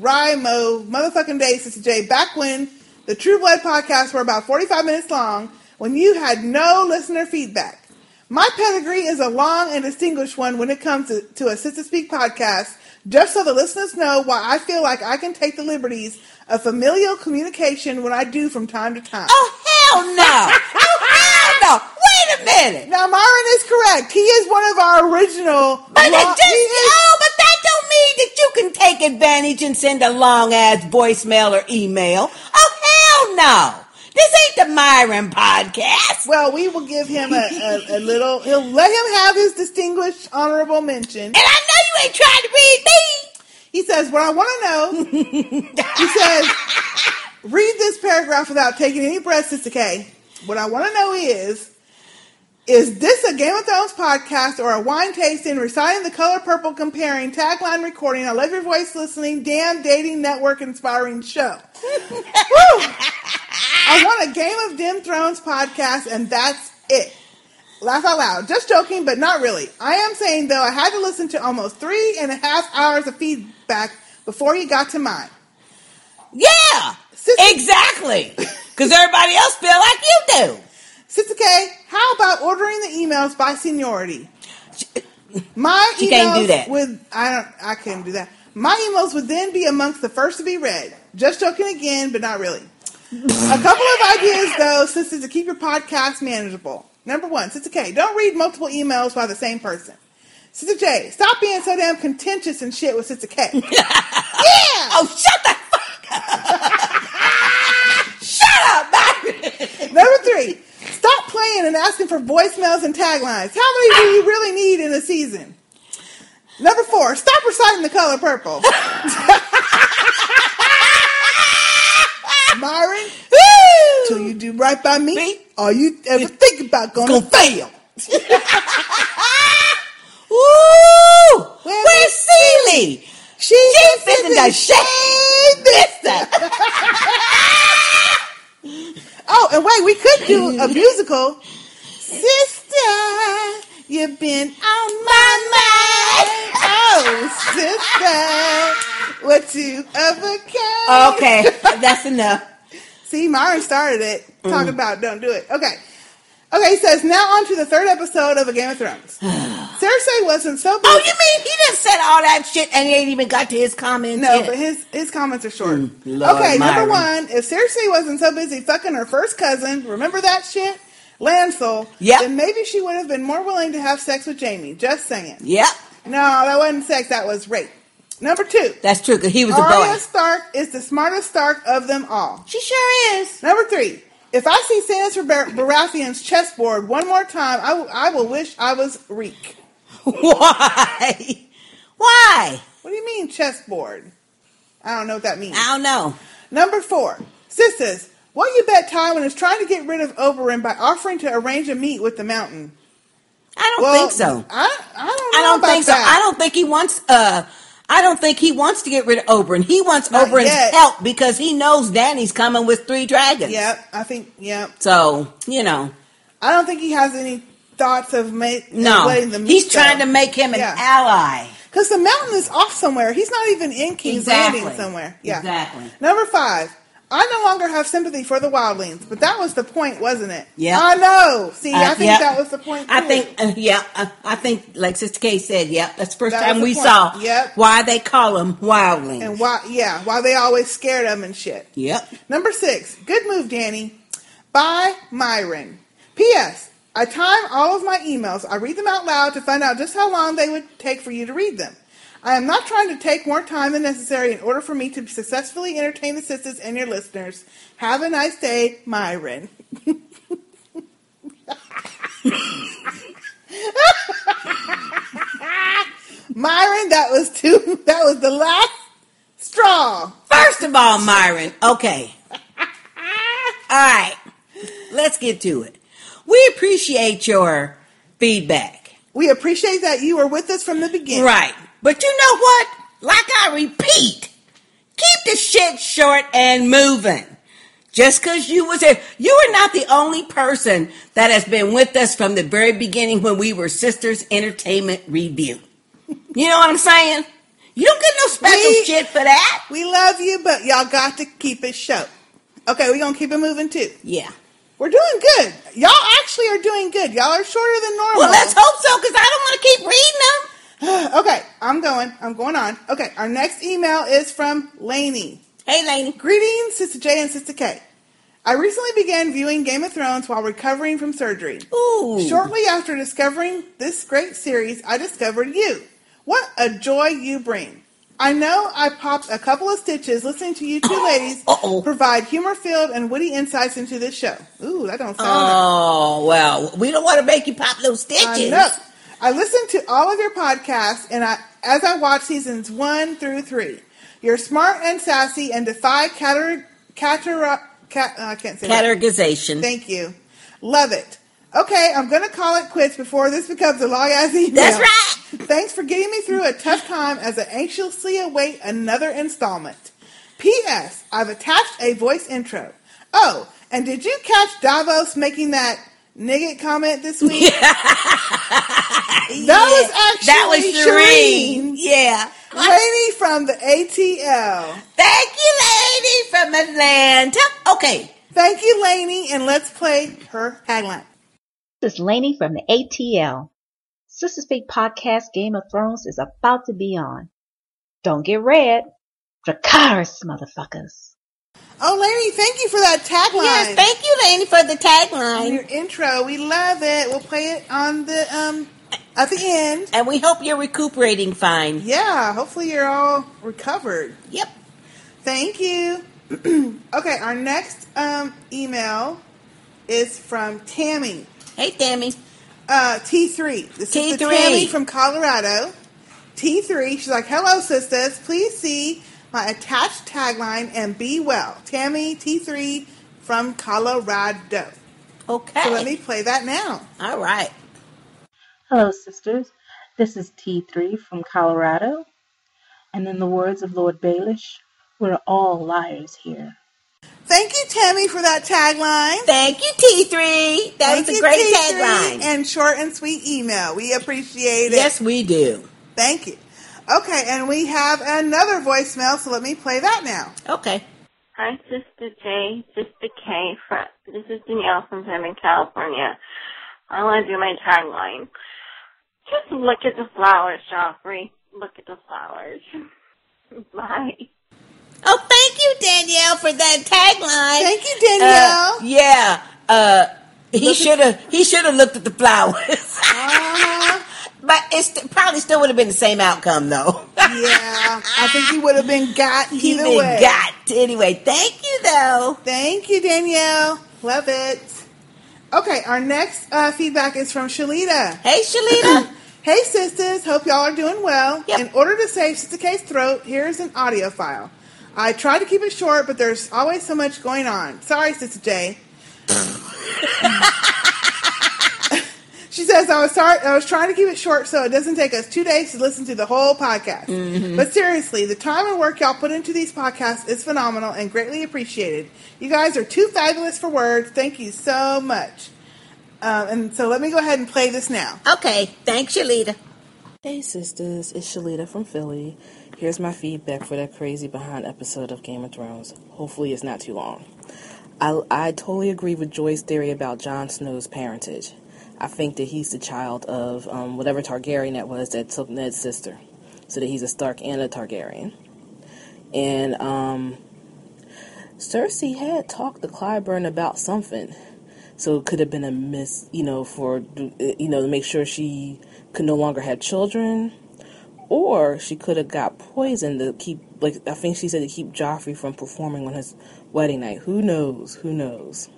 Rimo motherfucking day, Sister J, back when the True Blood podcasts were about 45 minutes long, when you had no listener feedback. My pedigree is a long and distinguished one when it comes to, to a Sister Speak podcast, just so the listeners know why I feel like I can take the liberties of familial communication when I do from time to time.
Oh, hell no. [LAUGHS] oh, hell no. Wait a minute.
Now, Myron is correct. He is one of our original.
But it just,
is-
oh, but that don't mean that you can take advantage and send a long ass voicemail or email. Oh, hell no. This ain't the Myron podcast.
Well, we will give him a, a, a little. He'll let him have his distinguished honorable mention. And
I know you ain't trying to read me.
He says, "What I want to know." he says, "Read this paragraph without taking any breaths, Sister K. What I want to know is." Is this a Game of Thrones podcast or a wine tasting, reciting the color purple, comparing, tagline recording, I love your voice listening, damn dating network inspiring show? [LAUGHS] I want a Game of Dim Thrones podcast, and that's it. Laugh out loud. Just joking, but not really. I am saying, though, I had to listen to almost three and a half hours of feedback before he got to mine.
Yeah, exactly. [LAUGHS] Because everybody else feel like you do.
Sister K, how about ordering the emails by seniority? My
She
emails
can't do that.
would I don't I couldn't do that. My emails would then be amongst the first to be read. Just joking again, but not really. A couple of ideas though, sister, to keep your podcast manageable. Number one, Sister K, don't read multiple emails by the same person. Sister J, stop being so damn contentious and shit with Sister K. [LAUGHS] yeah!
Oh, shut the fuck up! [LAUGHS]
Shut up, Byron! Number three, stop playing and asking for voicemails and taglines. How many do you really need in a season? Number four, stop reciting the color purple. [LAUGHS] Myron, till you do right by me, all you ever think about gonna, fail. [LAUGHS]
Woo! Where's Celie?
She
She's fixing to shave this
Oh, and wait, we could do a [LAUGHS] musical. Sister, you've been on my mind. Oh, sister, what you overcame.
Okay, that's enough.
See, Myron started it. Talk
Mm.
about don't do it. Okay. Okay, he says, now on to the third episode of A Game of Thrones. [SIGHS] Cersei wasn't so Busy.
Oh, you mean he just said all that shit and he ain't even got to his comments
No,
yet?
but his his comments are short.
Lord
okay, number one, if Cersei wasn't so busy fucking her first cousin, remember that shit? Lancel,
Yep.
then maybe she would have been more willing to have sex with Jaime. Just saying.
Yep.
No, that wasn't sex, that was rape. Number two.
That's true, because he was a
Arya
boy.
Stark is the smartest Stark of them all.
She sure is.
Number three. If I see Senator Bar- Baratheon's chessboard one more time, I I will wish I was Reek.
Why? [LAUGHS] Why?
What do you mean chessboard? I don't know what that means.
I don't know.
Number four. Sisters, what you bet Tywin is trying to get rid of Oberyn by offering to arrange a meet with the mountain?
I don't
Well,
think so.
I, I don't
I don't think so.
that.
I don't think he wants. Uh, I don't think he wants to get rid of Oberyn. He wants
Not
Oberyn's
yet.
help because he knows Danny's coming with three dragons.
Yep, I think, yep.
So you know,
I don't think he has any thoughts of ma-
no,
letting them
he's trying to make him an
Yeah.
ally.
Because the mountain is off somewhere. He's not even in King's
Exactly.
Landing somewhere. Yeah.
Exactly.
Number five. I no longer have sympathy for the wildlings, but that was the point, wasn't it?
Yeah.
I know. See, I
Uh,
think
yep.
that was the point.
I think, uh, yeah, uh, I think, like Sister Kay said, yep, that's the first
That
time
was
we
the
saw
point. Yep.
why they call them wildlings.
And why? Yeah, why they always scared them and shit.
Yep.
Number six. Good move, Danny. By Myron. P.S. I time all of my emails. I read them out loud to find out just how long they would take for you to read them. I am not trying to take more time than necessary in order for me to successfully entertain the sisters and your listeners. Have a nice day, Myron. [LAUGHS] Myron, that was too. That was the last straw.
First of all, Myron, okay. All right, let's get to it. We appreciate your feedback.
We appreciate that you were with us from the beginning.
Right. But you know what? Like I repeat, keep the shit short and moving. Just because you was there, you are not the only person that has been with us from the very beginning when we were Sisters Entertainment Review. You know what I'm saying? You don't get no special
We-
shit for that.
We love you, but y'all got to keep it short. Okay, we're gonna keep it moving too.
Yeah.
We're doing good. Y'all actually are doing good. Y'all are shorter than normal.
Well, let's hope so because I don't want to keep reading them. [GASPS]
okay, I'm going. I'm going on. Okay, our next email is from Lainey.
Hey, Lainey.
Greetings, Sister J and Sister K. I recently began viewing Game of Thrones while recovering from surgery.
Ooh.
Shortly after discovering this great series, I discovered you. What a joy you bring. I know I popped a couple of stitches listening to you two [GASPS] ladies provide humor-filled and witty insights into this show. Ooh, that don't sound right.
Oh, well, we don't want to make you pop those stitches.
I know. I listened to all of your podcasts, and I, as I watched seasons one through three, you're smart and sassy and defy catar, catar, cat, uh, I can't say that.
Categorization.
Thank you. Love it. Okay, I'm gonna call it quits before this becomes a long ass email.
That's right.
Thanks for getting me through a tough time as I anxiously await another installment. P.S. I've attached a voice intro. Oh, and did you catch Davos making that nigget comment this [LAUGHS] week? That was actually
That was Shireen. Yeah.
Lady from the ATL.
Thank you, lady from Atlanta. Okay.
Thank you, Lainey, and let's play her tagline.
This is Lainey from the ATL. Sister Speak podcast Game of Thrones is about to be on. Don't get red. Dracarys, motherfuckers.
Oh, Lainey, thank you for that tagline.
Yes, thank you, Lainey, for the tagline.
Your intro, we love it. We'll play it on the um at the end.
And we hope you're recuperating fine.
Yeah, hopefully you're all recovered.
Yep.
Thank you. [CLEARS THROAT] okay, our next um, email is from Tammy.
Hey, Tammy.
Uh, T3. This
T3.
Tammy from Colorado. T3. She's like, hello, sisters. Please see my attached tagline and be well. Tammy T3 from Colorado.
Okay.
So let me play that now.
All right.
Hello, sisters. This is T3 from Colorado. And in the words of Lord Baelish, we're all liars here.
Thank you, Tammy, for that tagline.
Thank you, T3. That
Thank
was a great
T3,
tagline.
And short and sweet email. We appreciate it.
Yes, we do.
Thank you. Okay, and we have another voicemail, so let me play that now.
Okay.
Hi, Sister J, Sister K. Fr- This is Danielle from Southern California. I want to do my tagline. Just look at the flowers, Joffrey. Look at the flowers. [LAUGHS] Bye.
Oh, thank you, Danielle, for that tagline.
Thank you, Danielle.
Uh, yeah. Uh, he should have. He should have looked at the flowers.
Uh-huh.
But it probably still would have been the same outcome, though.
yeah, I think he would have been got [LAUGHS]
He
either
been
way.
got anyway. Thank you, though.
Thank you, Danielle. Love it. Okay, our next uh, feedback is from Shalita.
Hey, Shalita. [CLEARS THROAT]
hey, sisters. Hope y'all are doing well. In order to save Sister K's throat, here's an audio file. I tried to keep it short, but there's always so much going on. Sorry, Sister J. [LAUGHS] she says I was sorry. I was trying to keep it short so it doesn't take us two days to listen to the whole podcast.
Mhm.
But seriously, the time and work y'all put into these podcasts is phenomenal and greatly appreciated. You guys are too fabulous for words. Thank you so much. Um, and so let me go ahead and play this now.
Okay, thanks, Shalita.
Hey sisters, it's Shalita from Philly. Here's my feedback for that crazy behind episode of Game of Thrones. Hopefully it's not too long. I, I totally agree with Joy's theory about Jon Snow's parentage. I think that he's the child of um, whatever Targaryen that was that took Ned's sister. So that he's a Stark and a Targaryen. And um, Cersei had talked to Qyburn about something. So it could have been a miss, you know, for, you know, to make sure she could no longer have children. Or she could have got poisoned to keep, like, I think she said to keep Joffrey from performing on his wedding night. Who knows? Who knows?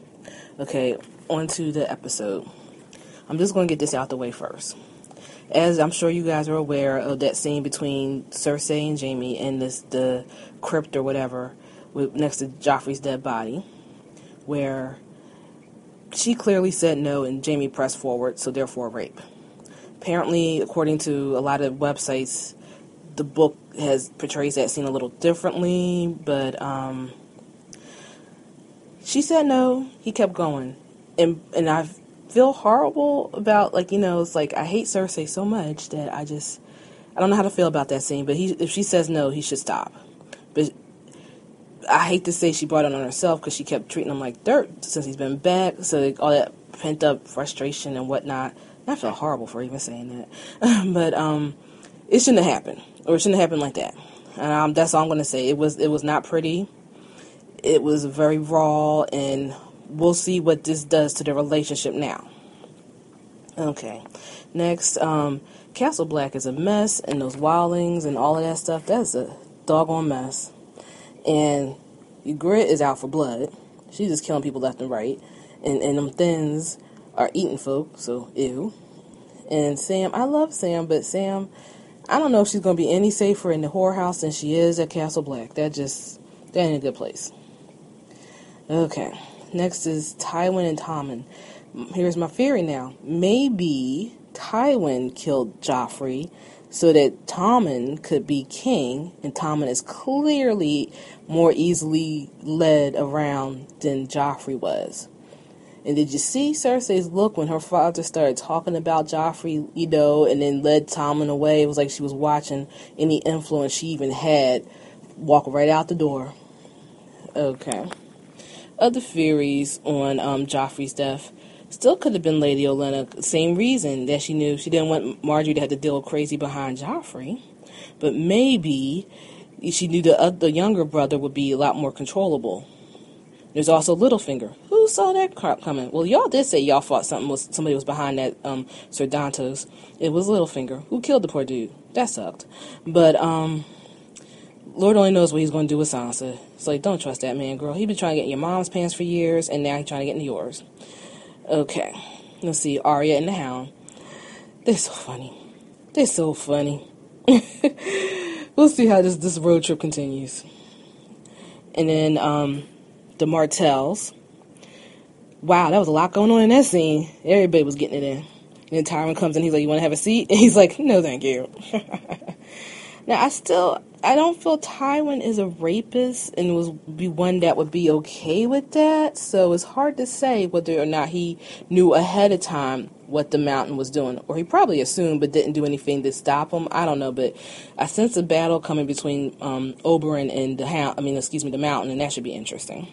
Okay, on to the episode. I'm just going to get this out the way first. As I'm sure you guys are aware of that scene between Cersei and Jaime in this the crypt or whatever, with, next to Joffrey's dead body, where she clearly said no and Jaime pressed forward, so therefore rape. Apparently, according to a lot of websites, the book has portrays that scene a little differently, but um, she said no. He kept going, and and I feel horrible about like you know it's like I hate Cersei so much that I just I don't know how to feel about that scene. But he if she says no, he should stop. But I hate to say she brought it on herself because she kept treating him like dirt since he's been back. So like, all that pent up frustration and whatnot. I feel horrible for even saying that, [LAUGHS] but um, it shouldn't have happened, or it shouldn't have happened like that. And um, that's all I'm gonna say. It was it was not pretty. It was very raw, and we'll see what this does to the relationship now. Okay, next, um, Castle Black is a mess, and those wildlings and all of that stuff. That's a doggone mess. And Grit is out for blood. She's just killing people left and right. And and them Thenns are eating folk, so ew. And Sam, I love Sam, but Sam, I don't know if she's gonna be any safer in the whorehouse than she is at Castle Black. That just that ain't a good place. Okay. Next is Tywin and Tommen. Here's my theory now. Maybe Tywin killed Joffrey so that Tommen could be king, and Tommen is clearly more easily led around than Joffrey was. And did you see Cersei's look when her father started talking about Joffrey, you know, and then led Tommen away? It was like she was watching any influence she even had walk right out the door. Okay. Other theories on um, Joffrey's death still could have been Lady Olenna. Same reason that she knew she didn't want Margaery to have to deal crazy behind Joffrey. But maybe she knew the, the younger brother would be a lot more controllable. There's also Littlefinger. Who saw that crap coming? Well, y'all did say y'all thought something was somebody was behind that um, Sir Dontos. It was Littlefinger who killed the poor dude. That sucked. But um, Lord only knows what he's going to do with Sansa. It's like don't trust that man, girl. He been trying to get in your mom's pants for years, and now he's trying to get into yours. Okay, let's see. Arya and the Hound. They're so funny. They're so funny. [LAUGHS] we'll see how this this road trip continues. And then um, the Martells. Wow, that was a lot going on in that scene. Everybody was getting it in. And then Tywin comes in, he's like, You want to have a seat? And [LAUGHS] he's like, No, thank you. [LAUGHS] now, I still, I don't feel Tywin is a rapist and would be one that would be okay with that. So it's hard to say whether or not he knew ahead of time what the mountain was doing, or he probably assumed but didn't do anything to stop him. I don't know, but I sense a battle coming between um, Oberyn and the hound. I mean, excuse me, the mountain, and that should be interesting.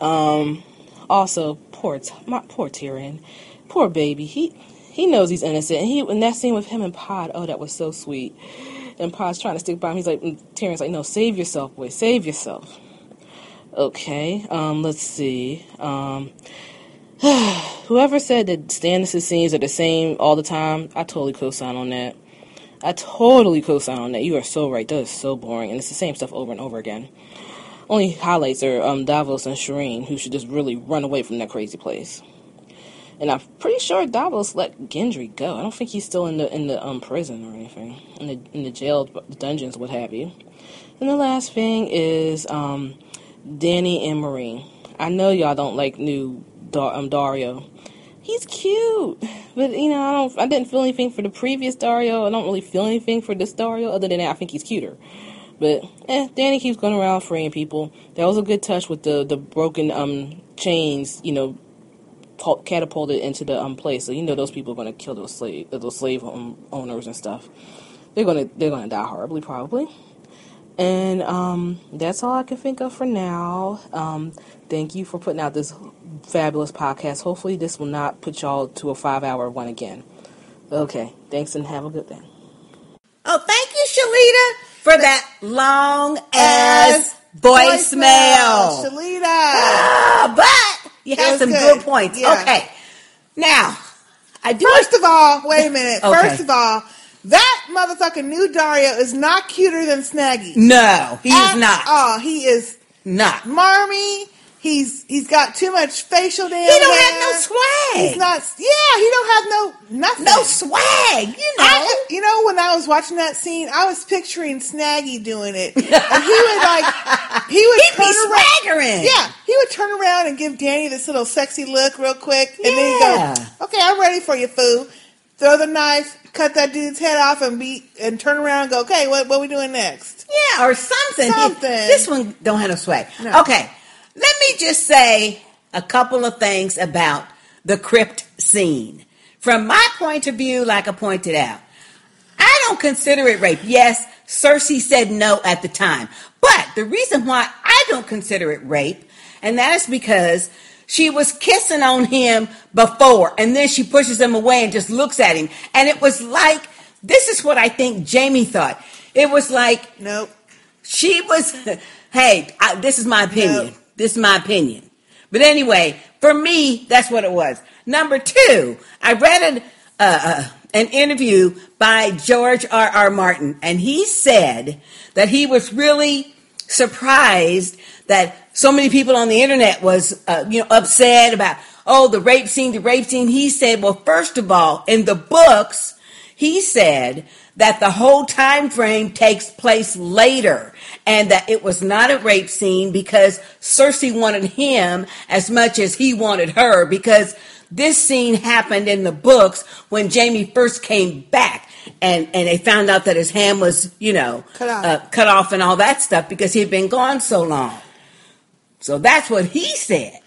Um, also, poor, my poor Tyrion, poor baby. He he knows he's innocent. And he and that scene with him and Pod, oh, that was so sweet. And Pod's trying to stick by him. He's like, Tyrion's like, no, save yourself, boy, save yourself. Okay, um, let's see. Um, [SIGHS] whoever said that Stannis' scenes are the same all the time, I totally co-sign on that. I totally co-sign on that. You are so right. That is so boring, and it's the same stuff over and over again. Only highlights are um, Davos and Shireen, who should just really run away from that crazy place. And I'm pretty sure Davos let Gendry go. I don't think he's still in the in the um, prison or anything, in the in the jail, dungeons, what have you. And the last thing is um, Dany and Meereen. I know y'all don't like new Dar- um, Daario. He's cute, but you know I don't. I didn't feel anything for the previous Daario. I don't really feel anything for this Daario. Other than that, I think he's cuter. But eh, Dany keeps going around freeing people. That was a good touch with the the broken um chains. You know, catapulted into the um place. So you know those people are going to kill those slave those slave owners and stuff. They're gonna they're gonna die horribly probably. And um, that's all I can think of for now. Um, thank you for putting out this fabulous podcast. Hopefully, this will not put y'all to a five hour one again. Okay, thanks and have a good day.
Oh, thank you, Shalita for that long ass voicemail.
Shalita.
Ah, but you had some
good.
good, points.
Yeah.
Okay. Now, I do.
First of all, wait a [LAUGHS] minute.
Okay.
First of all, that motherfucking new Daario is not cuter than Snaggy.
No, he is not.
Oh, He is
not
marmy. He's he's got too much facial damn.
He don't have no swag.
He's not. Yeah, he don't have no nothing.
No swag. You know.
I, you know, when I was watching that scene, I was picturing Snaggy doing it, [LAUGHS] and he would like he would
He'd be
turn around.
swaggering.
Yeah, he would turn around and give Dany this little sexy look real quick, and then he'd go, "Okay, I'm ready for you, foo." Throw the knife, cut that dude's head off, and be and turn around and go, "Okay, what what we doing next?"
Yeah, or something.
Something.
This one don't have no swag.
No.
Okay, let me just say a couple of things about the crypt scene. From my point of view, like I pointed out, I don't consider it rape. Yes, Cersei said no at the time. But the reason why I don't consider it rape, and that is because she was kissing on him before, and then she pushes him away and just looks at him. And it was like, this is what I think Jaime thought. It was like,
nope.
She was, [LAUGHS] hey, I, this is my opinion. This is my opinion. But anyway, for me, that's what it was. Number two, I read an, uh, uh, an interview by George R. R. Martin, and he said that he was really surprised that so many people on the internet was, uh, you know, upset about, oh, the rape scene, the rape scene. He said, well, first of all, in the books, he said that the whole time frame takes place later and that it was not a rape scene because Cersei wanted him as much as he wanted her because this scene happened in the books when Jaime first came back and and they found out that his hand was you know
Cut off.
Uh, cut off and all that stuff because he had been gone so long. So that's what he said.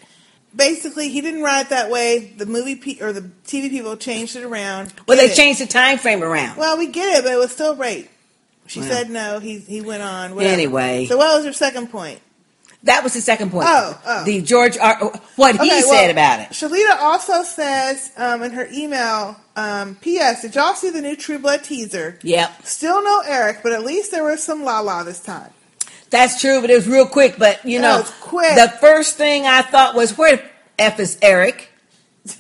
Basically, he didn't write it that way. The movie pe- or the TV people changed it around.
Well, they
it.
changed the time frame around.
Well, we get it, but it was still rape. She
Wow.
said no. He he went on. Whatever.
Anyway.
so what was your second point?
That was the second point.
Oh, oh.
the George R. What he
Okay,
said
well,
about it.
Shalita also says um, in her email, um, P.S. Did y'all see the new True Blood teaser?
Yep,
Still no Eric, but at least there was some La La this time.
That's true, but it was real quick. But you know,
quick.
the first thing I thought was, "Where f is Eric?" [LAUGHS]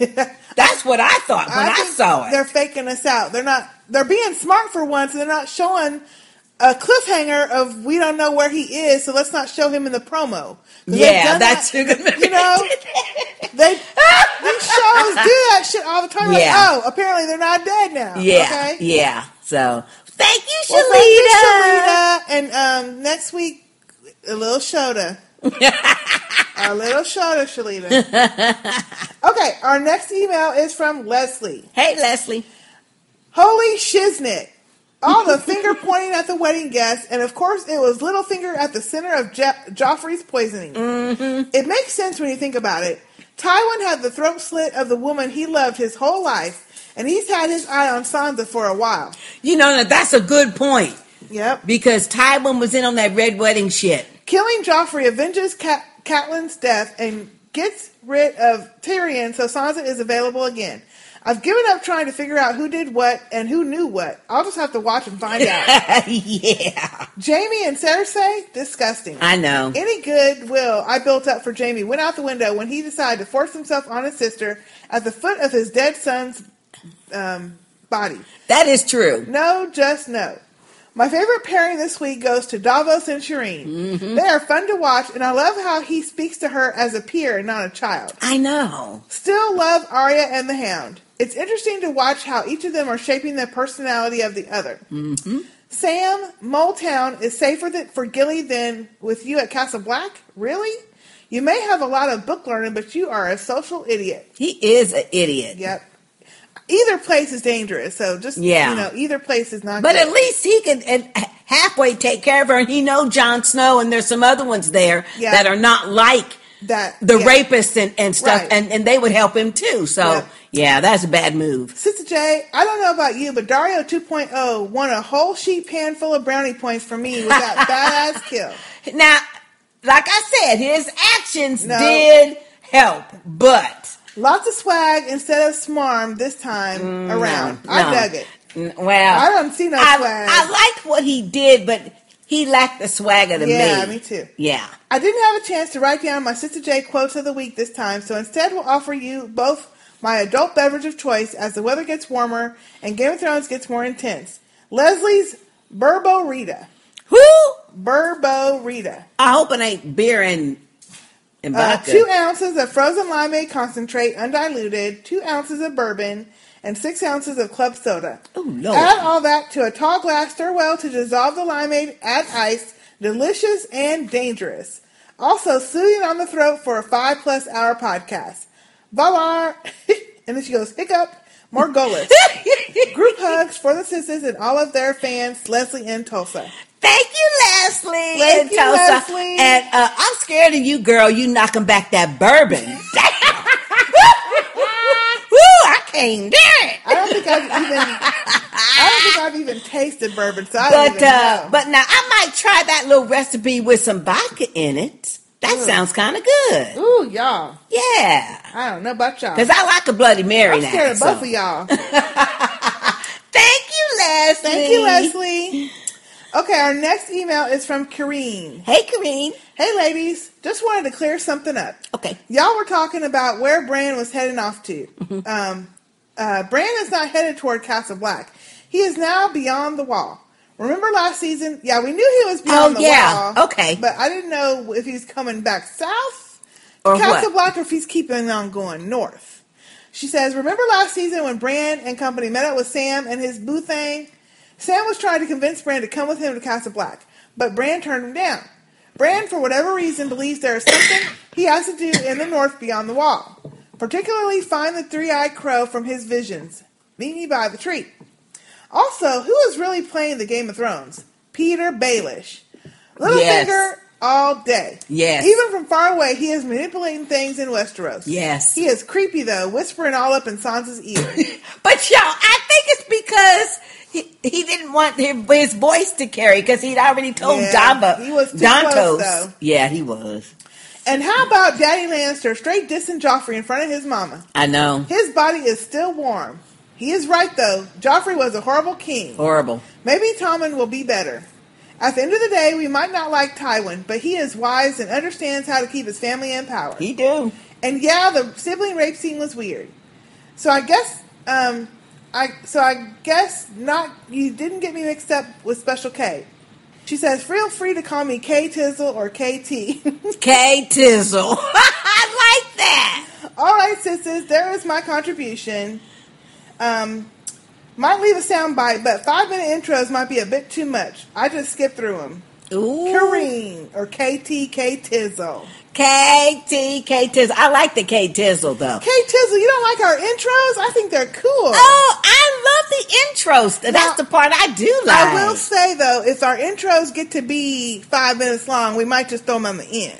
That's what I thought when I,
think
saw it.
They're faking us out. They're not. They're being smart for once. And they're not showing a cliffhanger of we don't know where he is, so let's not show him in the promo.
Yeah, that's
that, [LAUGHS] you know. They these shows do that shit all the time. Like,
Yeah.
oh, apparently they're not dead now.
Yeah,
Okay.
yeah. So thank you,
Well, thank you,
Shalita.
Shalita. And um, next week, a little Shoda. [LAUGHS] a little Shoda, Shalita. okay, our next email is from Leslie.
Hey, Leslie.
Holy shiznit. All the finger [LAUGHS] pointing at the wedding guests, and of course, it was Littlefinger at the center of Je- Joffrey's poisoning.
Mm-hmm.
It makes sense when you think about it. Tywin had the throat slit of the woman he loved his whole life, and he's had his eye on Sansa for a while.
You know, now that's a good point.
Yep.
Because Tywin was in on that red wedding shit.
Killing Joffrey avenges Cat- Catelyn's death and gets rid of Tyrion so Sansa is available again. I've given up trying to figure out who did what and who knew what. I'll just have to watch and find out. [LAUGHS]
yeah.
Jaime and Cersei, disgusting.
I know.
Any goodwill I built up for Jaime went out the window when he decided to force himself on his sister at the foot of his dead son's um, body.
That is true.
No, just no. My favorite pairing this week goes to Davos and Shireen.
Mm-hmm.
They are fun to watch, and I love how he speaks to her as a peer and not a child.
I know.
Still love Arya and the Hound. It's interesting to watch how each of them are shaping the personality of the other.
Mm-hmm.
Sam, is safer than, for Gilly than with you at Castle Black? Really? You may have a lot of book learning, but you are a social idiot.
He is an idiot.
Yep. Either place is dangerous, so just
Yeah.
you know, either place is not.
But
good.
at least he can and halfway take care of her, and he know Jon Snow, and there's some other ones there
Yeah.
that are not like
that
the
yeah.
rapists and, and stuff,
Right.
and, and they would help him too. So
Yeah.
yeah, that's a bad move.
Sister J, I don't know about you, but Daario 2.0 won a whole sheet pan full of brownie points for me with that [LAUGHS] badass kill.
Now, like I said, his actions
No.
did help, but
Lots of swag instead of smarm this time around. I
Mm, no.
dug it.
Well,
I don't see no
I,
swag.
I liked what he did, but he lacked the swagger to
yeah,
me.
Yeah, me too.
Yeah.
I didn't have a chance to write down my Sister J quotes of the week this time, so instead we'll offer you both my adult beverage of choice as the weather gets warmer and Game of Thrones gets more intense. Leslie's Burbo Rita.
Who?
Burbo Rita.
I hope it ain't beer and, and
Uh, two ounces of frozen limeade concentrate, undiluted, two ounces of bourbon, and six ounces of club soda.
Oh, Lord.
Add all that to a tall glass, stir well to dissolve the limeade, add ice. Delicious and dangerous. Also, soothing on the throat for a five plus hour podcast. Valar. [LAUGHS] and then she goes, hiccup, Morghulis. [LAUGHS] Group hugs for the sisters and all of their fans, Leslie and Tulsa.
Thank you, Leslie.
Thank
and
you,
Tulsa.
Leslie.
And uh, I'm scared of you, girl. You knocking back that bourbon. [LAUGHS] Woo, I can't do it.
I don't think I've even I don't think I've even tasted bourbon, so I don't
But
even
uh,
know.
but now I might try that little recipe with some vodka in it. That
Ooh.
sounds kind of good.
Ooh, y'all.
Yeah,
I don't know about y'all.
because I like a Bloody Mary
I'm
now.
scared of
so.
both of y'all. [LAUGHS]
Thank you, Leslie.
Thank you, Leslie. Okay, our next email is from Kareen.
Hey, Kareen.
Hey, ladies. Just wanted to clear something up.
Okay.
Y'all were talking about where Bran was heading off to.
Mm-hmm.
Um, uh, Bran is not headed toward Castle Black. He is now beyond the wall. Remember last season? Yeah, we knew he was beyond
Oh,
the
yeah.
wall.
Okay.
But I didn't know if he's coming back south
Or
Castle
what?
Black or if he's keeping on going north. She says, Remember last season when Bran and company met up with Sam and his boo thing? Sam was trying to convince Bran to come with him to Castle Black, but Bran turned him down. Bran, for whatever reason, believes there is something he has to do in the north beyond the wall, particularly find the three-eyed crow from his visions. Meet me by the tree. Also, who is really playing the Game of Thrones? Petyr Baelish. Littlefinger
Yes.
All day.
Yes.
Even from far away, he is manipulating things in Westeros.
Yes.
He is creepy though, whispering all up in Sansa's ear. [LAUGHS]
But y'all, I think it's because he, he didn't want his, his voice to carry because he'd already told
Yeah,
Damba.
he was too
Dontos.
close, though.
Yeah, he was.
and how about Daddy Lannister straight dissing Joffrey in front of his mama?
I know.
His body is still warm. He is right though. Joffrey was a horrible king.
Horrible.
Maybe Tommen will be better. At the end of the day, we might not like Tywin, but he is wise and understands how to keep his family in power.
He do.
And yeah, the sibling rape scene was weird. So I guess, um, I so I guess not. You didn't get me mixed up with Special K. She says, "Feel free to call me K Tizzle or KT." [LAUGHS]
K Tizzle. [LAUGHS] I like that.
All right, sisters, there is my contribution. Um, might leave a sound bite, but five minute intros might be a bit too much. I just skip through them.
Ooh.
Kareen or KTK Tizzle.
KT, K Tizzle. I like the K Tizzle though.
K Tizzle, you don't like our intros? I think they're cool.
Oh, I love the intros. That's the part I do like.
I will say though, if our intros get to be five minutes long, we might just throw them on the end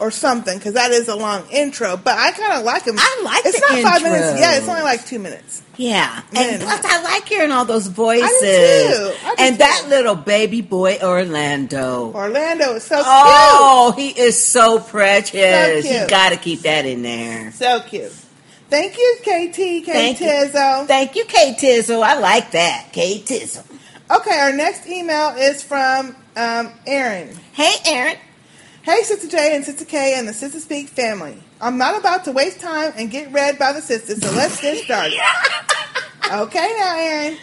or something because that is a long intro. But I kind of like them.
I like
It's not five minutes. Yeah, it's only like two minutes.
Yeah,
Man.
and plus I like hearing all those voices.
too. I do
and
too.
that little baby boy Orlando.
Orlando is so
Oh, he is so precious.
So
You got to keep that in there.
So cute. Thank you, KT, K
Thank.
Tizzle.
Thank you, K Tizzle. I like that, K Tizzle.
Okay, our next email is from um, Aaron.
Hey, Aaron.
Hey, Sister J and Sister K and the Sistah Speak family. I'm not about to waste time and get read by the sisters, so let's get started. [LAUGHS] okay, now, Aaron.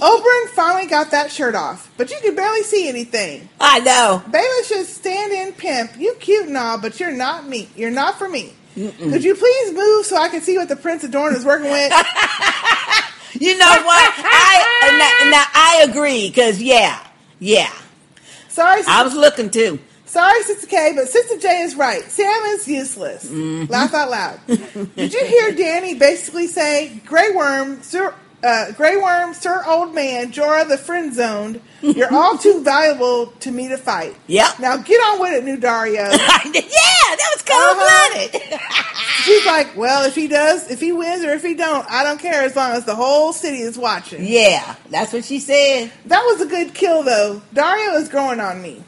Oberyn finally got that shirt off, but you can barely see anything.
I know.
Baelish is stand-in pimp. You cute and all, but you're not me. You're not for me. Could you please move so I can see what the Prince of Dorne is working with? [LAUGHS]
You know what? I now, now I agree because yeah, yeah.
Sorry,
I was looking too.
Sorry, Sister K, but Sister J is right. Sam is useless.
Mm-hmm.
Laugh out loud. Did you hear Dany basically say, Grey Worm, Sir, uh, Grey Worm, Sir Old Man, Jorah the Friend Zoned, you're all too [LAUGHS] valuable to me to fight.
Yep.
Now get on with it, New Daario. [LAUGHS]
yeah, that was cold blooded.
She's like, well, if he does, if he wins or if he don't, I don't care as long as the whole city is watching.
Yeah, that's what she said.
That was a good kill, though. Daario is growing on me.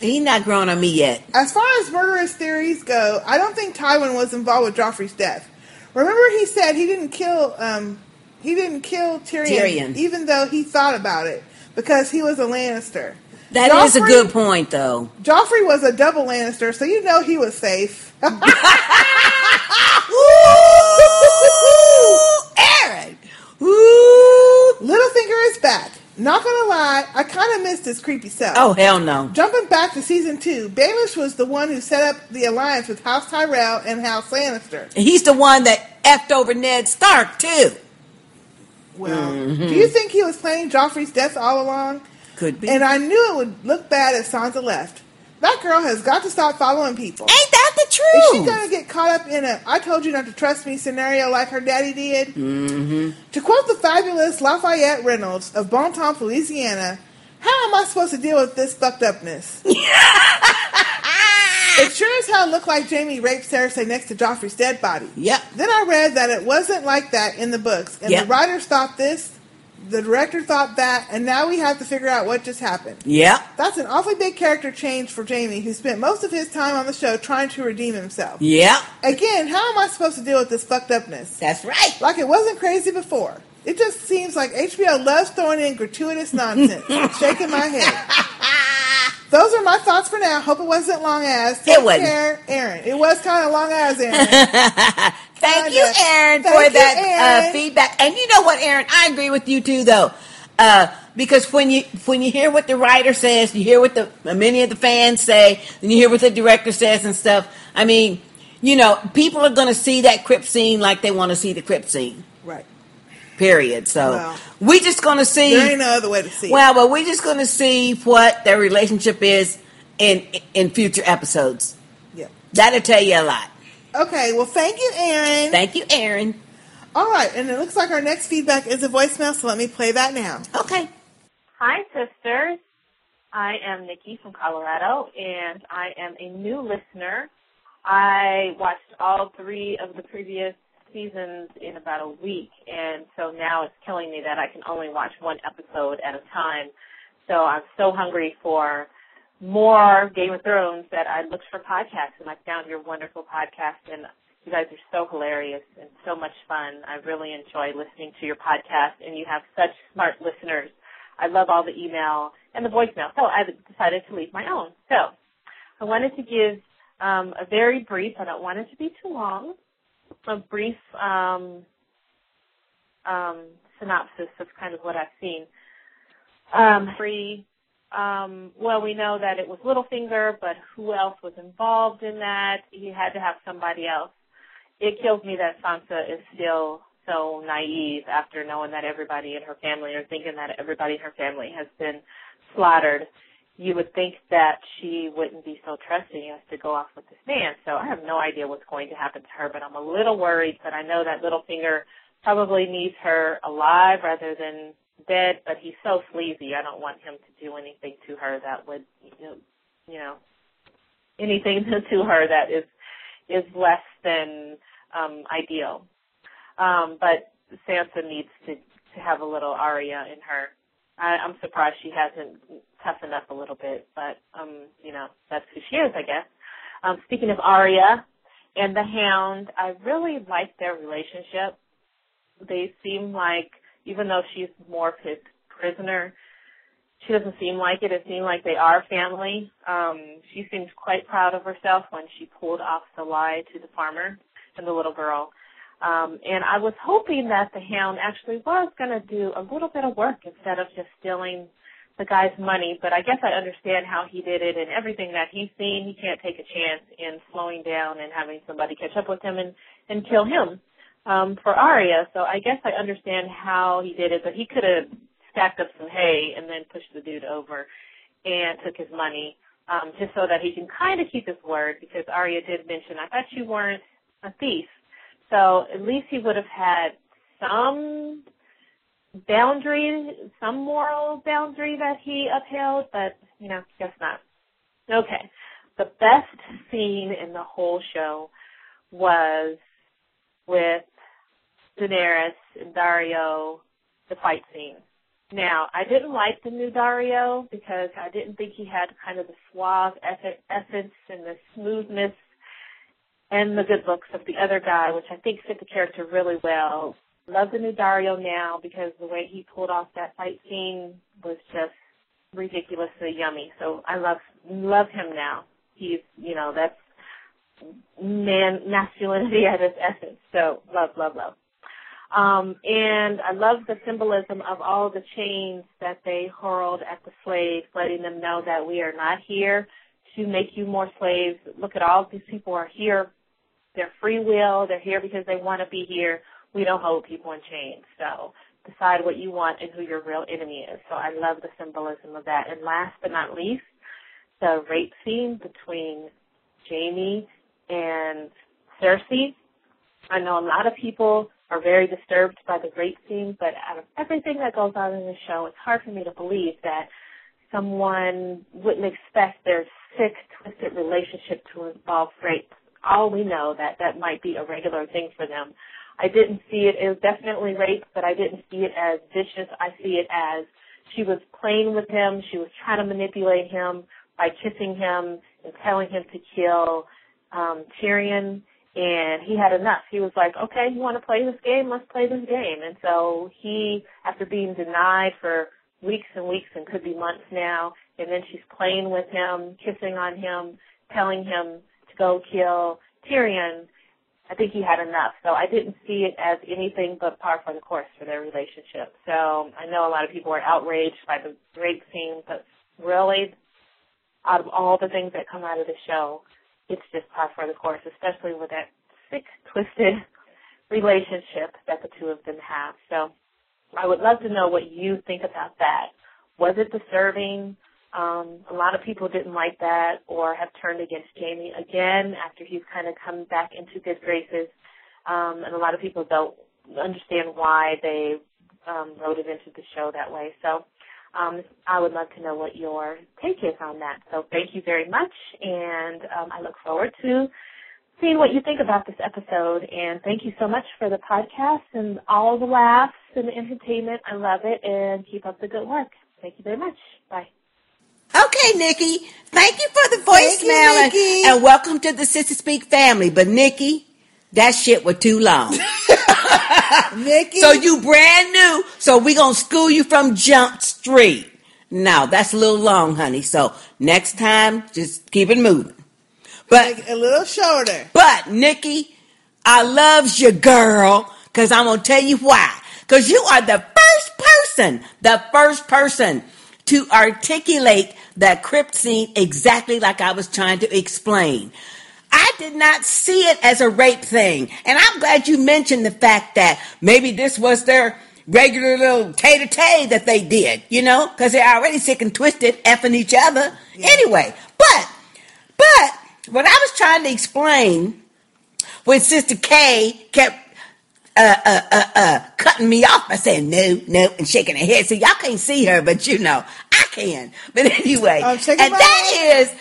He's not growing on me yet.
As far as murderous theories go, I don't think Tywin was involved with Joffrey's death. Remember, he said he didn't kill um, he didn't kill Tyrion,
Tyrion.
even though he thought about it because he was a Lannister.
That is a good point, though.
Joffrey was a double Lannister, so you know he was safe. [LAUGHS]
Aaron! [LAUGHS] Ooh!
Littlefinger is back. Not gonna lie, I kind of missed his creepy self.
Oh hell no!
Jumping back to season two, Baelish was the one who set up the alliance with House Tyrell and House Lannister.
He's the one that effed over Ned Stark too.
Well,
Mhm.
do you think he was planning Joffrey's death all along?
Could be.
And I knew it would look bad if Sansa left. That girl has got to stop following people.
Ain't that the truth?
Is she gonna get caught up in a "I told you not to trust me" scenario like her daddy did?
Mm-hmm.
To quote the fabulous Lafayette Reynolds of Bontemps, Louisiana, how am I supposed to deal with this fucked upness? [LAUGHS] it sure as hell looked like Jaime raped Cersei next to Joffrey's dead body.
Yep.
Then I read that it wasn't like that in the books, and
Yep.
the writers thought this, the director thought that, and now we have to figure out what just happened.
Yep.
That's an awfully big character change for Jaime, who spent most of his time on the show trying to redeem himself.
Yep.
Again, how am I supposed to deal with this fucked upness?
That's right.
Like it wasn't crazy before. It just seems like HBO loves throwing in gratuitous nonsense. [LAUGHS] Shaking my head. Those are my thoughts for now. Hope it wasn't long as. Take
It wasn't.
Aaron. It was kind of long as, Aaron. [LAUGHS]
Thank you, Aaron,
Thank
for
you,
that uh, feedback. And you know what, Aaron? I agree with you too, though, uh, because when you when you hear what the writer says, you hear what the many of the fans say, and you hear what the director says and stuff. I mean, you know, people are going to see that crypt scene like they want to see the crypt scene.
Right.
Period. So
Well,
we just gonna see.
There ain't no other way to see it.
Well, but we're just gonna see what their relationship is in in future episodes.
Yeah.
That'll tell you a lot.
Okay, well, thank you, Aaron.
Thank you, Aaron.
All right, and it looks like our next feedback is a voicemail, so let me play that now.
Okay.
Hi, sisters. I am Nikki from Colorado, and I am a new listener. I watched all three of the previous seasons in about a week, and so now it's killing me that I can only watch one episode at a time. So I'm so hungry for more Game of Thrones that I looked for podcasts, and I found your wonderful podcast, and you guys are so hilarious and so much fun. I really enjoy listening to your podcast, and you have such smart listeners. I love all the email and the voicemail. So I decided to leave my own. So I wanted to give um, a very brief, I don't want it to be too long, a brief um, um, synopsis of kind of what I've seen. Um, free, um, well, we know that it was Littlefinger, but who else was involved in that? He had to have somebody else. It kills me that Sansa is still so naive after knowing that everybody in her family or thinking that everybody in her family has been slaughtered. You would think that she wouldn't be so trusting as to go off with this man. So I have no idea what's going to happen to her, but I'm a little worried. But I know that Littlefinger probably needs her alive rather than dead. But he's so sleazy. I don't want him to do anything to her that would, you know, you know anything [LAUGHS] to her that is is less than um, ideal. Um, but Sansa needs to to have a little Arya in her. I, I'm surprised she hasn't toughened up a little bit, but um, you know that's who she is, I guess. Um, speaking of Arya and the Hound, I really like their relationship. They seem like, even though she's more of his prisoner, she doesn't seem like it. It seems like they are family. Um, she seems quite proud of herself when she pulled off the lie to the farmer and the little girl. Um, and I was hoping that the hound actually was going to do a little bit of work instead of just stealing the guy's money. But I guess I understand how he did it and everything that he's seen. He can't take a chance in slowing down and having somebody catch up with him and, and kill him um, for Arya. So I guess I understand how he did it, but he could have stacked up some hay and then pushed the dude over and took his money um, just so that he can kind of keep his word because Arya did mention, I thought you weren't a thief. So at least he would have had some boundary, some moral boundary that he upheld, but you know, guess not. Okay. The best scene in the whole show was with Daenerys and Daario, the fight scene. Now, I didn't like the new Daario because I didn't think he had kind of the suave essence and the smoothness and the good looks of the other guy, which I think fit the character really well. Love the new Daario now because the way he pulled off that fight scene was just ridiculously yummy. So I love love him now. He's you know that's man masculinity at its essence. So love love love. Um, and I love the symbolism of all the chains that they hurled at the slaves, letting them know that we are not here to make you more slaves. Look at all these people are here They're free will. They're here because they want to be here. We don't hold people in chains. So decide what you want and who your real enemy is. So I love the symbolism of that. And last but not least, the rape scene between Jaime and Cersei. I know a lot of people are very disturbed by the rape scene, but out of everything that goes on in the show, it's hard for me to believe that someone wouldn't expect their sick, twisted relationship to involve rape all we know that that might be a regular thing for them. I didn't see it, was definitely rape, but I didn't see it as vicious. I see it as she was playing with him, she was trying to manipulate him by kissing him and telling him to kill um Tyrion and he had enough. He was like, Okay, you want to play this game? Let's play this game and so he after being denied for weeks and weeks and could be months now, and then she's playing with him, kissing on him, telling him to go kill Tyrion, I think he had enough. So I didn't see it as anything but par for the course for their relationship. So I know a lot of people are outraged by the rape scene, but really, out of all the things that come out of the show, it's just par for the course, especially with that sick, twisted relationship that the two of them have. So I would love to know what you think about that. Was it disturbing? Um, a lot of people didn't like that or have turned against Jaime again after he's kind of come back into good graces. Um, and a lot of people don't understand why they um, wrote it into the show that way. So um, I would love to know what your take is on that. So thank you very much, and um, I look forward to seeing what you think about this episode. And thank you so much for the podcast and all the laughs and the entertainment. I love it, and keep up the good work. Thank you very much. Bye.
Okay, Nikki. Thank you for the
Thank you,
voicemail and, and welcome to the Sistah Speak family. But Nikki, that shit was too long. [LAUGHS]
Nikki.
So you brand new. So we gonna school you from Jump Street. No, that's a little long, honey. So next time, just keep it moving. But
Make a little shorter.
but Nikki, I loves you, girl, because I'm gonna tell you why. Because you are the first person, the first person to articulate that crypt scene exactly like I was trying to explain. I did not see it as a rape thing. And I'm glad you mentioned the fact that maybe this was their regular little tay to tay that they did, you know, because they're already sick and twisted, effing each other. Anyway, but, but what I was trying to explain when Sister K kept uh, uh, uh, uh, cutting me off by saying no, no, and shaking her head. So y'all can't see her, but you know, I can. But [LAUGHS] anyway, and
shaking my
that is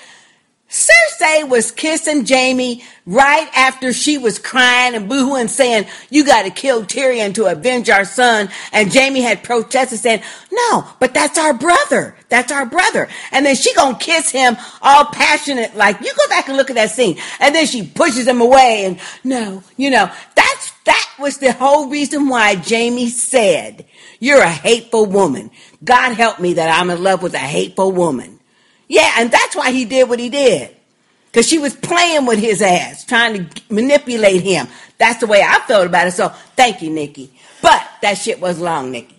Cersei was kissing Jaime right after she was crying and boohooing saying, you gotta kill Tyrion to avenge our son. And Jaime had protested saying, no, but that's our brother. That's our brother. And then she gonna kiss him all passionate, like, you go back and look at that scene. And then she pushes him away and no, you know, that's, that was the whole reason why Jaime said, you're a hateful woman. God help me that I'm in love with a hateful woman. Yeah, and that's why he did what he did. Because she was playing with his ass, trying to manipulate him. That's the way I felt about it. So thank you, Nikki. But that shit was long, Nikki.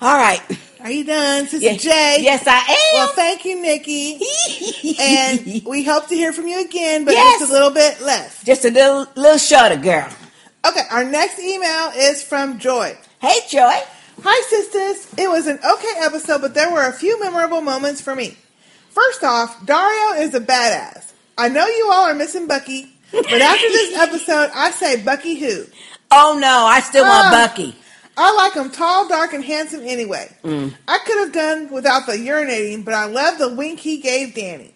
All right.
Are you done, Sister
Yes.
J?
Yes, I am.
Well, thank you, Nikki. [LAUGHS] and we hope to hear from you again, but
Yes.
just a little bit less.
Just a little, little shorter, girl.
Okay, our next email is from Joy.
Hey, Joy.
Hi, sisters. It was an okay episode, but there were a few memorable moments for me. First off, Daario is a badass. I know you all are missing Bucky, but after this [LAUGHS] episode, I say Bucky who?
Oh no, I still want
Ah,
Bucky.
I like him tall, dark, and handsome anyway.
Mm.
I could have done without the urinating, but I love the wink he gave Dany.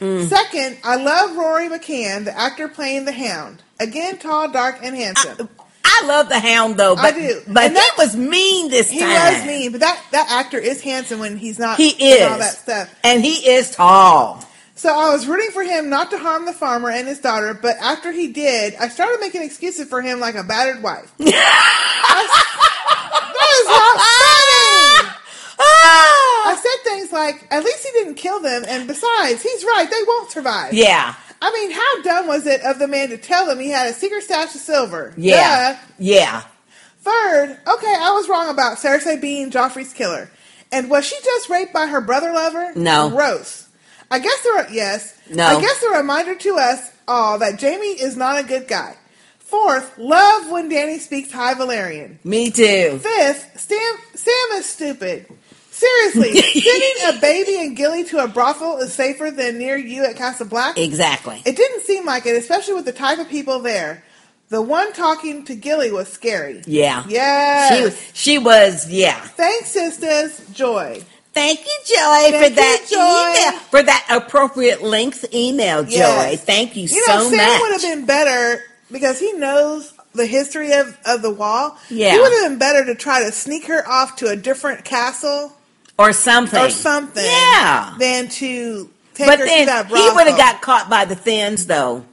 Mm.
Second, I love Rory McCann, the actor playing the Hound. Again, tall, dark, and handsome.
I love the Hound though,
I
but
do.
but
And
he
that-
was mean this
he
time.
He was mean, but that that actor is handsome when he's not.
He is,
all that stuff.
and he is tall.
So I was rooting for him not to harm the farmer and his daughter, but after he did, I started making excuses for him like a battered wife. [LAUGHS] that is not funny. Ah! I said things like, "At least he didn't kill them," and besides, he's right; they won't survive.
Yeah.
I mean, how dumb was it of the man to tell him he had a secret stash of silver?
Yeah.
Duh.
Yeah.
Third, okay, I was wrong about Cersei being Joffrey's killer. And was she just raped by her brother lover?
No.
Gross. I guess there are, yes.
No.
I guess a reminder to us all that Jaime is not a good guy. Fourth, love when Dany speaks High Valyrian.
Me too.
Fifth, Sam, Sam is stupid. Seriously, [LAUGHS] sending a baby and Gilly to a brothel is safer than near you at Castle Black?
Exactly.
It didn't seem like it, especially with the type of people there. The one talking to Gilly was scary.
Yeah.
Yeah.
She was. She was. Yeah.
Thanks, sisters. Joy.
Thank you, Joy, for that
you, Joy.
email, for that appropriate length email, Joy.
Yes.
Thank you,
You know,
so
Sam
much.
would have been better because he knows the history of, of the wall.
Yeah.
He would have been better to try to sneak her off to a different castle
or something.
or something.
Yeah.
Than to take
But
her
then
to that
he would have got caught by the Thenns, though.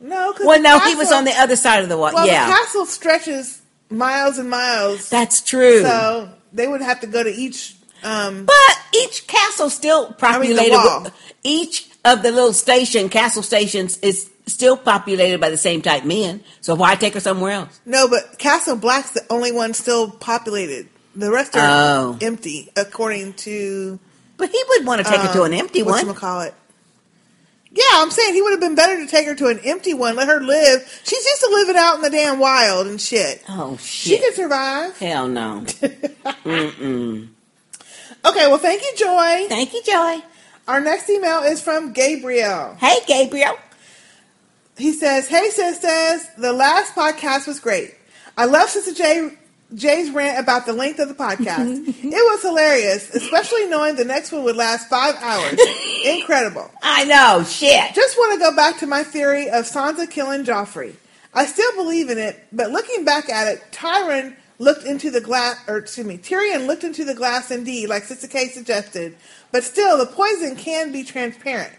No,
Well,
the
no, he was on the other side of the wall.
Well,
yeah,
the castle stretches miles and miles.
That's true.
So they would have to go to each. Um,
but each castle still
I mean,
populated.
wall.
with, each of the little station, castle stations, is still populated by the same type men. So why take her somewhere else?
No, but Castle Black's the only one still populated. The rest are
Oh.
empty, according to.
But he would want to take her to uh, an empty one.
Call it. Yeah, I'm saying he would have been better to take her to an empty one, let her live. She's used to living out in the damn wild and shit.
Oh shit, She
can survive.
Hell no. [LAUGHS] Mm-mm.
Okay, well, thank you, Joy.
Thank you, Joy.
Our next email is from Gabriel.
Hey, Gabriel.
He says, Hey, sisters, the last podcast was great. I love Sister J. Jay's rant about the length of the podcast. [LAUGHS] it was hilarious, especially knowing the next one would last five hours. [LAUGHS] Incredible.
I know, shit.
Just want to go back to my theory of Sansa killing Joffrey. I still believe in it, but looking back at it, Tyron looked into the glass, or excuse me, Tyrion looked into the glass indeed, like Sister K suggested, but still, the poison can be transparent.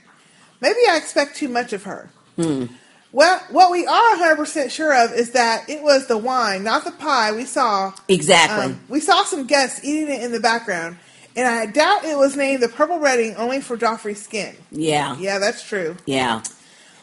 Maybe I expect too much of her.
Hmm.
Well, what we are 100% sure of is that it was the wine, not the pie we saw.
Exactly.
Um, we saw some guests eating it in the background, and I doubt it was named the Purple Wedding only for Joffrey's skin.
Yeah.
Yeah, that's true.
Yeah.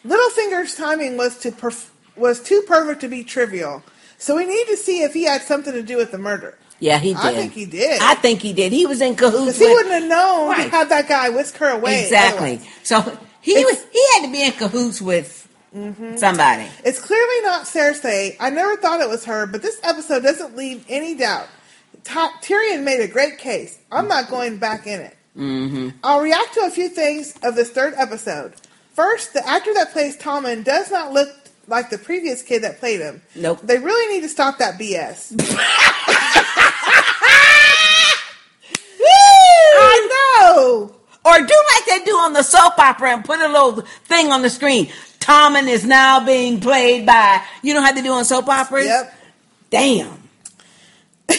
Littlefinger's timing was to perf- was too perfect to be trivial, so we need to see if he had something to do with the murder.
Yeah, he did.
I think he did.
I think he did. He was in cahoots.
Because he
with-
wouldn't have known
Right.
to have that guy whisk her away.
Exactly.
otherwise.
So he was. He had to be in cahoots with somebody.
It's clearly not Cersei. I never thought it was her, but this episode doesn't leave any doubt. Ty- Tyrion made a great case. I'm not going back in it.
Mm-hmm.
I'll react to a few things of this third episode. First, the actor that plays Tommen does not look like the previous kid that played him.
Nope.
They really need to stop that BS. [LAUGHS] I know.
Or do like they do on the soap opera and put a little thing on the screen. Tommen is now being played by. You know how they do on soap operas.
Yep.
Damn. [LAUGHS]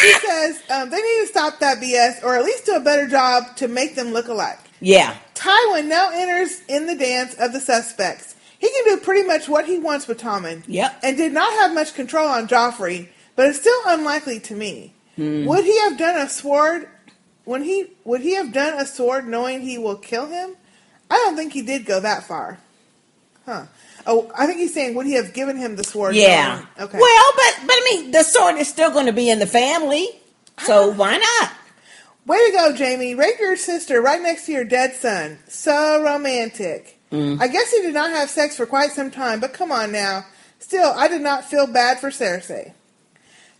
He says um, they need to stop that BS, or at least do a better job to make them look alike.
Yeah.
Tywin now enters in the dance of the suspects. He can do pretty much what he wants with Tommen.
Yep.
And did not have much control on Joffrey, but it's still unlikely to me.
Hmm.
Would he have done a sword when he would he have done a sword knowing he will kill him? I don't think he did go that far. Huh. Oh, I think he's saying would he have given him the sword?
Yeah.
Okay.
Well, but but I mean, the sword is still going to be in the family, so why not?
Way to go, Jaime. Rape your sister right next to your dead son. So romantic.
Mm.
I guess he did not have sex for quite some time, but come on now. Still, I did not feel bad for Cersei.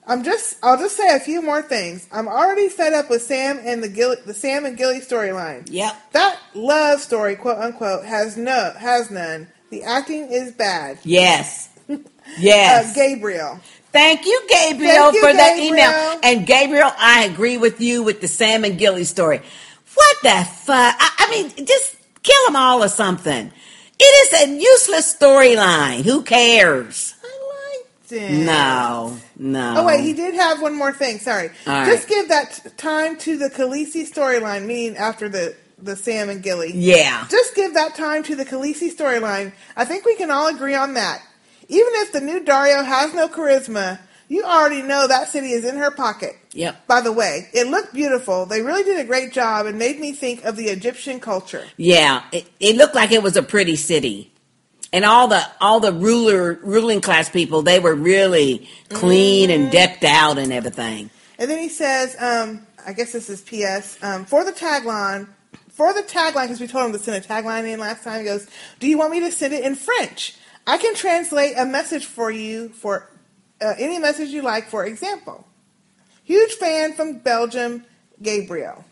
I'm just I'll just say a few more things. I'm already fed up with Sam and the Gilly, the Sam and Gilly storyline.
Yep.
That love story, quote unquote, has no has none. The acting is bad.
Yes. [LAUGHS] Yes.
Uh, Gabriel.
Thank you, Gabriel,
Thank you,
for that email. And Gabriel, I agree with you with the Sam and Gilly story. What the fuck? I, I mean, just kill them all or something. It is a useless storyline. Who cares?
Damn.
No, no.
Oh wait, he did have one more thing. Sorry.
All
Just
right.
give that t- time to the Khaleesi storyline, meaning after the the Sam and Gilly.
Yeah.
Just give that time to the Khaleesi storyline. I think we can all agree on that. Even if the new Daario has no charisma, you already know that city is in her pocket.
Yep.
By the way, it looked beautiful. They really did a great job and made me think of the Egyptian culture.
Yeah, it, it looked like it was a pretty city. And all the all the ruler ruling class people, they were really clean
Mm-hmm.
and decked out and everything.
And then he says, um, I guess this is P.S. Um, for the tagline, for the tagline, because we told him to send a tagline in last time. He goes, "Do you want me to send it in French? I can translate a message for you for uh, any message you like. For example, huge fan from Belgium, Gabriel."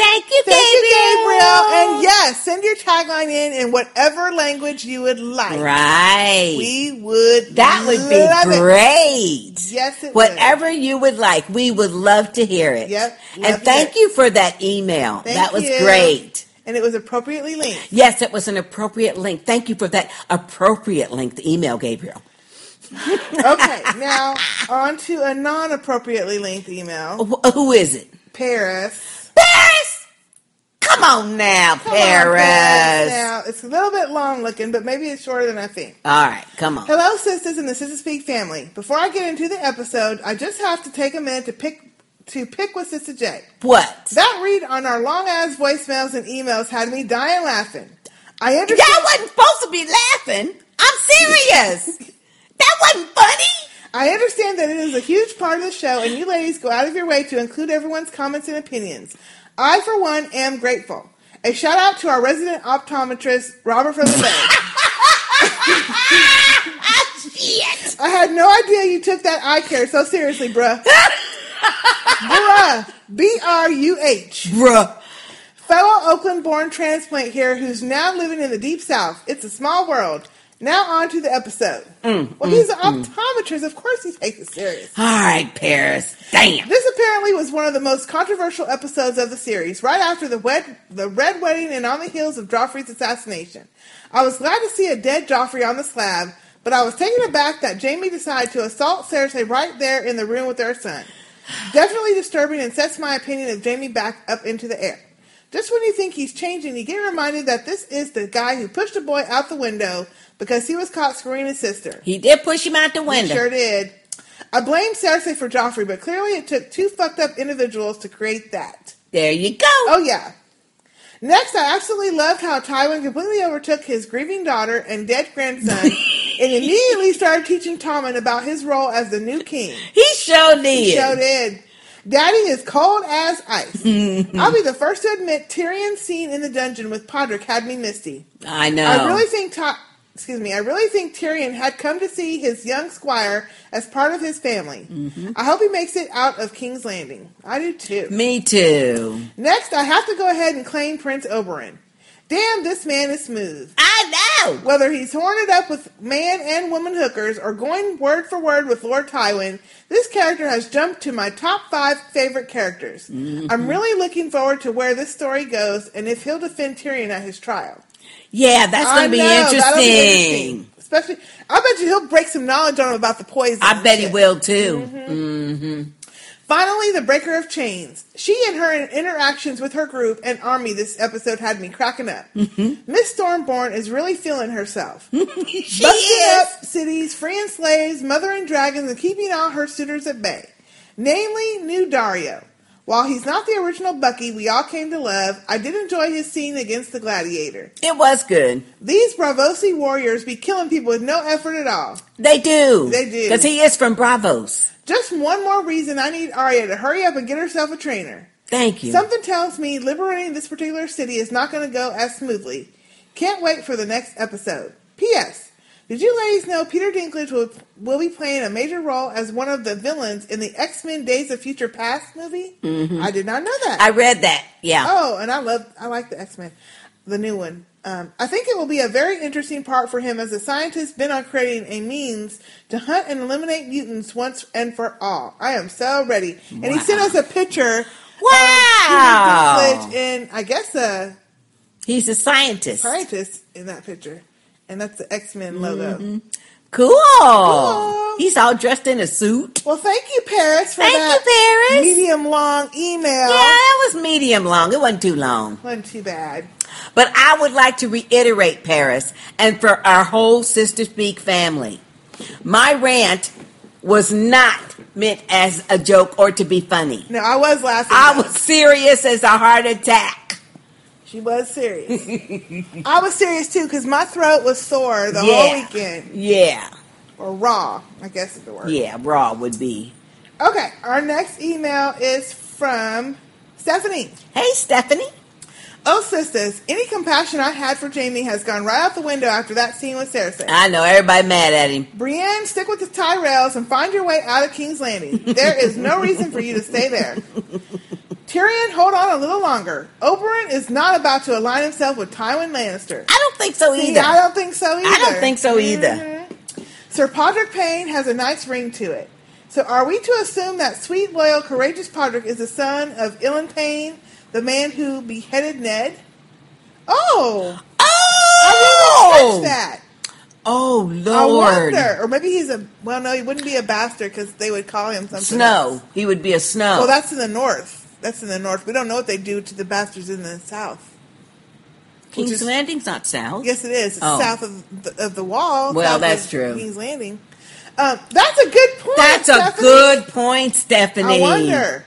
Thank you,
Thank you, Gabriel. And yes, send your tagline in in whatever language you would like.
Right.
We would.
That would be
it.
great.
Yes, it would.
Whatever you would like, we would love to hear it.
Yep,
And thank
hear
you for that email.
Thank
that was
you.
great.
And it was appropriately linked.
Yes, it was an appropriate link. Thank you for that appropriate link, the email, Gabriel. [LAUGHS]
okay, now on to a non-appropriately linked email.
Who is it?
Paris.
Paris! Come on now,
Come on,
Paris.
Now it's a little bit long looking, but maybe it's shorter than I think.
All right, come on.
Hello, sisters and the Sistah Speak family. Before I get into the episode, I just have to take a minute to pick to pick with Sister J.
What?
That read on our long ass voicemails and emails had me dying laughing. I understand.
Y'all wasn't supposed to be laughing. I'm serious. [LAUGHS] that wasn't funny.
I understand that it is a huge part of the show, and you ladies go out of your way to include everyone's comments and opinions. I, for one, am grateful. A shout out to our resident optometrist, Robert from the Bay. [LAUGHS] I had no idea you took that eye care so seriously, bruh. bruh. B R U H.
Bruh.
Fellow Oakland born transplant here who's now living in the deep south. It's a small world. Now on to the episode.
Mm,
well,
mm,
he's an
mm.
optometrist. Of course he takes it serious.
All right, Paris. Damn.
This apparently was one of the most controversial episodes of the series, right after the wed- the Red Wedding and on the heels of Joffrey's assassination. I was glad to see a dead Joffrey on the slab, but I was taken aback that Jaime decided to assault Cersei right there in the room with their son. Definitely disturbing and sets my opinion of Jaime back up into the air. Just when you think he's changing, you get reminded that this is the guy who pushed a boy out the window because he was caught screwing his sister.
He did push him out the window.
He sure did. I blame Cersei for Joffrey, but clearly it took two fucked up individuals to create that.
There you go.
Oh, yeah. Next, I absolutely loved how Tywin completely overtook his grieving daughter and dead grandson [LAUGHS] and immediately started teaching Tommen about his role as the new king.
He sure did.
He sure did. Daddy is cold as ice. [LAUGHS] I'll be the first to admit Tyrion's scene in the dungeon with Podrick had me misty.
I know.
I really think Ty- excuse me, I really think Tyrion had come to see his young squire as part of his family.
Mm-hmm.
I hope he makes it out of King's Landing. I do too.
Me too.
Next, I have to go ahead and claim Prince Oberyn. Damn, this man is smooth.
I know.
Whether he's horned up with man and woman hookers or going word for word with Lord Tywin, this character has jumped to my top five favorite characters.
Mm-hmm.
I'm really looking forward to where this story goes and if he'll defend Tyrion at his trial.
Yeah, that's going to be interesting.
Especially, I bet you he'll break some knowledge on him about the poison.
I bet he will too. Mm-hmm.
Finally, the breaker of chains. She and her interactions with her group and army this episode had me cracking up.
Mm-hmm.
Miss Stormborn is really feeling herself. [LAUGHS]
she
Busting
is.
up cities, freeing slaves, mothering dragons, and keeping all her suitors at bay. Namely, New Daario. While he's not the original Bucky we all came to love, I did enjoy his scene against the gladiator.
It was good.
These Braavosi warriors be killing people with no effort at all.
They do.
They do.
Because he is from Braavos.
Just one more reason I need Arya to hurry up and get herself a trainer.
Thank you.
Something tells me liberating this particular city is not going to go as smoothly. Can't wait for the next episode. P.S. Did you ladies know Peter Dinklage will, will be playing a major role as one of the villains in the X Men Days of Future Past movie?
Mhm.
I did not know that.
I read that. Yeah.
Oh, and I love, I like the X Men, the new one. Um, I think it will be a very interesting part for him as a scientist bent on creating a means to hunt and eliminate mutants once and for all. I am so ready. And he sent us a picture.
Wow.
Of Dinklage in, I guess, a
He's a scientist.
scientist in that picture, and that's the X Men logo.
Mhm. Cool. He's all dressed in a suit.
Well, thank you, Paris, for
Thank
that
you, Paris.
medium long email.
Yeah, that was medium long. It wasn't too long.
wasn't too bad.
But I would like to reiterate, Paris, and for our whole Sistah Speak family, my rant was not meant as a joke or to be funny.
No, I was laughing.
I was serious as a heart attack.
She was serious. I was serious too because my throat was sore the whole weekend.
Yeah,
Or raw, I guess is the word.
yeah, raw would be.
Okay, our next email is from Stephanie.
Hey, Stephanie.
Oh, sisters, any compassion I had for Jaime has gone right out the window after that scene with Cersei.
I know everybody mad at him.
Brienne, stick with the Tyrells and find your way out of King's Landing. There is no reason for you to stay there. [LAUGHS] Tyrion, hold on a little longer. Oberyn is not about to align himself with Tywin Lannister.
I don't think so
See,
either.
I don't think so either.
I don't think so either.
Mhm. Sir Podrick Payne has a nice ring to it. So are we to assume that sweet, loyal, courageous Podrick is the son of Ilyn Payne, the man who beheaded Ned? Oh! I didn't that.
Oh
I
Lord,
wonder. Or maybe he's a, well, no, he wouldn't be a bastard because they would call him something.
snow.
else.
He would be a snow.
Well, that's in the north. That's in the north. We don't know what they do to the bastards in the south.
King's
is-
Landing's not south.
Yes, it is. It's
Oh.
south of the, of the wall.
Well, that's true.
King's Landing. Um, that's a good point.
That's a good point, Stephanie.
I wonder.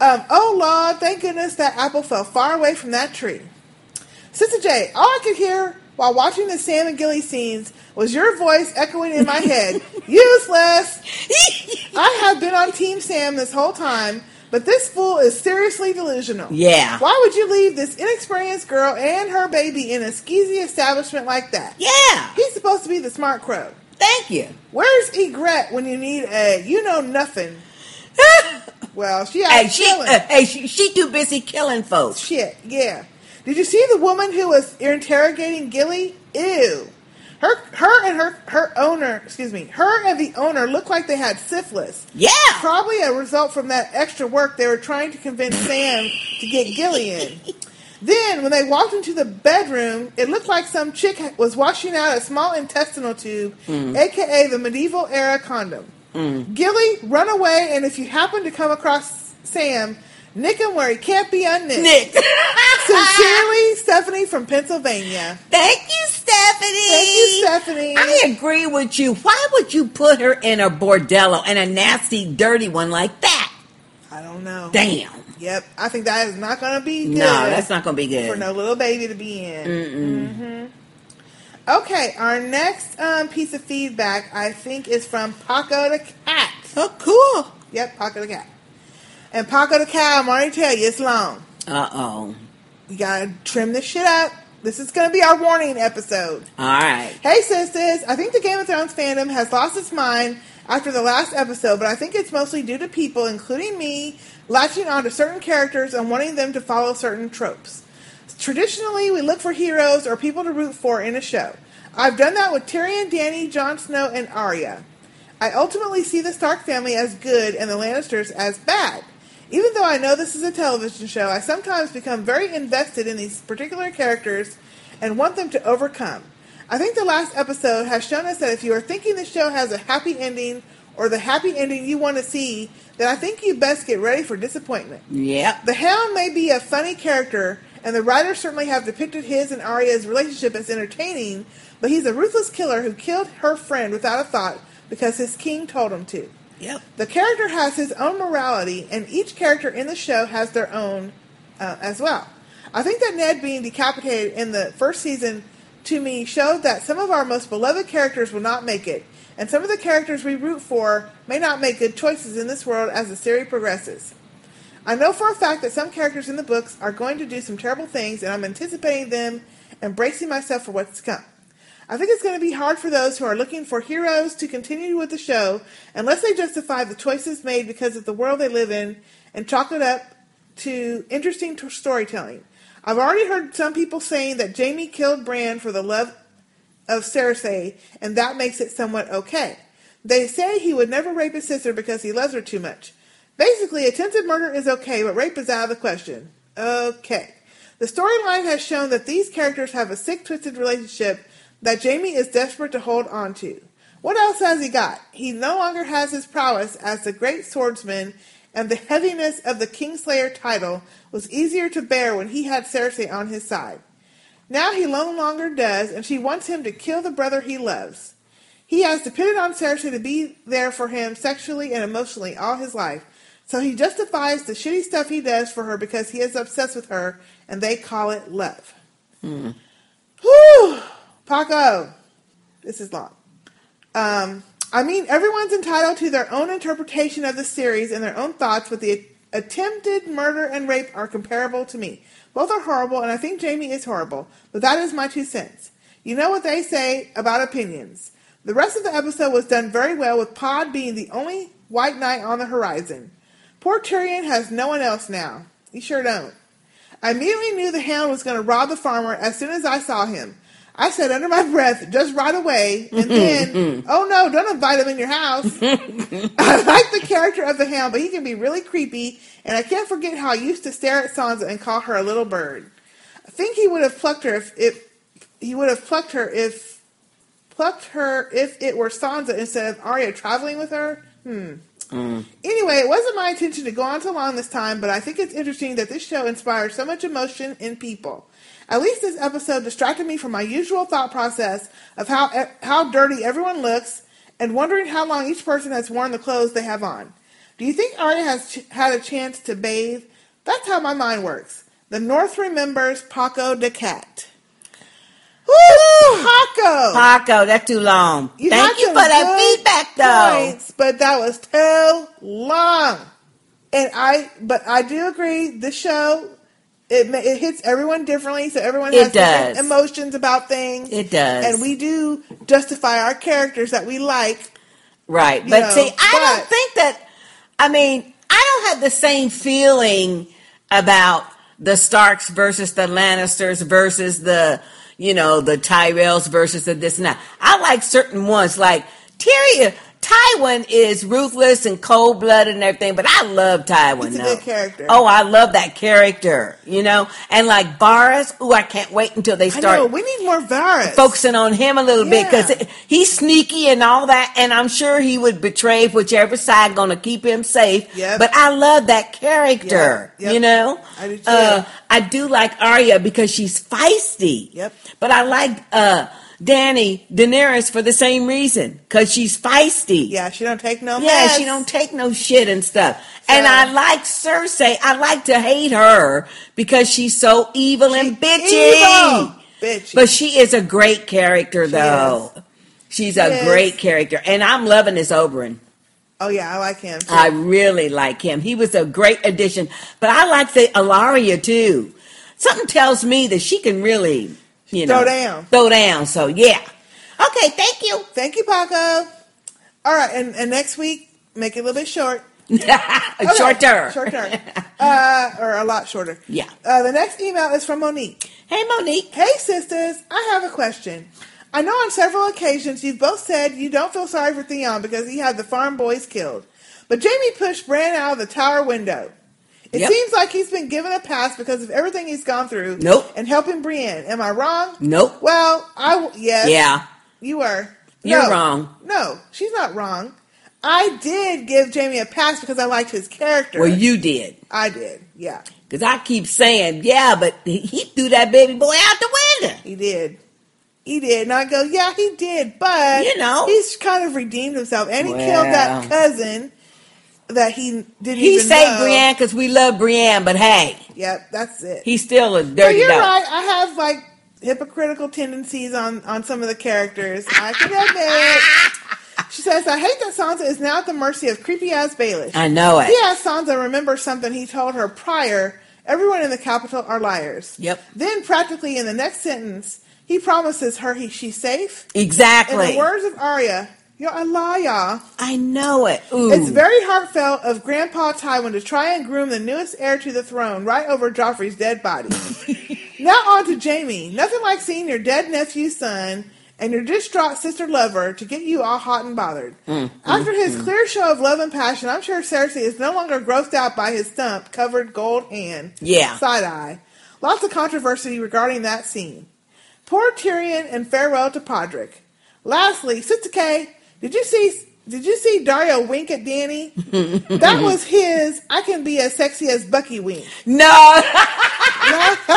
Um, oh Lord, thank goodness that apple fell far away from that tree. Sister J, all I could hear while watching the Sam and Gilly scenes was your voice echoing in my head. [LAUGHS] Useless. [LAUGHS] I have been on Team Sam this whole time, But this fool is seriously delusional.
Yeah.
Why would you leave this inexperienced girl and her baby in a skeezy establishment like that?
Yeah.
He's supposed to be the smart crow.
Thank you.
Where's Ygritte when you need a you know nothing? [LAUGHS] well, she out
Hey, she,
killing.
uh, hey, she, she too busy killing folks.
Shit, yeah. Did you see the woman who was interrogating Gilly? Ew. Her, her and her, her owner, excuse me, her and the owner looked like they had syphilis.
Yeah.
Probably a result from that extra work they were trying to convince Sam to get Gilly in. Then, when they walked into the bedroom, it looked like some chick was washing out a small intestinal tube,
Mm.
aka the medieval era condom.
Mm.
Gilly, run away, and if you happen to come across Sam, nick and he can't be unnicked.
Nick. [LAUGHS]
Sincerely, Stephanie from Pennsylvania.
Thank you, Stephanie.
Thank you, Stephanie.
I agree with you. Why would you put her in a bordello and a nasty, dirty one like that?
I don't know.
Damn.
Yep, I think that is not going to be good.
No, that's not gonna be good.
for no little baby to be in.
Mm-mm.
hmm Okay, our next um, piece of feedback I think is from Paco the cat.
Oh, cool.
Yep, Paco the cat. And Paco the cat, I'm already tell you, it's long.
Uh oh.
We gotta trim this shit up. This is gonna be our warning episode.
All right.
Hey sisters, I think the Game of Thrones fandom has lost its mind after the last episode, but I think it's mostly due to people, including me, latching onto certain characters and wanting them to follow certain tropes. Traditionally, we look for heroes or people to root for in a show. I've done that with Tyrion, Dany, Jon Snow, and Arya. I ultimately see the Stark family as good and the Lannisters as bad. Even though I know this is a television show, I sometimes become very invested in these particular characters and want them to overcome. I think the last episode has shown us that if you are thinking the show has a happy ending or the happy ending you want to see, then I think you best get ready for disappointment.
Yep.
The Hound may be a funny character, and the writers certainly have depicted his and Arya's relationship as entertaining, but he's a ruthless killer who killed her friend without a thought because his king told him to.
Yep.
The character has his own morality, and each character in the show has their own uh, as well. I think that Ned being decapitated in the first season to me showed that some of our most beloved characters will not make it, and some of the characters we root for may not make good choices in this world as the series progresses. I know for a fact that some characters in the books are going to do some terrible things, and I'm anticipating them and bracing myself for what's to come. I think it's going to be hard for those who are looking for heroes to continue with the show unless they justify the choices made because of the world they live in and chalk it up to interesting t- storytelling. I've already heard some people saying that Jaime killed Bran for the love of Cersei, and that makes it somewhat okay. They say he would never rape his sister because he loves her too much. Basically, attempted murder is okay, but rape is out of the question. Okay. The storyline has shown that these characters have a sick, twisted relationship that Jaime is desperate to hold on to. What else has he got? He no longer has his prowess as the great swordsman, and the heaviness of the Kingslayer title was easier to bear when he had Cersei on his side. Now he no longer does, and she wants him to kill the brother he loves. He has depended on Cersei to be there for him sexually and emotionally all his life, so he justifies the shitty stuff he does for her because he is obsessed with her, and they call it love.
Hmm.
Whew! Paco, this is long. Um, I mean, everyone's entitled to their own interpretation of the series and their own thoughts, but the attempted murder and rape are comparable to me. Both are horrible, and I think Jaime is horrible, but that is my two cents. You know what they say about opinions. The rest of the episode was done very well, with Pod being the only white knight on the horizon. Poor Tyrion has no one else now. He sure don't. I immediately knew the hound was going to rob the farmer as soon as I saw him. I said under my breath, just right away, and then, oh no, don't invite him in your house. [LAUGHS] I like the character of the hound, but he can be really creepy, and I can't forget how I used to stare at Sansa and call her a little bird. I think he would have plucked her if, if he would have plucked her if plucked her if it were Sansa instead of Arya traveling with her. Hmm.
Mm.
Anyway, it wasn't my intention to go on so long this time, but I think it's interesting that this show inspires so much emotion in people. At least this episode distracted me from my usual thought process of how how dirty everyone looks and wondering how long each person has worn the clothes they have on. Do you think Arya has ch- had a chance to bathe? That's how my mind works. The North remembers Paco de Cat. Woo! Paco!
Paco, that's too long.
You
Thank you for that feedback, though.
points, but that was too long. And I, but I do agree. The show it it hits everyone differently, so everyone has different emotions about things.
It does.
and we do justify our characters that we like.
Right. But
know,
see, I
but-
don't think that, I mean, I don't have the same feeling about the Starks versus the Lannisters versus the, you know, the Tyrells versus the this and that. I like certain ones, like Tyrion. Tywin is ruthless and cold blooded and everything, but I love Tywin.
He's a
though.
good character.
Oh, I love that character, you know? And like Varys, ooh, I can't wait until they
I
start
know we need more Varys.
focusing on him a little bit because he's sneaky and all that, and I'm sure he would betray whichever side going to keep him safe.
Yep.
But I love that character.
Yep.
You know,
I do.
Uh, I do like Arya because she's feisty.
Yep.
But I like uh, Dany Daenerys for the same reason because she's feisty.
Yeah, she don't take no
Yeah,
mess.
she don't take no shit and stuff. And I like Cersei. I like to hate her because she's so evil and bitchy.
evil. Bitchy.
But she is a great character, though. She's a
is.
great character, and I'm loving this Oberyn.
Oh yeah, I like him. Too.
I really like him. He was a great addition. But I like the Ellaria too. Something tells me that she can really, you know,
Throw down.
Throw down. So yeah. Okay, thank you.
Thank you, Paco. All right, and, and next week make it a little bit short. [LAUGHS]
Shorter.
Shorter. [LAUGHS] uh, or a lot shorter.
Yeah.
Uh, the next email is from Monique.
Hey, Monique.
Hey, sisters. I have a question. I know on several occasions you've both said you don't feel sorry for Theon because he had the farm boys killed. But Jaime pushed Bran out of the tower window. It
Yep.
seems like he's been given a pass because of everything he's gone through.
Nope.
And helping Brienne. Am I wrong?
Nope.
Well, I yes.
Yeah.
You were.
You're
No.
wrong.
No, she's not wrong. I did give Jaime a pass because I liked his character.
Well, you did.
I did. Yeah,
Because I keep saying, yeah, but he, he threw that baby boy out the window.
he did. He did. And I go, yeah, he did. But
You know.
he's kind of redeemed himself, and he
Well.
killed that cousin that he didn't.
He
even
saved
know.
Brienne because we love Brienne, but hey,
Yep, that's it.
he's still a
So
dirty
you're
dog.
right. I have like hypocritical tendencies on on some of the characters. I can admit. She says, "I hate that Sansa is now at the mercy of creepy ass Baelish.
I know it.
He has Sansa remember something he told her prior. Everyone in the capital are liars.
Yep.
Then, practically in the next sentence, he promises her he, she's safe.
Exactly.
In the words of Arya, "You're a liar."
I know it. Ooh.
It's very heartfelt of Grandpa Tywin to try and groom the newest heir to the throne right over Joffrey's dead body. [LAUGHS] now on to Jaime. Nothing like seeing your dead nephew's son and your distraught sister lover to get you all hot and bothered.
Mm,
After
mm,
his
mm.
clear show of love and passion, I'm sure Cersei is no longer grossed out by his stump covered gold hand.
Yeah.
Side eye. Lots of controversy regarding that scene. Poor Tyrion and farewell to Podrick. Lastly, Sister K, did you see did you see Daario wink at Dany? [LAUGHS] That was his I can be as sexy as Bucky wink.
No. [LAUGHS]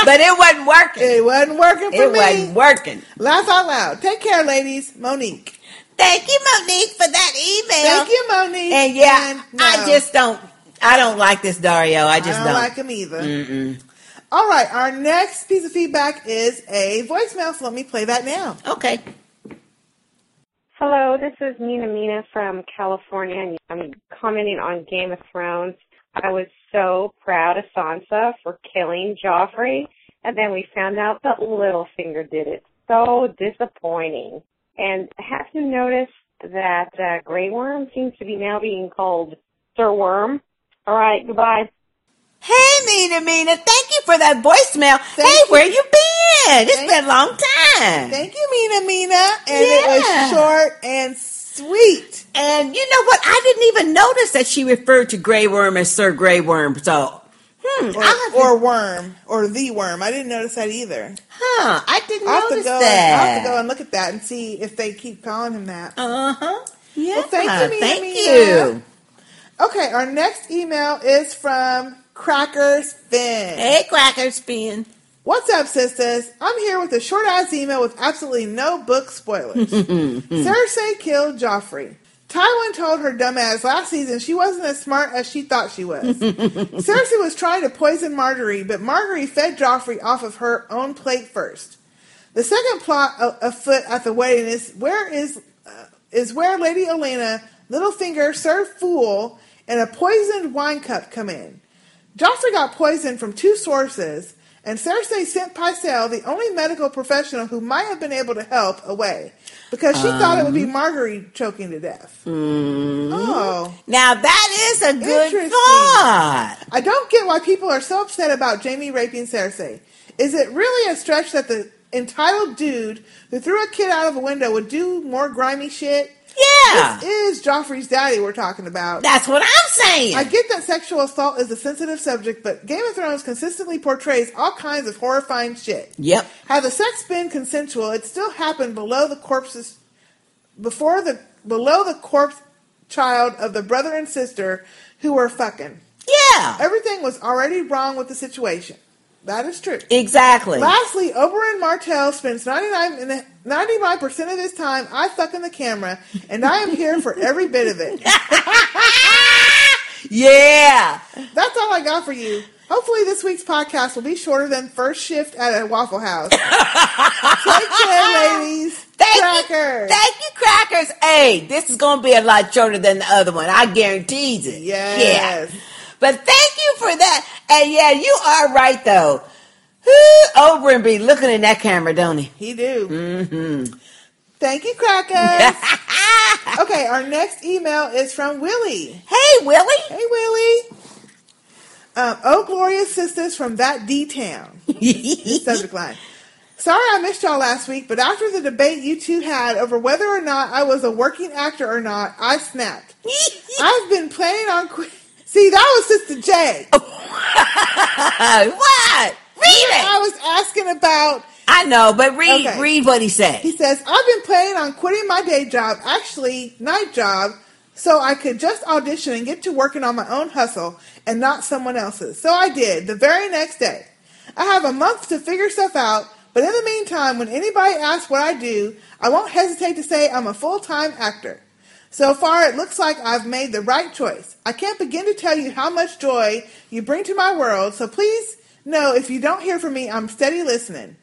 but it wasn't working.
It wasn't working for
It
me.
It wasn't working.
Laugh out loud. Take care, ladies. Monique.
Thank you, Monique, for that email.
Thank you, Monique.
And yeah,
And
I just don't. I don't like this Daario. I just
I don't, like him either.
Mm-mm.
All right, our next piece of feedback is a voicemail, so let me play that now.
Okay.
Hello, this is Nina Mina from California, and I'm commenting on Game of Thrones. I was so proud of Sansa for killing Joffrey, and then we found out that Littlefinger did it. So disappointing. And have you noticed that uh, Grey Worm seems to be now being called Sir Worm? All right, goodbye.
Hey, Mina, Mina, thank you for that voicemail. hey, where you been? It's been a long time.
Thank you, Mina Mina. And it
Yeah.
was short and sweet.
And you know what? I didn't even notice that she referred to Grey Worm as Sir Grey Worm. So, hmm,
Or, or worm. Or the worm. I didn't notice that either.
huh? I didn't
I'll have, to
notice
go
that.
And, I'll have to go and look at that and see if they keep calling him that.
Uh huh. Yeah.
Well, thank you, Mina
thank
Mina.
you.
Okay, our next email is from Cracker Spin.
Hey, Cracker Spin.
What's up, sisters? I'm here with a short ass email with absolutely no book spoilers. [LAUGHS] Cersei killed Joffrey. Tywin told her dumbass last season she wasn't as smart as she thought she was. [LAUGHS] Cersei was trying to poison Margaery, but Margaery fed Joffrey off of her own plate first. The second plot a- afoot at the wedding is where is uh, is where Lady Olenna Littlefinger served fool and a poisoned wine cup come in. Joffrey got poisoned from two sources, and Cersei sent Pycelle, the only medical professional who might have been able to help, away because she thought it would be
Um.
Margaery choking to death.
Mm.
Oh.
Now that is a good thought.
I don't get why people are so upset about Jaime raping Cersei. Is it really a stretch that the entitled dude who threw a kid out of a window would do more grimy shit?
Yeah.
This is Joffrey's daddy we're talking about.
That's what I'm saying.
I get that sexual assault is a sensitive subject, but Game of Thrones consistently portrays all kinds of horrifying shit.
Yep.
Had the sex been consensual, it still happened below the corpses, before the below the corpse child of the brother and sister who were fucking.
Yeah.
Everything was already wrong with the situation. That is true.
Exactly.
Lastly, Oberyn Martell spends 99 percent of his time I fucking the camera, and I am here for every bit of it. [LAUGHS]
Yeah.
That's all I got for you. Hopefully, this week's podcast will be shorter than first shift at a Waffle House. [LAUGHS] Take care, ladies.
Thank
Crackers.
You, thank you, crackers. Hey, this is going to be a lot shorter than the other one. I guarantee it.
Yes.
Yeah. But thank you for that. And yeah, you are right though. Who Oberyn be looking in that camera, don't he?
He do.
Mm-hmm.
Thank you, crackers. [LAUGHS] okay, our next email is from Willie.
Hey, Willie.
Hey, Willie. Um, oh, glorious sisters from that D town. [LAUGHS] Subject line. Sorry I missed y'all last week, but after the debate you two had over whether or not I was a working actor or not, I snapped. [LAUGHS] I've been planning on quit. See, that was Sister J. [LAUGHS]
what? Read it.
I was asking about.
I know, but read
Okay.
read what he said.
He says, I've been planning on quitting my day job, actually, night job, so I could just audition and get to working on my own hustle and not someone else's. So I did the very next day. I have a month to figure stuff out, but in the meantime, when anybody asks what I do, I won't hesitate to say I'm a full time actor. So far, it looks like I've made the right choice. I can't begin to tell you how much joy you bring to my world, so please know if you don't hear from me, I'm steady listening.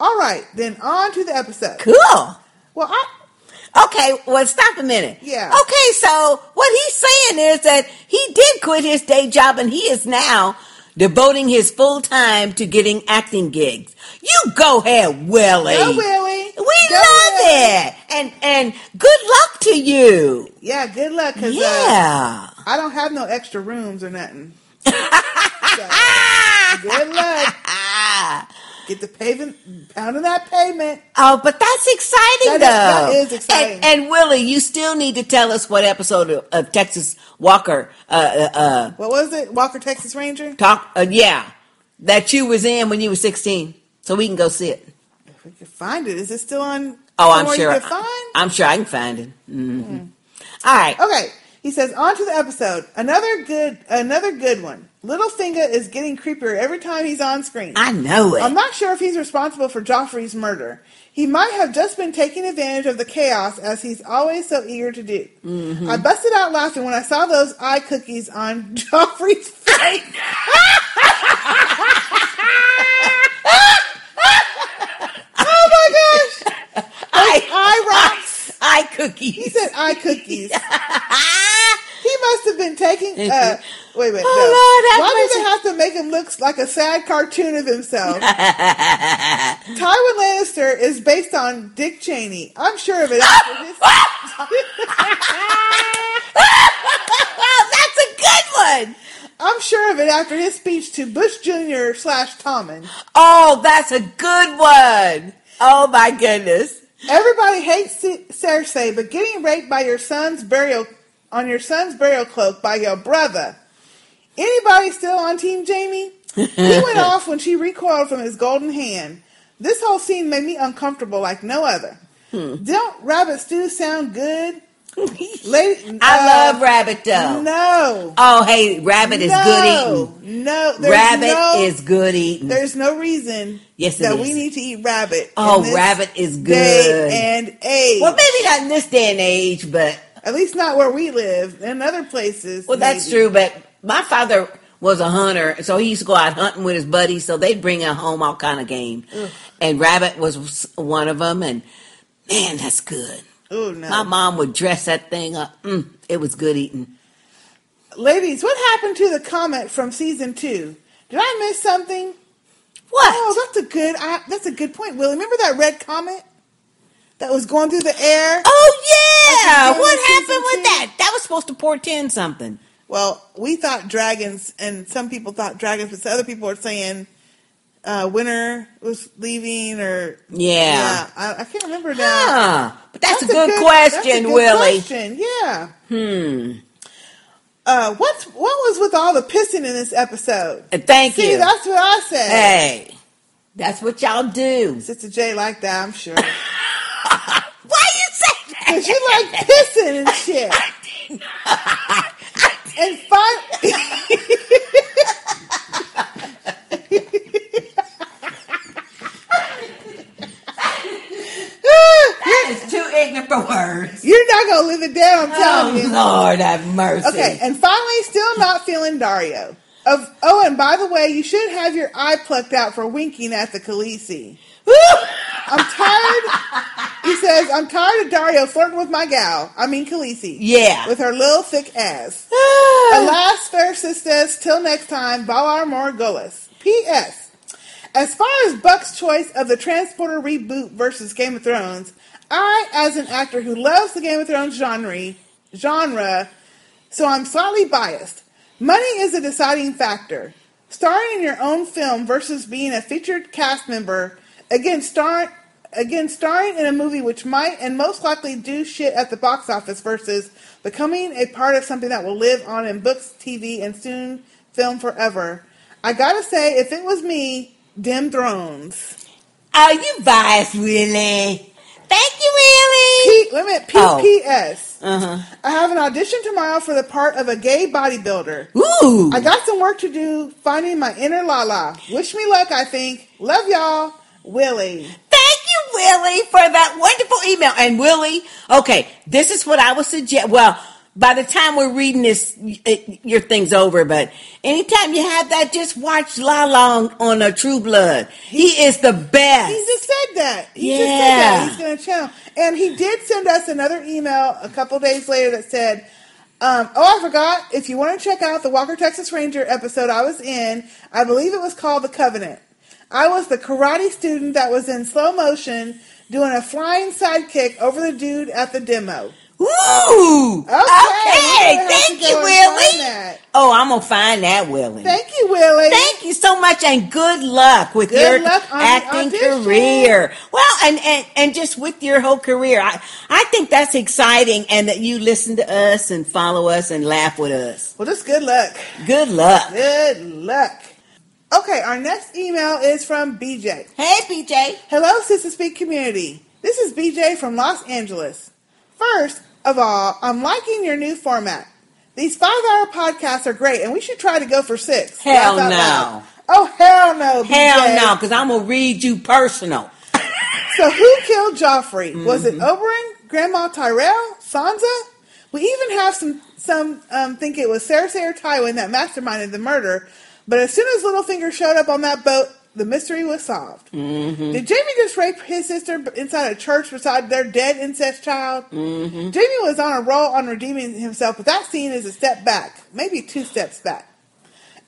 All right, then on to the episode.
Cool.
Well, I.
Okay, well, stop a minute.
Yeah.
Okay, so what he's saying is that he did quit his day job and he is now devoting his full time to getting acting gigs. You go ahead, Willie.
Go, Willie.
We
Go,
love
Willie.
And good luck to you.
Yeah, good luck. Cause,
Yeah.
Uh, I don't have no extra rooms or nothing. [LAUGHS] So, good luck. Get the paving, pounding that pavement.
Oh, but that's exciting
That
though.
is- that is exciting.
And, and Willie, you still need to tell us what episode of, of Texas Walker uh, uh, uh,
What was it? Walker, Texas Ranger?
talk. Uh, yeah, that you was in when you were sixteen, so we can go see it.
If we can find it. Is it still on?
Oh, I'm sure. I'm sure I can find it. hmm All right.
Okay. He says, on to the episode. Another good, another good one. Littlefinger is getting creepier every time he's on screen.
I know it.
I'm not sure if he's responsible for Joffrey's murder. He might have just been taking advantage of the chaos as he's always so eager to do.
Mhm.
I busted out laughing when I saw those eye cookies on [LAUGHS] Joffrey's face. [LAUGHS] [LAUGHS] oh my gosh! Those eye rocks.
Eye cookies.
He said eye cookies. [LAUGHS] he must have been taking. Uh, wait a minute.
Oh,
no.
Lord,
Why
mercy.
do they have to make him look like a sad cartoon of himself? [LAUGHS] Tywin Lannister is based on Dick Cheney. I'm sure of it. His... [LAUGHS]
That's a good one.
I'm sure of it after his speech to Bush Jr. slash Tommen.
Oh, that's a good one. Oh my goodness.
Everybody hates Cersei, but getting raped by your son's burial on your son's burial cloak by your brother. Anybody still on Team Jaime? [LAUGHS] He went off when she recoiled from his golden hand. This whole scene made me uncomfortable like no other. Hmm. Don't rabbit stew sound good? [LAUGHS] Lady,
I uh, love rabbit though.
No.
Oh, hey, rabbit is
no,
good eating.
No,
Rabbit
no,
is good eating.
There's no reason
Yes, it
that
is.
we need to eat rabbit.
Oh, rabbit is good.
And age.
Well, maybe not in this day and age, but
At least not where we live. In other places.
well, that's true. But my father was a hunter, so he used to go out hunting with his buddies. So they'd bring home all kind of game,
Ugh.
and rabbit was one of them. And man, that's good.
Oh no.
My mom would dress that thing up. Mm, it was good eating.
Ladies, what happened to the comment from season two? Did I miss something?
What?
Oh, that's a good. I, that's a good point, Willie. Remember that red comet that was going through the air?
Oh yeah, what happened with that? That was supposed to portend something.
Well, we thought dragons, and some people thought dragons, but other people are saying uh, winter was leaving, or
Yeah.
I, I can't remember now.
Huh. But that's, a good
that's a
question,
good
Willie.
question, Yeah.
Hmm.
Uh, what's what was with all the pissing in this episode?
Uh, thank
See,
you.
See, that's what I said.
Hey, that's what y'all do.
Sister J like that, I'm sure. [LAUGHS]
Why you say that?
Cause you like pissing and shit. [LAUGHS] and [LAUGHS]
That is too ignorant for words.
You're not gonna live it down, I'm telling
Oh,
you.
Lord have mercy.
Okay, and finally, still not feeling Daario. Of oh, and by the way, you should have your eye plucked out for winking at the Khaleesi. [LAUGHS] I'm tired. He says, "I'm tired of Daario flirting with my gal. I mean Khaleesi.
Yeah.
with her little thick ass." [SIGHS] Alas, fair sisters. Till next time, Valar Morghulis. P.S. As far as Buck's choice of the Transporter reboot versus Game of Thrones, I, as an actor who loves the Game of Thrones genre, genre, so I'm slightly biased. Money is a deciding factor. Starring in your own film versus being a featured cast member, again, star, again starring in a movie which might and most likely do shit at the box office versus becoming a part of something that will live on in books, TV, and soon film forever. I gotta say, if it was me, Dim Thrones.
Are you biased, Willie. Thank you, Willie.
P, wait a minute,
Oh.
PPS.
Uh-huh.
I have an audition tomorrow for the part of a gay bodybuilder.
Ooh.
I got some work to do finding my inner Lala. Wish me luck, I think. Love y'all. Willie.
Thank you, Willie, for that wonderful email. And Willie, okay, this is what I would suggest. Well, by the time we're reading this, it, your thing's over. But anytime you have that, just watch Lala on, on a True Blood. He is the best.
He just said that. He just said
Yeah.
that. He's going to channel. And he did send us another email a couple days later that said, um, oh, I forgot. If you want to check out the Walker Texas Ranger episode I was in, I believe it was called The Covenant. I was the karate student that was in slow motion doing a flying sidekick over the dude at the demo.
Ooh.
Okay.
Okay.
we're gonna have
Thank you,
go and find
Willie. Oh, I'm gonna find that, Willie.
Thank you, Willie.
Thank you so much, and good luck with
Good
your
luck
acting career. Well, and, and and just with your whole career, I I think that's exciting, and that you listen to us and follow us and laugh with us.
Well, just good luck.
Good luck.
Good luck. Okay, our next email is from BJ.
Hey, BJ.
Hello, Sistah Speak community. This is BJ from Los Angeles. First of all, I'm liking your new format. These five hour podcasts are great, and we should try to go for six.
Hell no.
loud. Oh, hell no.
Hell
BJ.
no, because I'm gonna read you personal. [LAUGHS]
So, who killed Joffrey? Was
Mm-hmm.
it Oberyn, Grandma Tyrell, Sansa? We even have some some um, think it was Cersei or Tywin that masterminded the murder. But as soon as Littlefinger showed up on that boat, the mystery was solved.
Mm-hmm.
Did Jaime just rape his sister inside a church beside their dead incest child?
Mm-hmm.
Jaime was on a roll on redeeming himself, but that scene is a step back, maybe two steps back.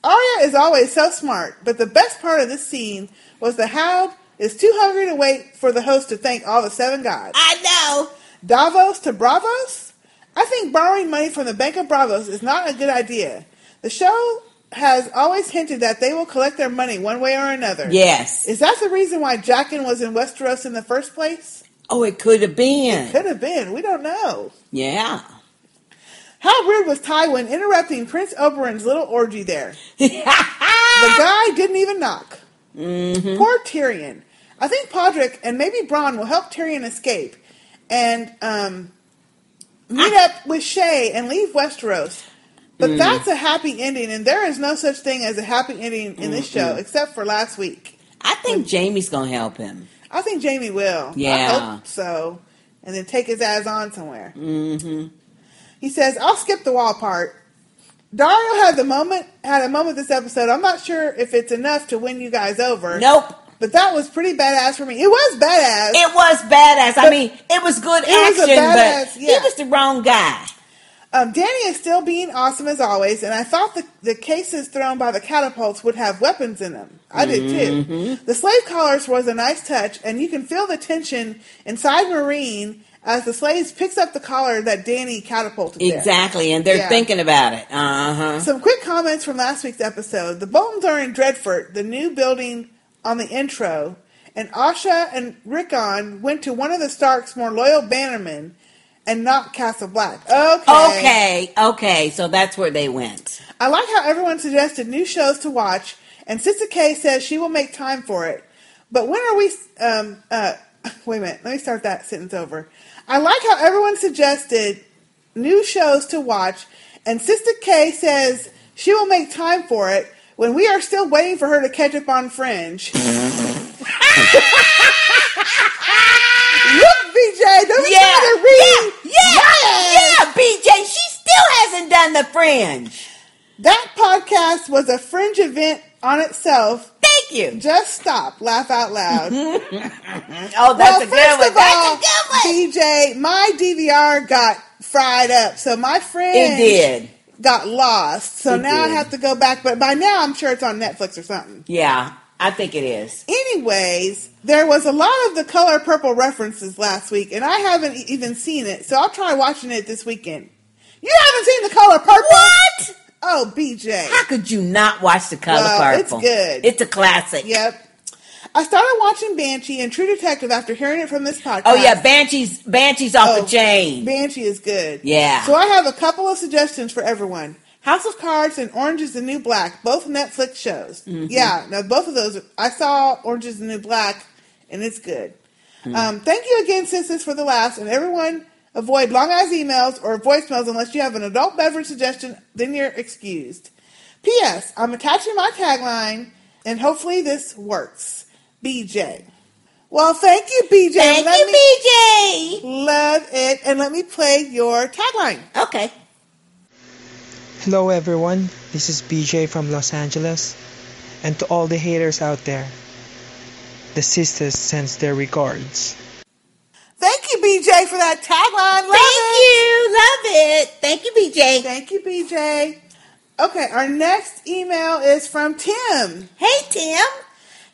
Arya is always so smart, but the best part of this scene was the Hound is too hungry to wait for the host to thank all the seven gods.
I know.
Davos to Braavos? I think borrowing money from the Bank of Braavos is not a good idea. The show has always hinted that they will collect their money one way or another.
Yes.
Is that the reason why Jaqen was in Westeros in the first place?
Oh, it could have been.
Could have been. We don't know.
Yeah.
How rude was Tywin interrupting Prince Oberyn's little orgy there? the [LAUGHS] guy didn't even knock.
Mm-hmm.
Poor Tyrion. I think Podrick and maybe Bronn will help Tyrion escape and um, meet up with Shae and leave Westeros. But
Mm.
that's a happy ending, and there is no such thing as a happy ending in this show, except for last week.
I think Jaime's gonna help him.
I think Jaime will. I
Yeah.
hope so. And then take his ass on somewhere.
Mm-hmm.
He says, "I'll skip the wall part." Daario had the moment had a moment this episode. I'm not sure if it's enough to win you guys over.
Nope.
But that was pretty badass for me. It was badass.
It was badass. I mean, it was good
it was a
action,
badass-
but
yeah.
he was the wrong guy.
Um, Dany is still being awesome as always, and I thought the, the cases thrown by the catapults would have weapons in them. I did too.
Mhm.
The slave collars was a nice touch, and you can feel the tension inside Meereen as the slaves picks up the collar that Dany catapulted. there.
Exactly, and they're
Yeah.
thinking about it. Uh huh.
Some quick comments from last week's episode. The Boltons are in Dreadfort, the new building on the intro, and Osha and Rickon went to one of the Stark's more loyal bannermen and not Castle Black. Okay.
Okay, okay, so that's where they went.
I like how everyone suggested new shows to watch, and Sister K says she will make time for it. But when are we? Um, uh, [LAUGHS] wait a minute. Let me start that sentence over. I like how everyone suggested new shows to watch, and Sister K says she will make time for it when we are still waiting for her to catch up on Fringe. Look, BJ,
Yeah,
read?
yeah, yeah, BJ, she still hasn't done the fringe.
That podcast was a fringe event on itself.
Thank you.
Just stop. Laugh out loud. [LAUGHS]
oh, that's
well,
a good one.
of
That's
all,
a good one.
DJ, my DVR got fried up, so my friend
It did.
got lost. So
It
now I have to go back. But by now, I'm sure it's on Netflix or something.
Yeah, I think it is.
Anyways, there was a lot of the color purple references last week, and I haven't even seen it, so I'll try watching it this weekend. You haven't seen the color purple?
What?
Oh, BJ.
How could you not watch the color
Well, it's good.
It's a classic.
Yep. I started watching Banshee and True Detective after hearing it from this podcast.
Oh yeah, Banshee's Banshee's off
Oh,
the chain.
Banshee is good.
Yeah.
So I have a couple of suggestions for everyone. House of Cards and Orange is the New Black, both Netflix shows.
Mhm.
Yeah, now both of those. I saw Orange is the New Black, and it's good.
Mm.
Um, thank you again, sisters, for the laughs, and everyone avoid long eyes emails or voicemails unless you have an adult beverage suggestion. Then you're excused. P.S. I'm attaching my tagline, and hopefully this works. BJ. Well, thank you, BJ.
Thank
Let
you,
me- Love it, and let me play your tagline.
Okay.
Hello, everyone. This is BJ from Los Angeles. And to all the haters out there, the sisters sends their regards.
Thank you, BJ, for that tagline. Love
Thank you. Love it. Thank you, BJ.
Thank you, BJ. Okay, our next email is from Tim.
Hey, Tim.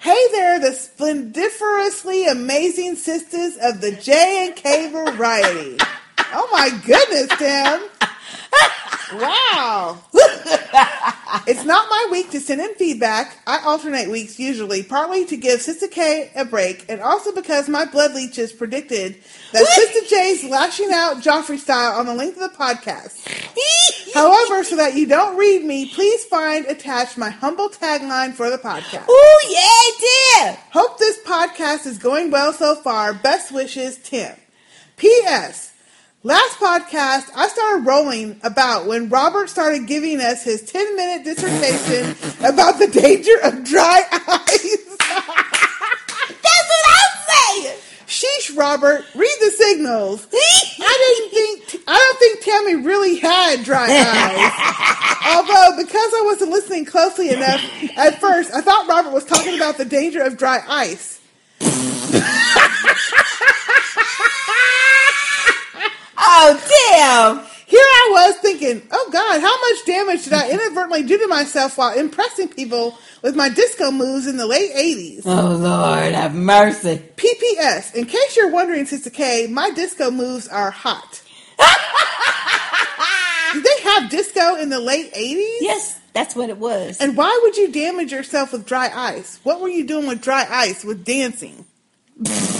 Hey there, the splendiferously amazing sisters of the J and K variety. [LAUGHS] Oh my goodness, Tim. [LAUGHS] Wow. [LAUGHS] it's not my week to send in feedback. I alternate weeks usually, partly to give Sister K a break, and also because my blood leeches predicted that Sister J's lashing out Joffrey style on the length of the podcast. However, so that you don't read me, please find attached my humble tagline for the podcast.
Ooh, yeah, Tim.
Hope this podcast is going well so far. Best wishes, Tim. P.S. Last podcast, I started rolling about when Robert started giving us his 10 minute dissertation about the danger of dry [LAUGHS] eyes.
That's what I'm saying.
Sheesh, Robert, read the signals. I didn't think, I don't think Tammy really had dry [LAUGHS] eyes. Although, because I wasn't listening closely enough at first, I thought Robert was talking about the danger of dry ice. [LAUGHS]
Oh, damn.
Here I was thinking, oh God, how much damage did I inadvertently do to myself while impressing people with my disco moves in the late 80s?
Oh, Lord, have mercy.
PPS, in case you're wondering, Sister K, my disco moves are hot. [LAUGHS] Did they have disco in the late 80s?
Yes, that's what it was.
And why would you damage yourself with dry ice? What were you doing with dry ice with dancing? [LAUGHS]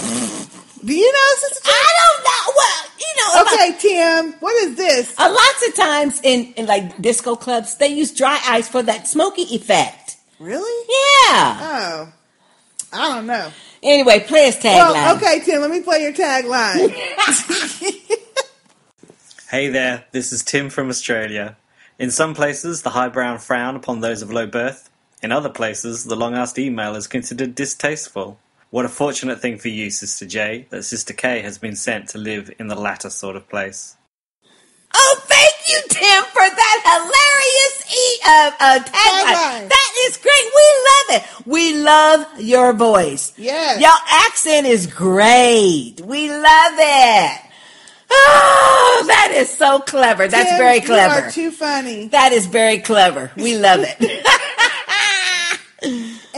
Do you know, Sister K?
I don't know. Well, you know. if I-
Okay, Tim, what is this?
Uh, lots of times in, in like disco clubs, they use dry ice for that smoky effect.
Really?
Yeah.
Oh, I don't know.
Anyway, play his tagline.
Well, okay, Tim, let me play your tagline. [LAUGHS]
Hey there, this is Tim from Australia. In some places, the highbrow frown upon those of low birth. In other places, the long-asked email is considered distasteful. What a fortunate thing for you, Sister J, that Sister K has been sent to live in the latter sort of place.
Oh, thank you, Tim, for that hilarious e- uh, uh, tagline.
Tagline.
That is great. We love it. We love your voice.
Yes.
Your accent is great. We love it. Oh, that is so clever. That's
Tim,
very
You
clever.
are too funny.
That is very clever. We love it. [LAUGHS]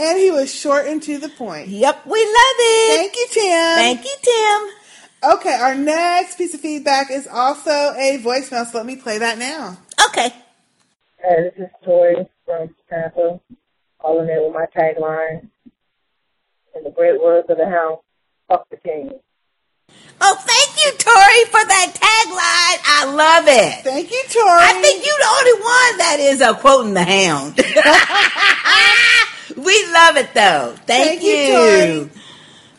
And he was short and to the point.
Yep, we love it.
Thank you, Tim.
Thank you, Tim.
Okay, our next piece of feedback is also a voicemail, so let me play that now.
Okay.
Hey, this is Tori from Tampa, calling in with my tagline. In the great words of the hound, fuck the king.
Oh, thank you, Tori, for that tagline. I love it.
Thank you, Tori.
I think you're the only one that is uh, quoting the hound. [LAUGHS] we love it, though. Thank,
Thank you,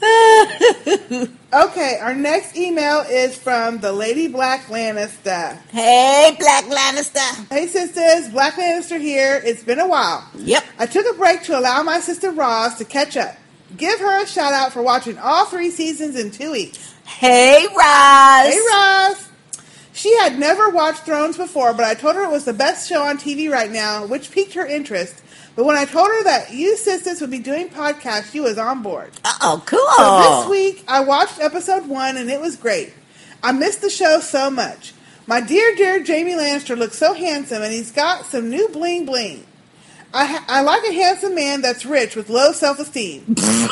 [LAUGHS] Okay, our next email is from the Lady Black Lannister.
Hey, Black Lannister.
Hey, sisters. Black Lannister here. It's been a while.
Yep.
I took a break to allow my sister Roz to catch up. Give her a shout out for watching all three seasons in two weeks.
Hey, Roz.
Hey, Roz. She had never watched Thrones before, but I told her it was the best show on TV right now, which piqued her interest. But when I told her that you sisters would be doing podcasts, she was on board.
Oh, cool.
So this week, I watched episode one, and it was great. I missed the show so much. My dear, dear Jaime Lannister looks so handsome, and he's got some new bling bling. I, ha- I like a handsome man that's rich with low self esteem. [LAUGHS] oh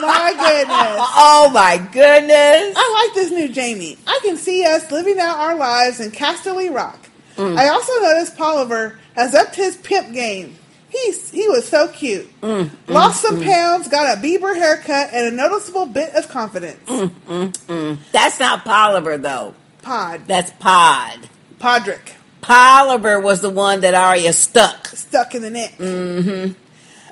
my goodness!
Oh my goodness!
I like this new Jaime. I can see us living out our lives in Casterly Rock.
Mm.
I also noticed Polliver has upped his pimp game. He's he was so cute.
Mm,
Lost
mm,
some
mm.
pounds, got a Bieber haircut, and a noticeable bit of confidence.
Mm, mm, mm. That's not Polliver, though.
Pod.
That's Pod.
Podrick.
Polliver was the one that Arya stuck.
Stuck in the neck.
Mm-hmm.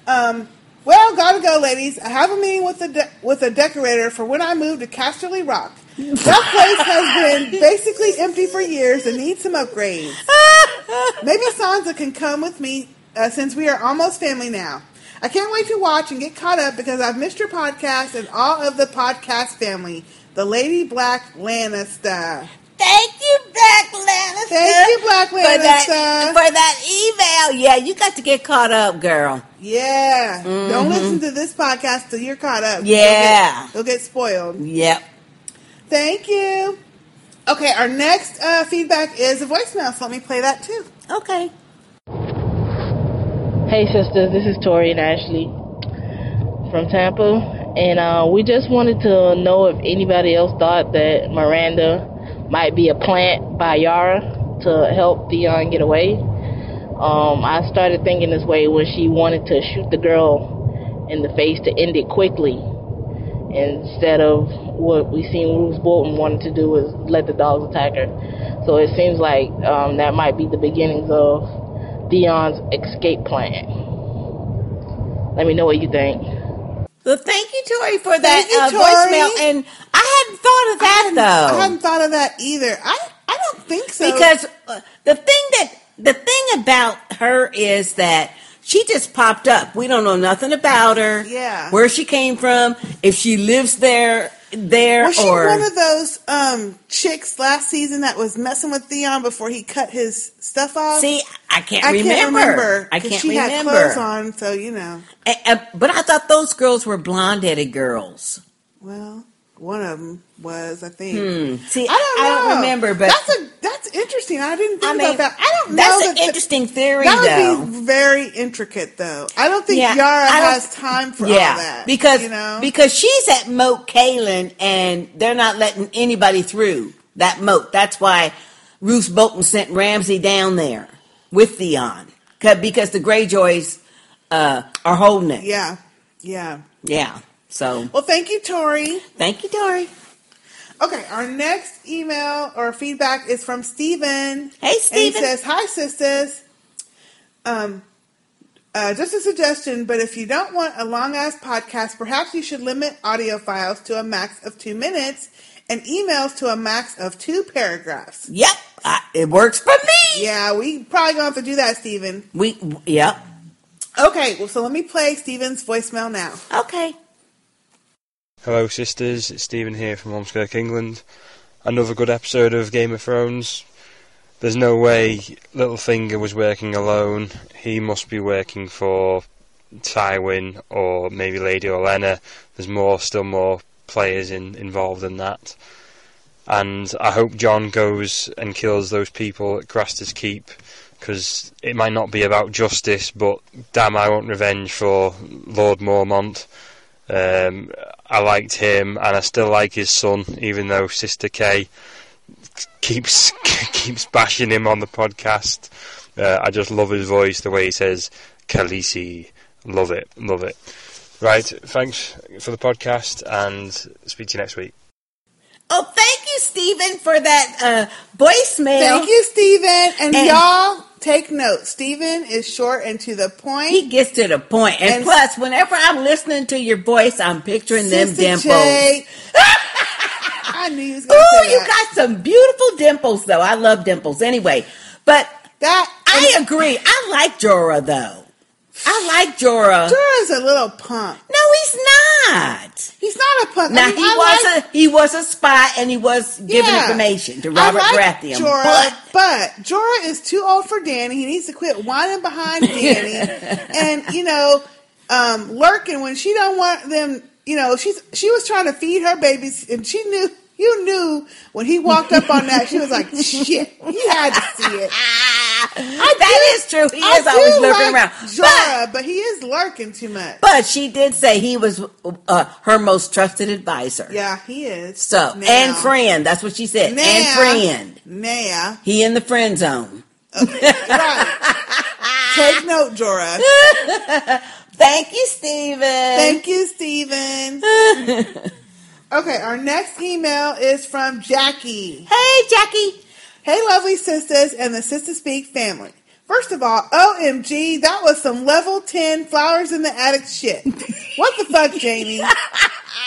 Um, well, gotta go, ladies. I have a meeting with the de- with a decorator for when I move to Casterly Rock. That place has been basically empty for years and needs some upgrades. [LAUGHS] Maybe Sansa can come with me uh, since we are almost family now. I can't wait to watch and get caught up because I've missed your podcast and all of the podcast family. The Lady Black Lannister.
Thank you, Black Lannister.
Thank you, Black
For that, for that email. Yeah, you got to get caught up, girl.
Yeah. Don't
Mhm.
listen to this podcast till you're caught up.
Yeah.
You'll get, you'll get spoiled.
Yep.
Thank you. Okay, our next uh, feedback is a voicemail, so let me play that too.
Okay.
Hey sisters, this is Tori and Ashley from Tampa, and uh, we just wanted to know if anybody else thought that Myranda might be a plant by Yara to help Theon get away. Um, I started thinking this way when she wanted to shoot the girl in the face to end it quickly, instead of what we seen Roose Bolton wanted to do is let the dogs attack her. So it seems like um, that might be the beginnings of Theon's escape plan. Let me know what you think.
Well, thank you, Tori, for that
you,
uh, voicemail. And I hadn't thought of that though.
I hadn't thought of that either. I I don't think so.
Because uh, the thing that the thing about her is that she just popped up. We don't know nothing about her.
Yeah.
Where she came from, if she lives there there
was she
or
one of those um, chicks last season that was messing with Theon before he cut his stuff off?
See, I can't remember.
I
remember.
can't remember.
I can't
she
remember.
She had clothes on, so you know.
And- and- but I thought those girls were blonde-headed girls.
Well, one of them was, I think.
Hmm. See,
I don't,
I don't remember, but-
that's a that's interesting. I didn't think
I mean,
about that. I don't know.
that's
that
an interesting theory, though.
That
though.
would be very intricate, though. I don't think
Yeah,
Yara
don't-
has time for
yeah,
all that.
because
you know,
because she's at Moat Cailin and they're not letting anybody through that moat. That's why Roose Bolton sent Ramsay down there with Theon because the Greyjoys uh, are holding it.
yeah, yeah.
Yeah. So
Well, thank you, Tori.
thank you, Tori.
Okay, our next email or feedback is from Steven.
Hey,
And he
Steven.
says, Hi, sisters. Um, uh, just a suggestion, but if you don't want a long ass podcast, perhaps you should limit audio files to a max of two minutes and emails to a max of two paragraphs.
Yep, I, it works for me.
Yeah, we probably gonna have to do that, Steven.
We yep.
Okay, well, so let me play Steven's voicemail now.
Okay.
Hello, sisters. It's Stephen here from Ormskirk, England. Another good episode of Game of Thrones. There's no way Littlefinger was working alone. He must be working for Tywin or maybe Lady Olenna. There's more, still more players in, involved in that. and I hope Jon goes and kills those people at Craster's Keep because it might not be about justice, but damn, I want revenge for Lord Mormont. Um, I liked him, and I still like his son, even though Sister K keeps [LAUGHS] keeps bashing him on the podcast. Uh, I just love his voice, the way he says Khaleesi. Love it, love it. Right, thanks for the podcast, and speak to you next week.
Oh, thank you, Stephen, for that uh, voicemail.
Thank you, Stephen. And,
And-
y'all take note. Stephen is short and to the point.
He gets to the point. And,
And-
plus, whenever I'm listening to your voice, I'm picturing them dimples. [LAUGHS]
I knew you was gonna
Ooh,
say
you got some beautiful dimples, though. I love dimples anyway. But
that
I agree. I like Jorah, though. I like Jorah.
Jorah's a little punk.
No, he's not.
He's not a punk.
Now
I mean,
he
I
was
like-
a he was a spy and he was giving
Yeah.
information to Robert
I like
Baratheon.
Jorah,
but
but, Jorah is too old for Dany. He needs to quit whining behind [LAUGHS] Dany, and you know, um, lurking when she don't want them. You know, she's she was trying to feed her babies, and she knew. You knew when he walked up on that, she was like, "Shit!" You had to see it. [LAUGHS]
that is true. He
I
is always lurking
like
around.
Jorah, but, he is lurking too much.
But she did say he was uh, her most trusted advisor.
Yeah, he is.
So
Now.
and friend. That's what she said.
Now.
And friend.
Nah.
He in the friend zone.
okay [LAUGHS] Take note, Jorah. [LAUGHS]
Thank you, Stephen.
Thank you, Stephen. Okay, our next email is from Jackie.
Hey, Jackie.
Hey, lovely sisters and the Sistah Speak family. First of all, OMG, that was some level 10 flowers in the attic shit. What the fuck, Jaime? [LAUGHS]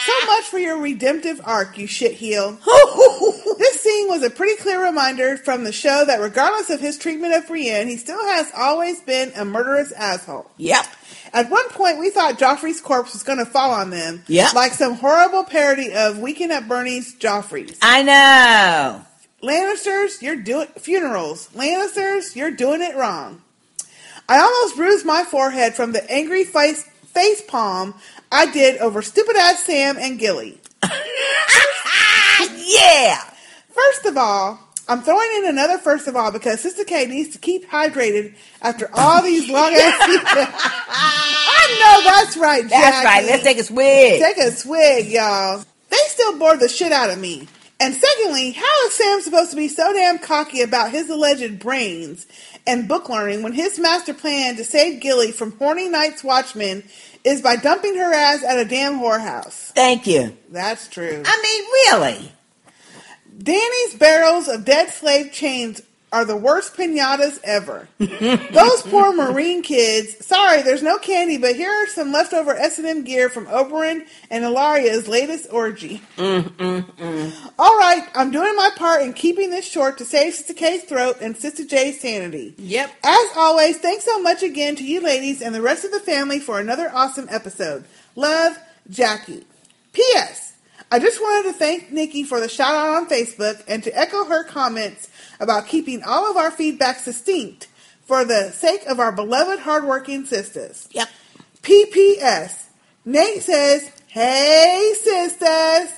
So much for your redemptive arc, you shit heel. [LAUGHS] this scene was a pretty clear reminder from the show that regardless of his treatment of Brienne, he still has always been a murderous asshole.
Yep.
At one point, we thought Joffrey's corpse was going to fall on them.
Yep.
Like some horrible parody of Weekend at Bernie's Joffrey's.
I know.
Lannisters, you're doing funerals. Lannisters, you're doing it wrong. I almost bruised my forehead from the angry face face palm I did over stupid ass Sam and Gilly. [LAUGHS]
yeah.
First of all, I'm throwing in another first of all because Sister K needs to keep hydrated after all these long ass. [LAUGHS] I know that's right,
That's right. Let's take a swig.
Take a swig, y'all. They still bore the shit out of me. And secondly, how is Sam supposed to be so damn cocky about his alleged brains and book learning when his master plan to save Gilly from horny Night's Watchmen is by dumping her ass at a damn whorehouse?
Thank you.
That's true.
I mean, really.
Dany's barrels of dead slave chains are the worst pinatas ever. [LAUGHS] Those poor Meereen kids. Sorry, there's no candy, but here are some leftover S&M gear from Oberyn and Ellaria's latest orgy. All right, I'm doing my part in keeping this short to save Sister K's throat and Sister J's sanity.
Yep.
As always, thanks so much again to you ladies and the rest of the family for another awesome episode. Love, Jackie. P.S. I just wanted to thank Nikki for the shout out on Facebook and to echo her comments about keeping all of our feedback succinct for the sake of our beloved hardworking sisters.
Yep.
P.P.S. Nate says, Hey, sisters.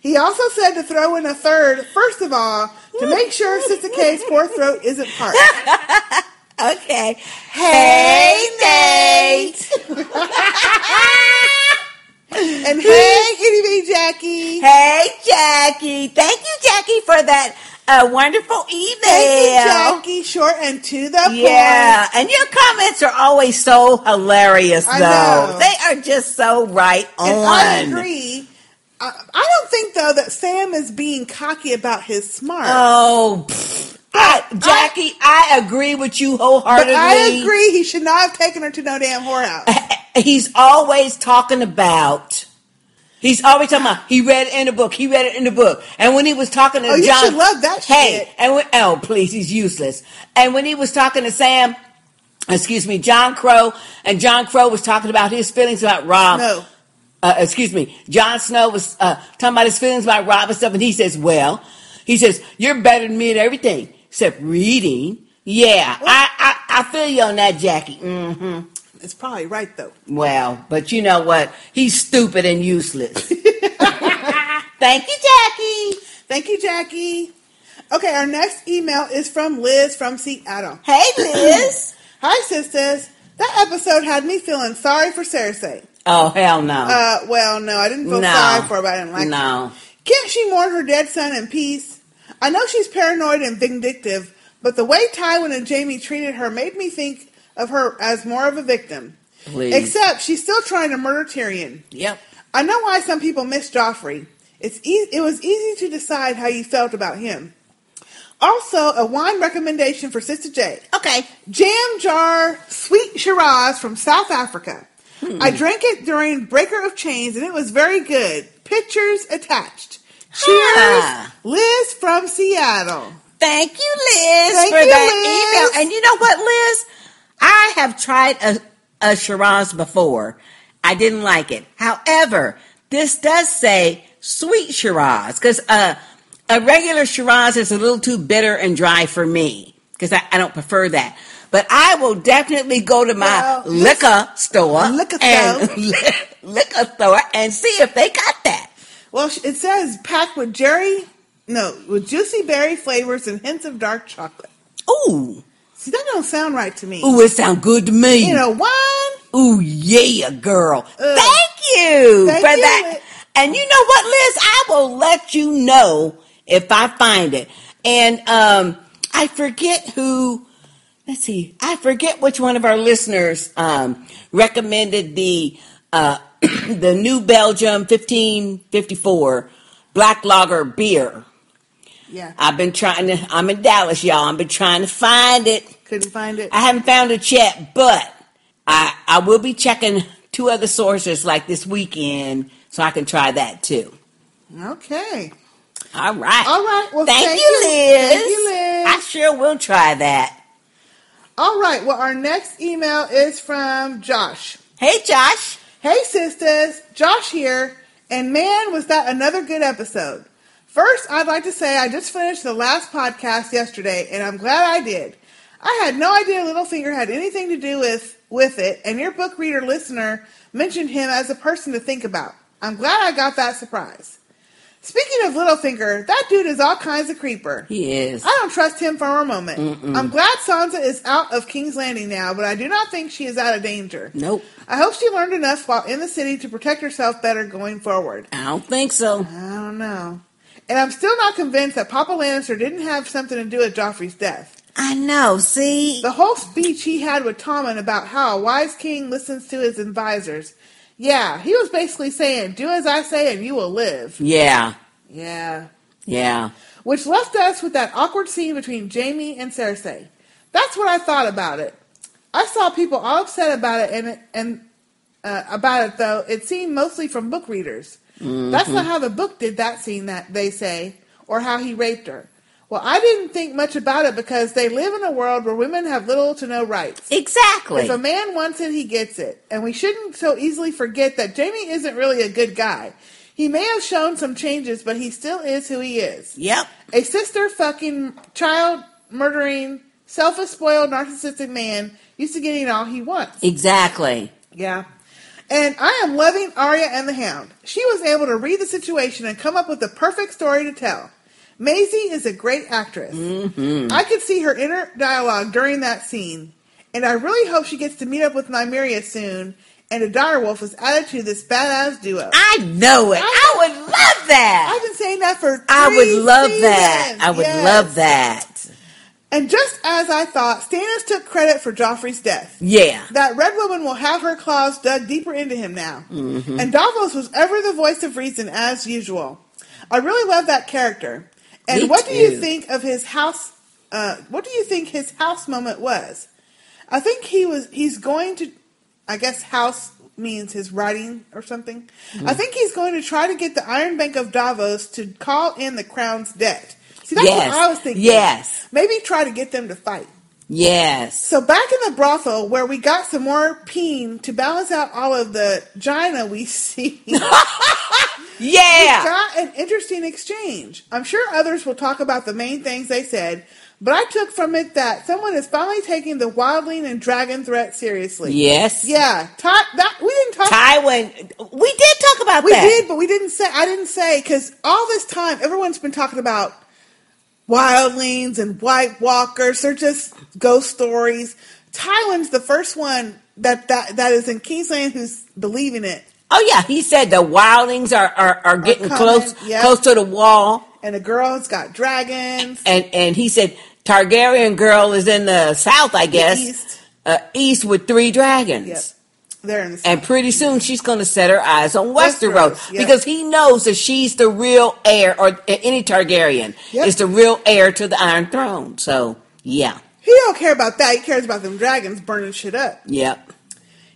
He also said to throw in a third, first of all, to make sure Sister K's poor throat isn't parched. [LAUGHS]
Okay. Hey, Nate. [LAUGHS]
and hey, Itty Bitty Jackie.
Hey, Jackie. Thank you, Jackie, for that uh, wonderful email.
Thank you, Jackie. Short and to the point.
Yeah, and your comments are always so hilarious,
I
though.
know.
They are just so right on.
And I agree. I, I don't think though that Sam is being cocky about his smart.
Oh, pfft. I, Jackie, I, agree with you wholeheartedly.
but I agree he should not have taken her to no damn whorehouse. [LAUGHS]
He's always talking about. He's always talking about. He read it in the book. He read it in the book. And when he was talking to
Oh, you
Jon,
should love that
Hey,
shit.
and when, oh please, he's useless. And when he was talking to Sam, excuse me, Jon Crow, and Jon Crow was talking about his feelings about Robb.
No.
Uh, excuse me, Jon Snow was uh, talking about his feelings about Robb and stuff, and he says, "Well, he says you're better than me at everything except reading." Yeah, I, I I feel you on that, Jackie. Mm-hmm.
It's probably right though.
Well, but you know what? He's stupid and useless. Thank [LAUGHS] Thank you, Jackie.
Thank you, Jackie. Okay, our next email is from Liz from Seattle.
Hey, Liz. [CLEARS THROAT]
Hi, sisters. That episode had me feeling sorry for Cersei.
Oh, hell no.
Uh, well, no, I didn't feel
No.
sorry for her, but I didn't like
No.
her. Can't she mourn her dead son in peace? I know she's paranoid and vindictive, but the way Tywin and Jaime treated her made me think of her as more of a victim.
Please.
Except she's still trying to murder Tyrion.
Yep.
I know why some people miss Joffrey. It's e- it was easy to decide how you felt about him. Also, a wine recommendation for Sister J.
Okay.
Jam jar sweet Shiraz from South Africa.
Hmm.
I drank it during Breaker of Chains and it was very good. Pictures attached. Cheers,
Ah.
Liz from Seattle.
Thank you, Liz,
Thank
for
you,
that
Liz.
email. And you know what, Liz? I have tried a, a Shiraz before. I didn't like it. However, this does say sweet Shiraz because uh, a regular Shiraz is a little too bitter and dry for me because I, I don't prefer that. But I will definitely go to my
Well,
liquor store,
Liquor
and
store. [LAUGHS]
liquor store and see if they got that.
Well, it says packed with jerry, no, with juicy berry flavors and hints of dark chocolate.
Ooh,
See, that don't sound right to me.
ooh, it sound good to me.
You know, wine?
Ooh, yeah, girl.
Ugh.
Thank you
Thank
for
you,
that. And you know what, Liz? I will let you know if I find it. And um, I forget who. Let's see. I forget which one of our listeners um, recommended the uh, [COUGHS] the New Belgium 1554 Black Lager beer.
Yeah.
I've been trying to. I'm in Dallas, y'all. I've been trying to find it.
Couldn't find it.
I haven't found it yet, but I I will be checking two other sources like this weekend so I can try that too.
Okay.
All right.
All right. Well,
thank,
thank
you,
you.
Liz.
Thank you, Liz.
I sure will try that.
All right. Well, our next email is from Josh.
Hey, Josh.
Hey, sisters. Josh here. And man, was that another good episode. First, I'd like to say I just finished the last podcast yesterday, and I'm glad I did. I had no idea Littlefinger had anything to do with, with it, and your book reader listener mentioned him as a person to think about. I'm glad I got that surprise. Speaking of Littlefinger, that dude is all kinds of creeper.
He is.
I don't trust him for a moment.
Mm-mm.
I'm glad Sansa is out of King's Landing now, but I do not think she is out of danger.
Nope.
I hope she learned enough while in the city to protect herself better going forward.
I don't think so.
I don't know. And I'm still not convinced that Papa Lannister didn't have something to do with Joffrey's death.
I know. See,
The whole speech he had with Tommen about how a wise king listens to his advisors. Yeah, he was basically saying, do as I say and you will live.
yeah,
Yeah.
yeah.
Which left us with that awkward scene between Jaime and Cersei. That's what I thought about it. I saw people all upset about it, and and uh, about it though it seemed mostly from book readers. That's not how the book did that scene that they say, or how he raped her. Well, I didn't think much about it because they live in a world where women have little to no rights.
Exactly.
If a man wants it, he gets it. And we shouldn't so easily forget that Jaime isn't really a good guy. He may have shown some changes, but he still is who he is.
Yep.
A sister fucking child murdering, selfish, spoiled, narcissistic man used to getting all he wants.
Exactly.
Yeah. And I am loving Arya and the Hound. She was able to read the situation and come up with the perfect story to tell. Maisie is a great actress.
Mm-hmm.
I could see her inner dialogue during that scene, and I really hope she gets to meet up with Nymeria soon and a direwolf is added to this badass duo.
I know it. I, would love that.
I've been saying that for
I would love that. I would
Yes.
love that.
And just as I thought, Stannis took credit for Joffrey's death.
Yeah.
That red woman will have her claws dug deeper into him now.
Mhm.
And Davos was ever the voice of reason as usual. I really love that character. And
Me
what do you think of his house? Uh, what do you think his house moment was? I think he was. He's going to. I guess house means his writing or something.
Mm-hmm.
I think he's going to try to get the Iron Bank of Braavos to call in the crown's debt. See, that's
Yes.
what I was thinking.
Yes.
Maybe try to get them to fight.
Yes.
So back in the brothel where we got some more peen to balance out all of the gina we see. [LAUGHS]
Yeah.
We got an interesting exchange. I'm sure others will talk about the main things they said, but I took from it that someone is finally taking the wildling and dragon threat seriously.
Yes.
Yeah. Ty- that we didn't talk.
Tywin, we did talk about
we
that.
did, but we didn't say. I didn't say because all this time everyone's been talking about wildlings and White Walkers. They're just ghost stories. Tywin's the first one that that that is in Kingsland who's believing it.
Oh yeah, he said the wildlings are are, are getting
coming,
close
yep.
close to the wall,
And the girl's got dragons.
and and he said Targaryen girl is in the south, I guess,
east.
Uh, east with three dragons.
Yep. They're in the
And pretty soon she's going to set her eyes on Westeros,
Westeros, yep.
because he knows that she's the real heir, or any Targaryen
Yep.
is the real heir to the Iron Throne. So yeah,
He don't care about that. He cares about them dragons burning shit up.
yep.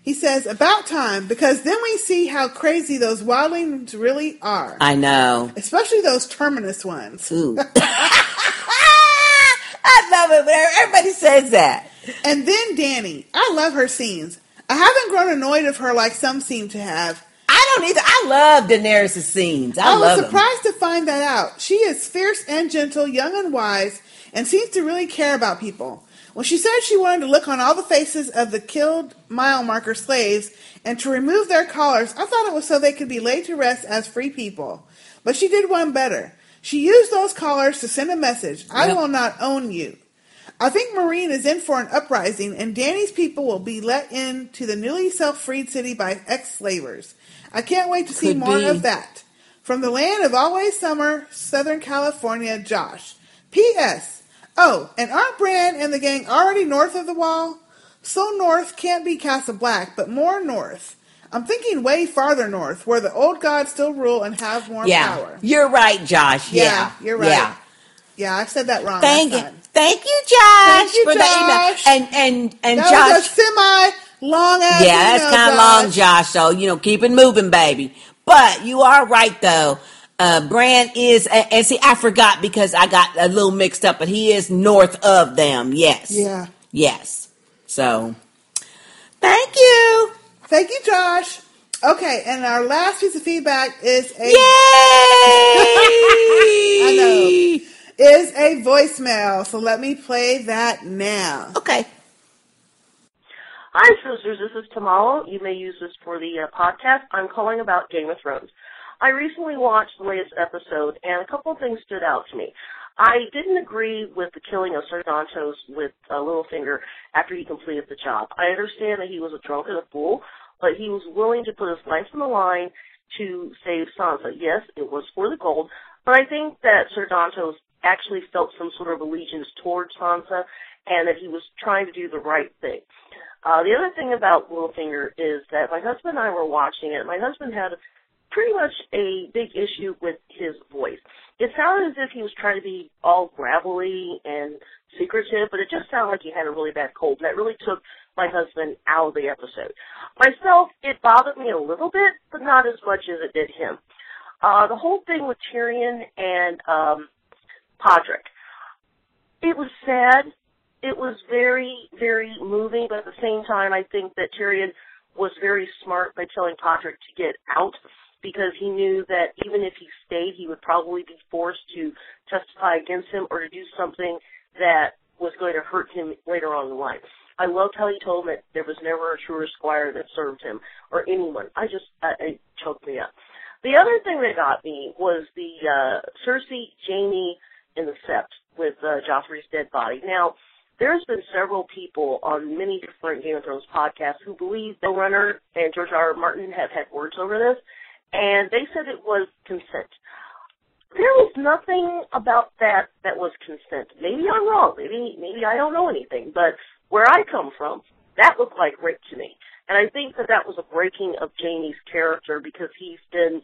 He says, about time, because then we see how crazy those wildlings really are.
I know.
Especially those terminus ones.
Ooh. [LAUGHS] [LAUGHS] I love it when everybody says that.
And then Dany. I love her scenes. I haven't grown annoyed of her like some seem to have.
I don't either. I love Daenerys' scenes. I,
I was
love them.
surprised to find that out. She is fierce and gentle, young and wise, and seems to really care about people. When she said she wanted to look on all the faces of the killed mile marker slaves and to remove their collars, I thought it was so they could be laid to rest as free people. But she did one better. She used those collars to send a message I
Yep.
will not own you. I think Meereen is in for an uprising, and Dany's people will be let in to the newly self-freed city by ex-slavers. I can't wait to see more
be.
of that. From the land of always summer, Southern California, Josh. P.S. Oh, and aren't Bran and the gang already north of the wall? So north can't be Castle Black, but more north. I'm thinking way farther north, where the old gods still rule and have more
yeah,
power.
you're right, Josh. Yeah,
Yeah, you're right.
Yeah.
Yeah, I said that wrong.
Thank you, thank you, Josh,
Thank you,
for the email. And and and
that
Josh,
was a semi long ass.
yeah, that's kind of
Josh.
long, Josh. So you know, keep it moving, baby. But you are right though. Uh, Bran is, and and see, I forgot because I got a little mixed up, but he is north of them. Yes.
Yeah.
Yes. So, thank you.
Thank you, Josh. Okay, and our last piece of feedback is a [LAUGHS] I know is a voicemail. So let me play that now.
Okay.
Hi, sisters. This is Tamala. You may use this for the uh, podcast. I'm calling about Game of Thrones. I recently watched the latest episode, and a couple of things stood out to me. I didn't agree with the killing of Sir Dontos with uh, Littlefinger after he completed the job. I understand that he was a drunk and a fool, but he was willing to put his life on the line to save Sansa. Yes, it was for the gold, but I think that Sir Dontos actually felt some sort of allegiance towards Sansa and that he was trying to do the right thing. Uh, the other thing about Littlefinger is that my husband and I were watching it. My husband had pretty much a big issue with his voice. It sounded as if he was trying to be all gravelly and secretive, but it just sounded like he had a really bad cold. That really took my husband out of the episode. Myself, it bothered me a little bit, but not as much as it did him. Uh, the whole thing with Tyrion and um, Podrick, it was sad. It was very, very moving, but at the same time, I think that Tyrion was very smart by telling Podrick to get out because he knew that even if he stayed, he would probably be forced to testify against him or to do something that was going to hurt him later on in life. I loved how he told him that there was never a truer squire that served him or anyone. I just, uh, it choked me up. The other thing that got me was the uh, Cersei, Jaime, and the Sept with uh, Joffrey's dead body. Now, there's been several people on many different Game of Thrones podcasts who believe the runner and George R. R. Martin have had words over this, and they said it was consent. There was nothing about that that was consent. Maybe I'm wrong. Maybe maybe I don't know anything. But where I come from, that looked like rape to me. And I think that that was a breaking of Jaime's character because he's been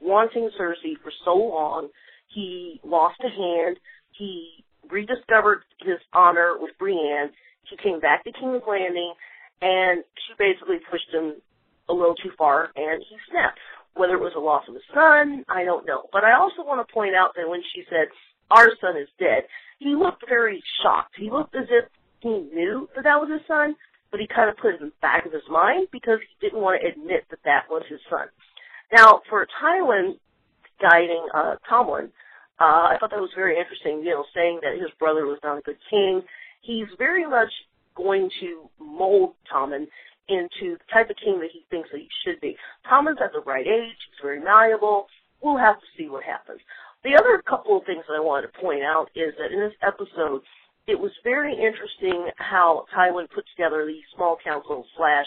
wanting Cersei for so long. He lost a hand. He rediscovered his honor with Brienne. He came back to King's Landing, and she basically pushed him a little too far, and he snapped. Whether it was a loss of his son, I don't know. But I also want to point out that when she said, our son is dead, he looked very shocked. He looked as if he knew that that was his son, but he kind of put it in the back of his mind because he didn't want to admit that that was his son. Now, for Tywin, guiding uh, Tommen. Uh, I thought that was very interesting. You know, saying that his brother was not a good king. He's very much going to mold Tommen into the type of king that he thinks that he should be. Tommen's at the right age. He's very malleable. We'll have to see what happens. The other couple of things that I wanted to point out is that in this episode, it was very interesting how Tywin put together the small council slash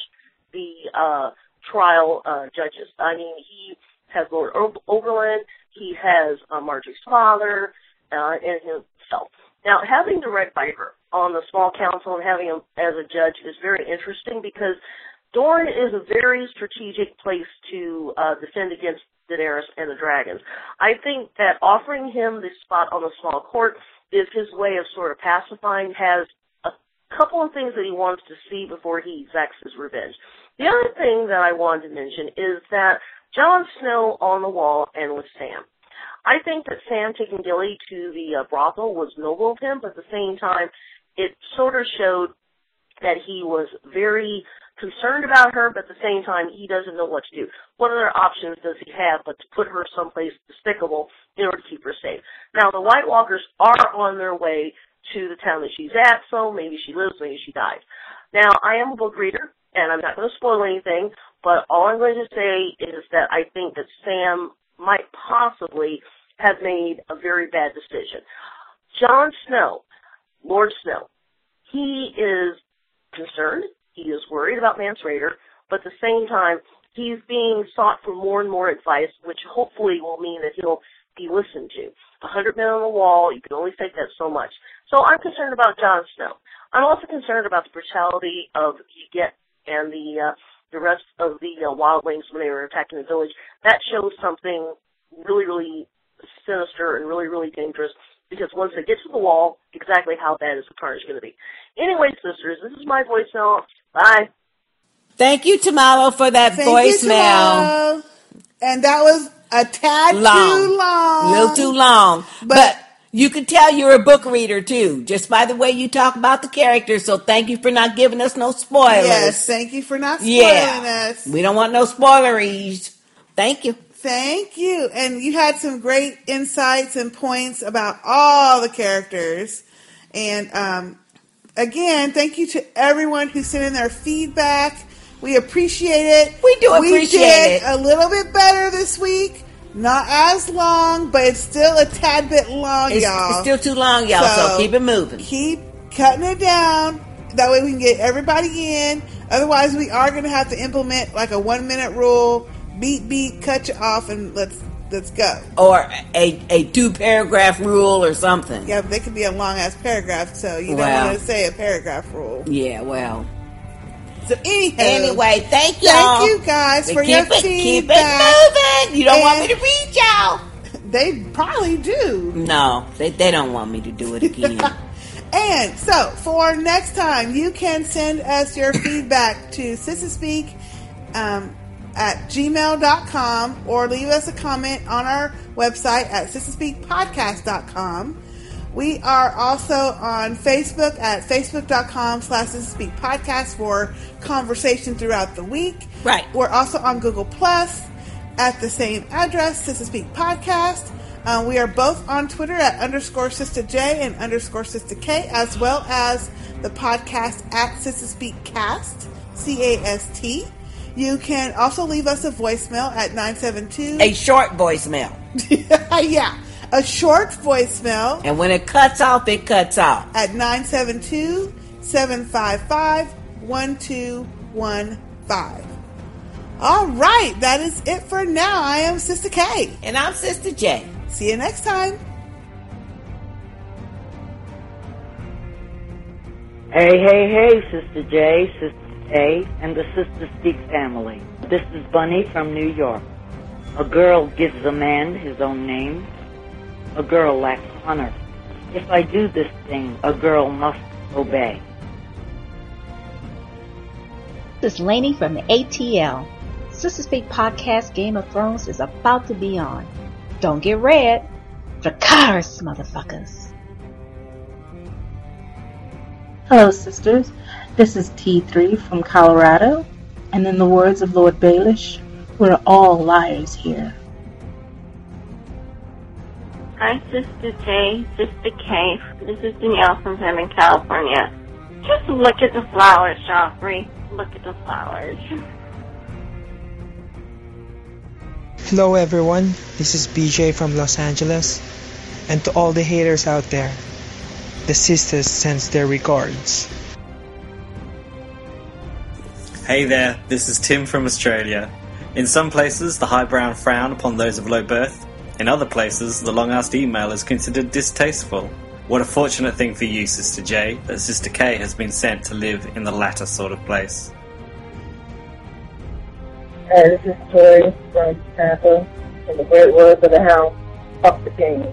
the uh, trial uh, judges. I mean, he has Lord Oberyn, he has uh, Margaery's father, uh, and himself. Now, having the Red Viper on the small council and having him as a judge is very interesting because Dorne is a very strategic place to uh, defend against Daenerys and the dragons. I think that offering him the spot on the small court is his way of sort of pacifying, has a couple of things that he wants to see before he exacts his revenge. The other thing that I wanted to mention is that Jon Snow on the wall and with Sam. I think that Sam taking Gilly to the uh, brothel was noble of him, but at the same time, it sort of showed that he was very concerned about her, but at the same time, he doesn't know what to do. What other options does he have but to put her someplace despicable in order to keep her safe? Now, the White Walkers are on their way to the town that she's at, so maybe she lives, maybe she dies. Now, I am a book reader, and I'm not going to spoil anything, but all I'm going to say is that I think that Sam might possibly have made a very bad decision. Jon Snow, Lord Snow, he is concerned he is worried about Mance Rayder, but at the same time, he's being sought for more and more advice, which hopefully will mean that he'll be listened to. A hundred men on the wall, you can only take that so much. So I'm concerned about Jon Snow. I'm also concerned about the brutality of Ygritte and the uh, the rest of the uh, wildlings when they were attacking the village. That shows something really, really sinister and really, really dangerous because once they get to the wall, exactly how bad is the carnage going to be? Anyway, sisters, this is my voicemail. Bye.
Thank you, Tamalo, for that
Thank
voicemail.
You, and that was a tad
long.
too long.
A little too long. But, but, you can tell you're a book reader too, just by the way you talk about the characters. So thank you for not giving us no spoilers.
Yes, thank you for not spoiling
yeah.
us.
We don't want no spoileries. Thank you.
Thank you. And you had some great insights and points about all the characters. And um, again, thank you to everyone who sent in their feedback. We appreciate it.
We do appreciate
we did
it.
A little bit better this week. Not as long, but it's still a tad bit long,
it's,
y'all.
It's still too long, y'all. So, so keep it moving.
Keep cutting it down. That way we can get everybody in. Otherwise, we are going to have to implement like a one minute rule. Beat, beat, cut you off, and let's let's go.
Or a, a two paragraph rule or something.
Yeah, they could be a long ass paragraph, so you
well,
don't want to say a paragraph rule.
Yeah, well.
So
anyway, thank you.
Thank you guys for your
it,
feedback.
Keep it moving. You don't and want me to read y'all.
They probably do.
No, they, they don't want me to do it again. [LAUGHS]
and so for next time, you can send us your [COUGHS] feedback to Sissy um, at gmail.com or leave us a comment on our website at sistahspeakpodcast.com. We are also on Facebook at facebook.com slash Speak podcast for conversation throughout the week.
Right.
We're also on Google Plus at the same address, Sistah Speak Podcast. Uh, we are both on Twitter at underscore Sister J and underscore Sister K, as well as the podcast at Sistah Speak Cast, C A S T. You can also leave us a voicemail at 972.
A short voicemail. [LAUGHS]
yeah a short voicemail.
And when it cuts off, it cuts off.
At 972 755 1215. All right, that is it for now. I am Sister K.
And I'm Sister J.
See you next time.
Hey, hey, hey, Sister J, Sister A, and the Sistah Speak family. This is Bunny from New York. A girl gives a man his own name a girl lacks honor. If I do this thing, a girl must obey.
This is Lainey from the ATL. Sistah Speak Podcast Game of Thrones is about to be on. Don't get red. Dracarys, motherfuckers.
Hello, sisters. This is T3 from Colorado. And in the words of Lord Baelish, we're all liars here.
Hi, Sister J, Sister K. This is Danielle from Southern California. Just look at the flowers, Joffrey. Look at the flowers.
Hello everyone, this is BJ from Los Angeles. And to all the haters out there, the sisters sends their regards.
Hey there, this is Tim from Australia. In some places, the highbrow frown upon those of low birth. In other places, the long-asked email is considered distasteful. What a fortunate thing for you, Sister J, that Sister K has been sent to live in the latter sort of place.
Hey, this is Tori from Tampa. In the great words of the house, fuck the king.